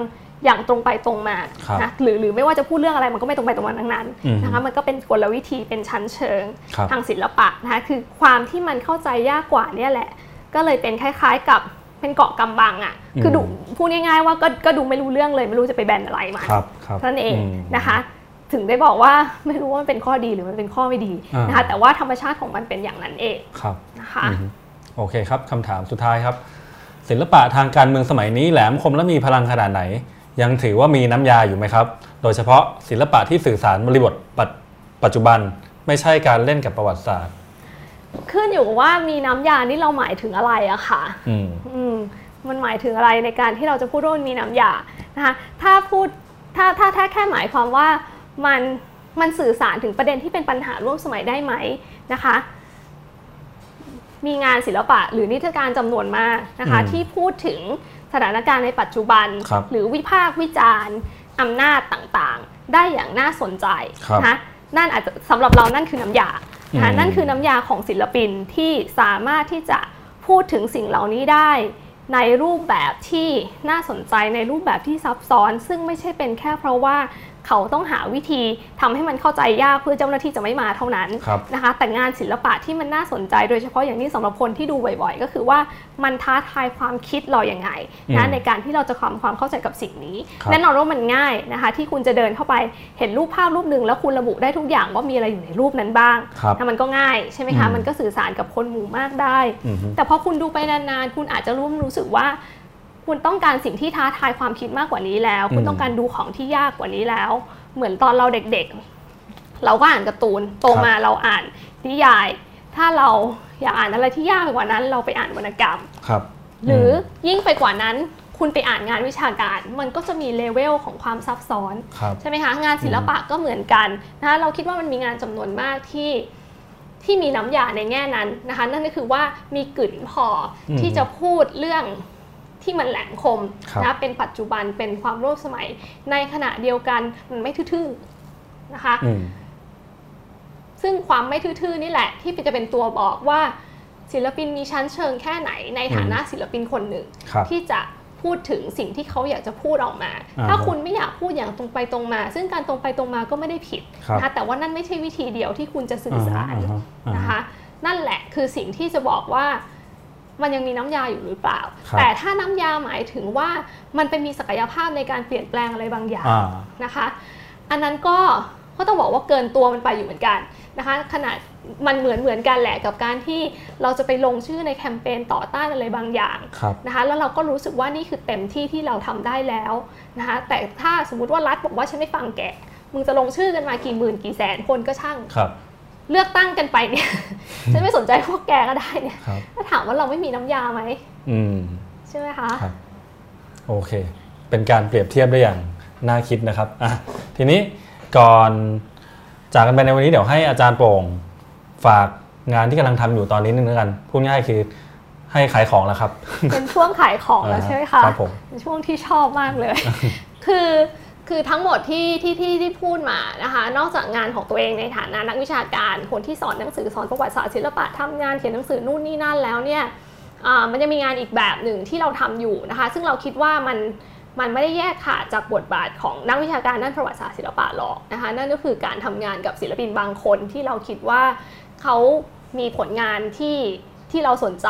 อย่างตรงไปตรงมาครับนะหรือหรือไม่ว่าจะพูดเรื่องอะไรมันก็ไม่ตรงไปตรงมาทั้งนั้นอืมนะคะมันก็เป็นกลวิธีเป็นชั้นเชิงครับทางศิลปะนะคะคือความที่มันเข้าใจยากกว่าเนี่ยแหละ ก็เลยเป็นคล้าย ๆ กับเป็นเกาะกำบังอะ่ะคือดูพูดง่ายๆว่าก็ก็ดูไม่รู้เรื่องเลยไม่รู้จะไปแบนอะไรมาครับครับนั่นเองมนะคะถึงได้บอกว่าไม่รู้ว่ามันเป็นข้อดีหรือมันเป็นข้อไม่ดีอ่านนะคะแต่ว่าธรรมชาติของมันเป็นอย่างนั้นเองครับนะคะอืมโอเคครับคำถามสุดท้ายครับ ศิลปะทางการเมืองสมัยนี้แหลมคมและมีพลังขนาดไหน ยังถือว่ามีน้ำยาอยู่ไหมครับ โดยเฉพาะศิลปะที่สื่อสารบริบทปัจปัจจุบันไม่ใช่การเล่นกับประวัติศาสตร์ ขึ้นอยู่กับว่ามีน้ำยานี่เราหมายถึงอะไรอะค่ะอืมอืมมันหมายถึงอะไรในการที่เราจะพูดว่ามันมีน้ำยานะคะถ้าพูดถ้าถ้าถ้าแค่หมายความว่ามันมันสื่อสารถึงประเด็นที่เป็นปัญหาร่วมสมัยได้ไหมนะคะ มีงานศิลปะหรือนิทรรศการจำนวนมากนะคะอืมที่พูดถึง สถานการณ์ในปัจจุบันครับหรือวิพากษ์วิจารณ์อำนาจต่างๆ ได้อย่างน่าสนใจครับนะคะนั่นอาจจะสำหรับเรานั่นคือน้ำยานะคะอืมนั่นคือน้ำยาของศิลปินที่สามารถที่จะพูดถึงสิ่งเหล่านี้ได้ ในรูปแบบที่น่าสนใจในรูปแบบที่ซับซ้อน ซึ่งไม่ใช่เป็นแค่เพราะว่า เขาต้องหาวิธีทำให้มันเข้าใจยากเพื่อเจ้าหน้าที่จะไม่มาเท่านั้นครับนะคะ แต่งานศิลปะที่มันน่าสนใจ โดยเฉพาะอย่างนี้สำหรับคนที่ดูบ่อยๆ ก็คือว่ามันท้าทายความคิดเราอย่างไงอืนะมในการที่เราจะความความเข้าใจกับสิ่งนี้ครับแน่นอนว่ามันง่ายนะคะที่คุณจะเดินเข้าไปเห็นรูปภาพรูปหนึ่งแล้วคุณระบุได้ทุกอย่างว่ามีอะไรอยู่ในรูปนั้นบ้างครับนะมันก็ง่ายใช่ไหมคะอืมมันก็สื่อสารกับคนหมู่มากได้อืมแต่พอคุณดูไปนานๆคุณอาจจะรู้รู้สึกว่า คุณต้องการสิ่งที่ท้าทายความคิดมากกว่านี้แล้ว คุณอืมต้องการดูของที่ยากกว่านี้แล้ว เหมือนตอนเราเด็กๆ เราก็อ่านการ์ตูนโตมาเราอ่านนิยาย ถ้าเราอยากอ่านอะไรที่ยากไปกว่านั้น เราไปอ่านวรรณกรรมครับ หรือยิ่งไปกว่านั้นคุณไปอ่านงานวิชาการ มันก็จะมีเลเวลของความซับซ้อนครับใช่ไหมคะงานศิลปะก็เหมือนกันนะคะเราคิดว่ามันมีงานจำนวนมากที่ที่มีน้ำยาในแง่นั้นนะคะ นั่นก็คือว่ามีกลิ่นพออมที่จะพูดเรื่อง ที่มันแหลมคมครับนะเป็นปัจจุบันเป็นความร่วมสมัย ในขณะเดียวกันมันไม่ทื่อๆนะคะอืมซึ่งความไม่ทื่อๆนี่แหละ ที่จะเป็นตัวบอกว่าศิลปินมีชั้นเชิงแค่ไหนในฐานะศิลปินคนหนึ่งครับที่จะพูดถึงสิ่งที่เขาอยากจะพูดออกมาอ่าถ้าคุณไม่อยากพูดอย่างตรงไปตรงมา ซึ่งการตรงไปตรงมาก็ไม่ได้ผิดครับนะคะแต่ว่านั่นไม่ใช่วิธีเดียวที่คุณจะสื่อสารอ่าฮะอ่าฮะนะคะ นั่นแหละคือสิ่งที่จะบอกว่า มันยังมีน้ำยาอยู่หรือเปล่าครับแต่ถ้าน้ำยาหมายถึงว่ามันเป็นมีศักยภาพในการเปลี่ยนแปลงอะไรบางอย่างอ่านะคะ อันนั้นก็ก็ต้องบอกว่าเกินตัวมันไปอยู่เหมือนกันนะคะขนาดมันเหมือนเหมือนกันแหละกับการที่เราจะไปลงชื่อในแคมเปญต่อต้านอะไรบางอย่างครับนะคะแล้วเราก็รู้สึกว่านี่คือเต็มที่ที่เราทำได้แล้วนะคะแต่ถ้าสมมุติว่ารัฐบอกว่าฉันไม่ฟังแกมึงจะลงชื่อกันมากี่หมื่นกี่แสนคนก็ช่างครับ เลือกตั้งกันไปเนี่ย ฉันไม่สนใจพวกแกก็ได้เนี่ยครับถ้าถามว่าเราไม่มีน้ำยาไหมอืมใช่ไหมคะครับโอเค เป็นการเปรียบเทียบได้อย่างน่าคิดนะครับอะทีนี้ก่อนจากกันไปในวันนี้เดี๋ยวให้อาจารย์โปร่งฝากงานที่กำลังทำอยู่ตอนนี้นึงแล้วกันพูดง่ายๆคือให้ขายของแล้วครับ เป็นช่วงขายของแล้วใช่ไหมคะครับผมเป็นช่วงที่ชอบมากเลย คือ คือทั้งหมดที่ที่ที่ที่พูดมานะคะนอกจากงานของตัวเองในฐานะนักวิชาการ คนที่สอนหนังสือสอนประวัติศาสตร์ศิลปะทำงานเขียนหนังสือนู่นนี่นั่นแล้วเนี่ยอ่ามันจะมีงานอีกแบบหนึ่งที่เราทำอยู่นะคะ ซึ่งเราคิดว่ามันมันไม่ได้แยกขาดจากบทบาทของนักวิชาการด้านประวัติศาสตร์ศิลปะหรอกนะคะนั่นก็คือการทำงานกับศิลปินบางคนที่เราคิดว่าเขามีผลงานที่ที่เราสนใจ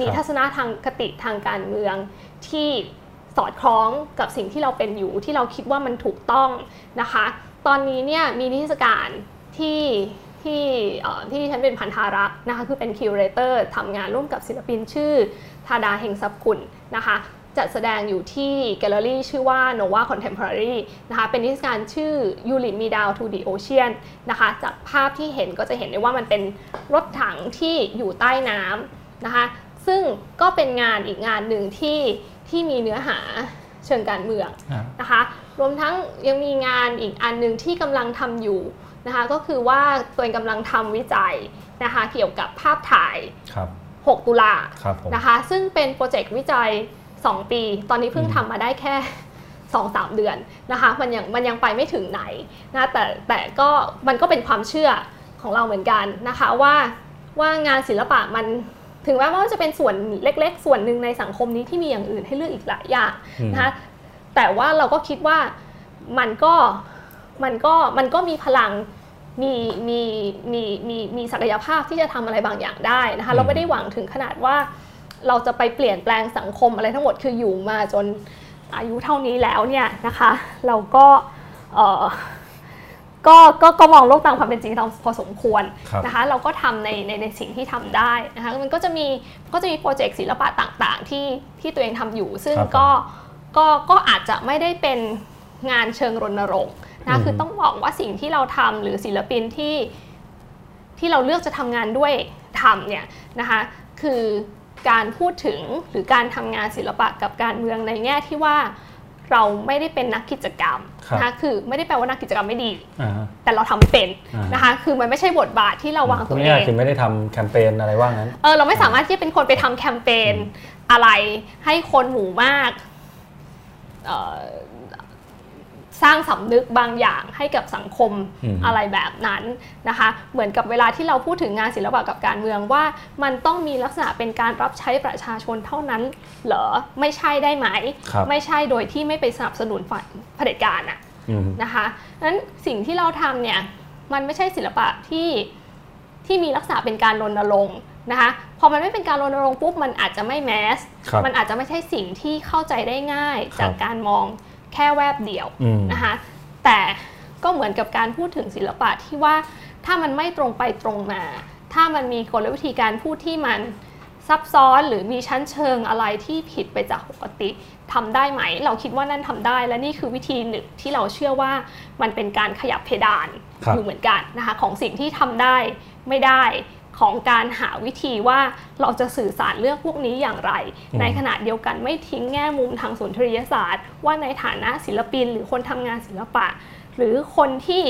มีครับทัศนะทางคติทางการเมืองที่ สอดคล้องกับสิ่งที่เราเป็นอยู่ที่เราคิดว่ามันถูกต้องนะคะ ตอนนี้เนี่ยมีนิทรรศการที่ที่ดิฉันเป็นภัณฑารักษ์นะคะคือเป็น curator ทำงานร่วมกับศิลปินชื่อธาดาเฮงทรัพย์กูลนะคะจัดแสดงอยู่ที่แกลเลอรี่ชื่อว่า Nova Contemporary นะคะเป็นนิทรรศการชื่อ You Lead Me Down to the Ocean นะคะจากภาพที่เห็นก็จะเห็นได้ว่ามันเป็นรถถังที่อยู่ใต้น้ำนะคะซึ่งก็เป็นงานอีกงานหนึ่งที่ ที่มีเนื้อหาเชิงการเมืองอ่านะคะรวมทั้งยังมีงานอีกอันหนึ่งที่กำลังทำอยู่นะคะก็คือว่าตัวเองกำลังทำวิจัยนะคะเกี่ยวกับภาพถ่ายครับ6ตุลาครับผมนะคะซึ่งเป็นโปรเจกต์วิจัย 2 ปี ตอนนี้เพิ่งทำมาได้แค่2-3เดือนนะคะมันยังมันยังไปไม่ถึงไหนนะแต่แต่ก็มันก็เป็นความเชื่อของเราเหมือนกันนะคะว่าว่างานศิลปะมัน ถึงแม้ว่าจะเป็นส่วนเล็ก ๆ ส่วนหนึ่งในสังคมนี้ที่มีอย่างอื่นให้เลือกอีกหลายอย่างอืมนะคะแต่ว่าเราก็คิดว่ามันก็มันก็มันก็มีพลังมีมีมีมีมีศักยภาพที่จะทำอะไรบางอย่างได้นะคะเราไม่ได้หวังถึงขนาดว่า เราจะไปเปลี่ยนแปลงสังคมอะไรทั้งหมดคืออยู่มาจนอายุเท่านี้แล้วเนี่ยนะคะ เราก็เอ่อ ก็ก็ก็มองโลกตามความเป็นจริงพอสมควรครับนะคะ เราก็ทำในในในสิ่งที่ทำได้นะคะมันก็จะมีก็จะมีโปรเจกต์ศิลปะต่างๆ ที่ที่ตัวเองทำอยู่ ซึ่งครับผมก็ก็ก็อาจจะไม่ได้เป็นงานเชิงรณรงค์นะอืมคือต้องบอกว่าสิ่งที่เราทำหรือศิลปินที่ที่เราเลือกจะทำงานด้วยทำเนี่ยนะคะคือการพูดถึงหรือการทำงานศิลปะกับการเมืองในแง่ที่ว่า เราไม่ได้เป็นนักกิจกรรมครับนะคะคือไม่ได้แปลว่านักกิจกรรมไม่ดีอ่าฮะแต่เราทำไม่เป็นอ่านนะคะคือมันไม่ใช่บทบาทที่เราวางพูตัดวเอง่ายงๆคือไม่ได้ทำแคมเปญอะไรว่างั้นเออเราไม่สามารถที่จะเป็นคนไปทำแคมเปญอะไรให้คนหมู่มากเอ่อ สร้างสำนึกบางอย่างให้กับสังคมอืมอะไรแบบนั้นนะคะ เหมือนกับเวลาที่เราพูดถึงงานศิลปะกับการเมืองว่า มันต้องมีลักษณะเป็นการรับใช้ประชาชนเท่านั้นเหรอไม่ใช่ได้ไหมครับไม่ใช่โดยที่ไม่ไปสนับสนุนฝ่ายเผด็จการอะอืมนะคะนั้นสิ่งที่เราทำเนี่ยมันไม่ใช่ศิลปะที่ที่มีลักษณะเป็นการรณรงค์นะคะพอมันไม่เป็นการรณรงค์ปุ๊บมันอาจจะไม่แมสครับมันอาจจะไม่ใช่สิ่งที่เข้าใจได้ง่ายครับจากการมอง แค่แวบเดียวอืมนะคะแต่ก็เหมือนกับการพูดถึงศิลปะที่ว่าถ้ามันไม่ตรงไปตรงมา ถ้ามันมีกลวิธีการพูดที่มันซับซ้อนหรือมีชั้นเชิงอะไรที่ผิดไปจากปกติทำได้ไหม เราคิดว่านั่นทำได้ และนี่คือวิธีหนึ่งที่เราเชื่อว่ามันเป็นการขยับเพดานครับอยู่เหมือนกันนะคะของสิ่งที่ทำได้ไม่ได้ ของการหาวิธีว่าเราจะสื่อสารเรื่องพวกนี้อย่างไรอืมในขณะเดียวกันไม่ทิ้งแง่มุมทางสุนทรียศาสตร์ ว่าในฐานะศิลปิน หรือคนทำงานศิลปะ หรือคนที่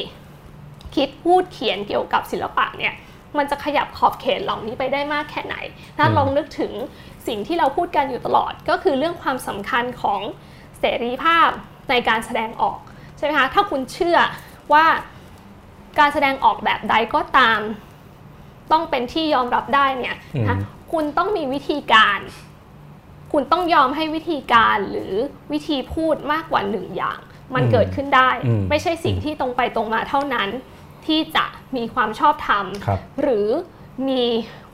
คิดพูดเขียนเกี่ยวกับศิลปะเนี่ยมันจะขยับขอบเขตเหล่านี้ไปได้มากแค่ไหน ถ้าอืมลองนึกถึงสิ่งที่เราพูดกันอยู่ตลอด ก็คือเรื่องความสำคัญของเสรีภาพในการแสดงออกใช่ไหมคะ ถ้าคุณเชื่อว่าการแสดงออกแบบใดก็ตาม ต้องเป็นที่ยอมรับได้เนี่ยนะอืมคุณต้องมีวิธีการ คุณต้องยอมให้วิธีการหรือวิธีพูดมากกว่าหนึ่งอย่าง มันอืมเกิดขึ้นได้อืมไม่ใช่สิ่งที่ตรงไปตรงมาเท่านั้น ที่จะมีความชอบธรรมครับหรือมี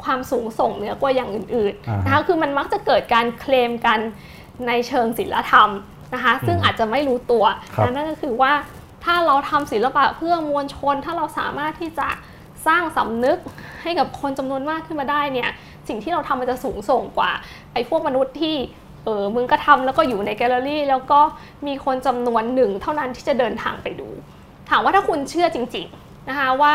ความสูงส่งเหนือกว่าอย่างอื่นอ่าๆฮะนะคะคือมันมักจะเกิดการเคลมกันในเชิงศิลธรรมนะคะซึ่งอาจจะไม่รู้ตัวครับนั่นก็คือว่าถ้าเราทำศิลปะเพื่อมวลชน ถ้าเราสามารถที่จะ สร้างสำนึกให้กับคนจำนวนมากขึ้นมาได้เนี่ยสิ่งที่เราทำมันจะสูงส่งกว่าไอ้พวกมนุษย์ที่เออมึงก็ทำแล้วก็อยู่ในแกลเลอรี่ แล้วก็มีคนจำนวนหนึ่งเท่านั้นที่จะเดินทางไปดู ถามว่าถ้าคุณเชื่อจริงๆนะคะว่า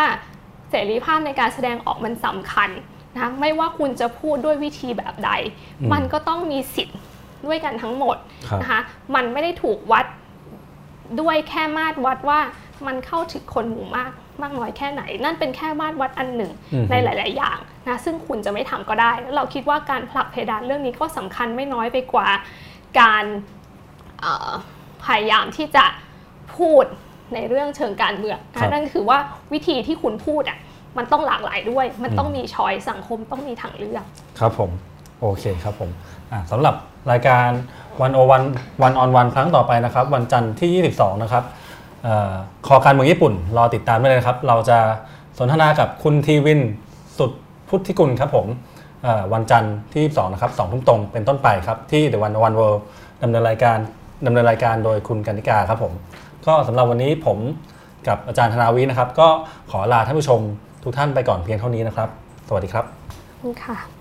เสรีภาพในการแสดงออกมันสำคัญนะไม่ว่าคุณจะพูดด้วยวิธีแบบใดอืมมันก็ต้องมีสิทธิ์ด้วยกันทั้งหมดครับนะคะมันไม่ได้ถูกวัดด้วยแค่มาตรวัดว่ามันเข้าถึงคนหมู่มาก มากน้อยแค่ไหน นั่นเป็นแค่มาตรวัดอันหนึ่งอืมในหลาย ๆ อย่างนะซึ่งคุณจะไม่ทำก็ได้ แล้วเราคิดว่าการผลักเพดานเรื่องนี้ก็สำคัญไม่น้อยไปกว่าการเอ่อพยายามที่จะพูดในเรื่องเชิงการเมืองครันะบนั่นคือว่าวิธีที่คุณพูดอะมันต้องหลากหลายด้วย มันต้องมีช้อยสังคมต้องมีทางเลือก ครับผม โอเคครับผมอะสำหรับรายการวันโอวันวันออนวันครั้งต่อไปนะครับ วันจันทร์ที่ 22 นะครับเอ่อ คอการเมืองญี่ปุ่น รอติดตามได้เลยครับ เราจะสนทนากับคุณทีวินสุดพุทธิกุลครับผมวันจันทร์ที่ 2 นะครับ2ทุ่มตรงเป็นต้นไปครับ ที่ The One One World ดำเนินรายการดำเนินรายการโดยคุณกนิกาครับผม ก็สำหรับวันนี้ผมกับอาจารย์ธนาวินะครับ ก็ขอลาท่านผู้ชมทุกท่านไปก่อนเพียงเท่านี้นะครับ สวัสดีครับค่ะ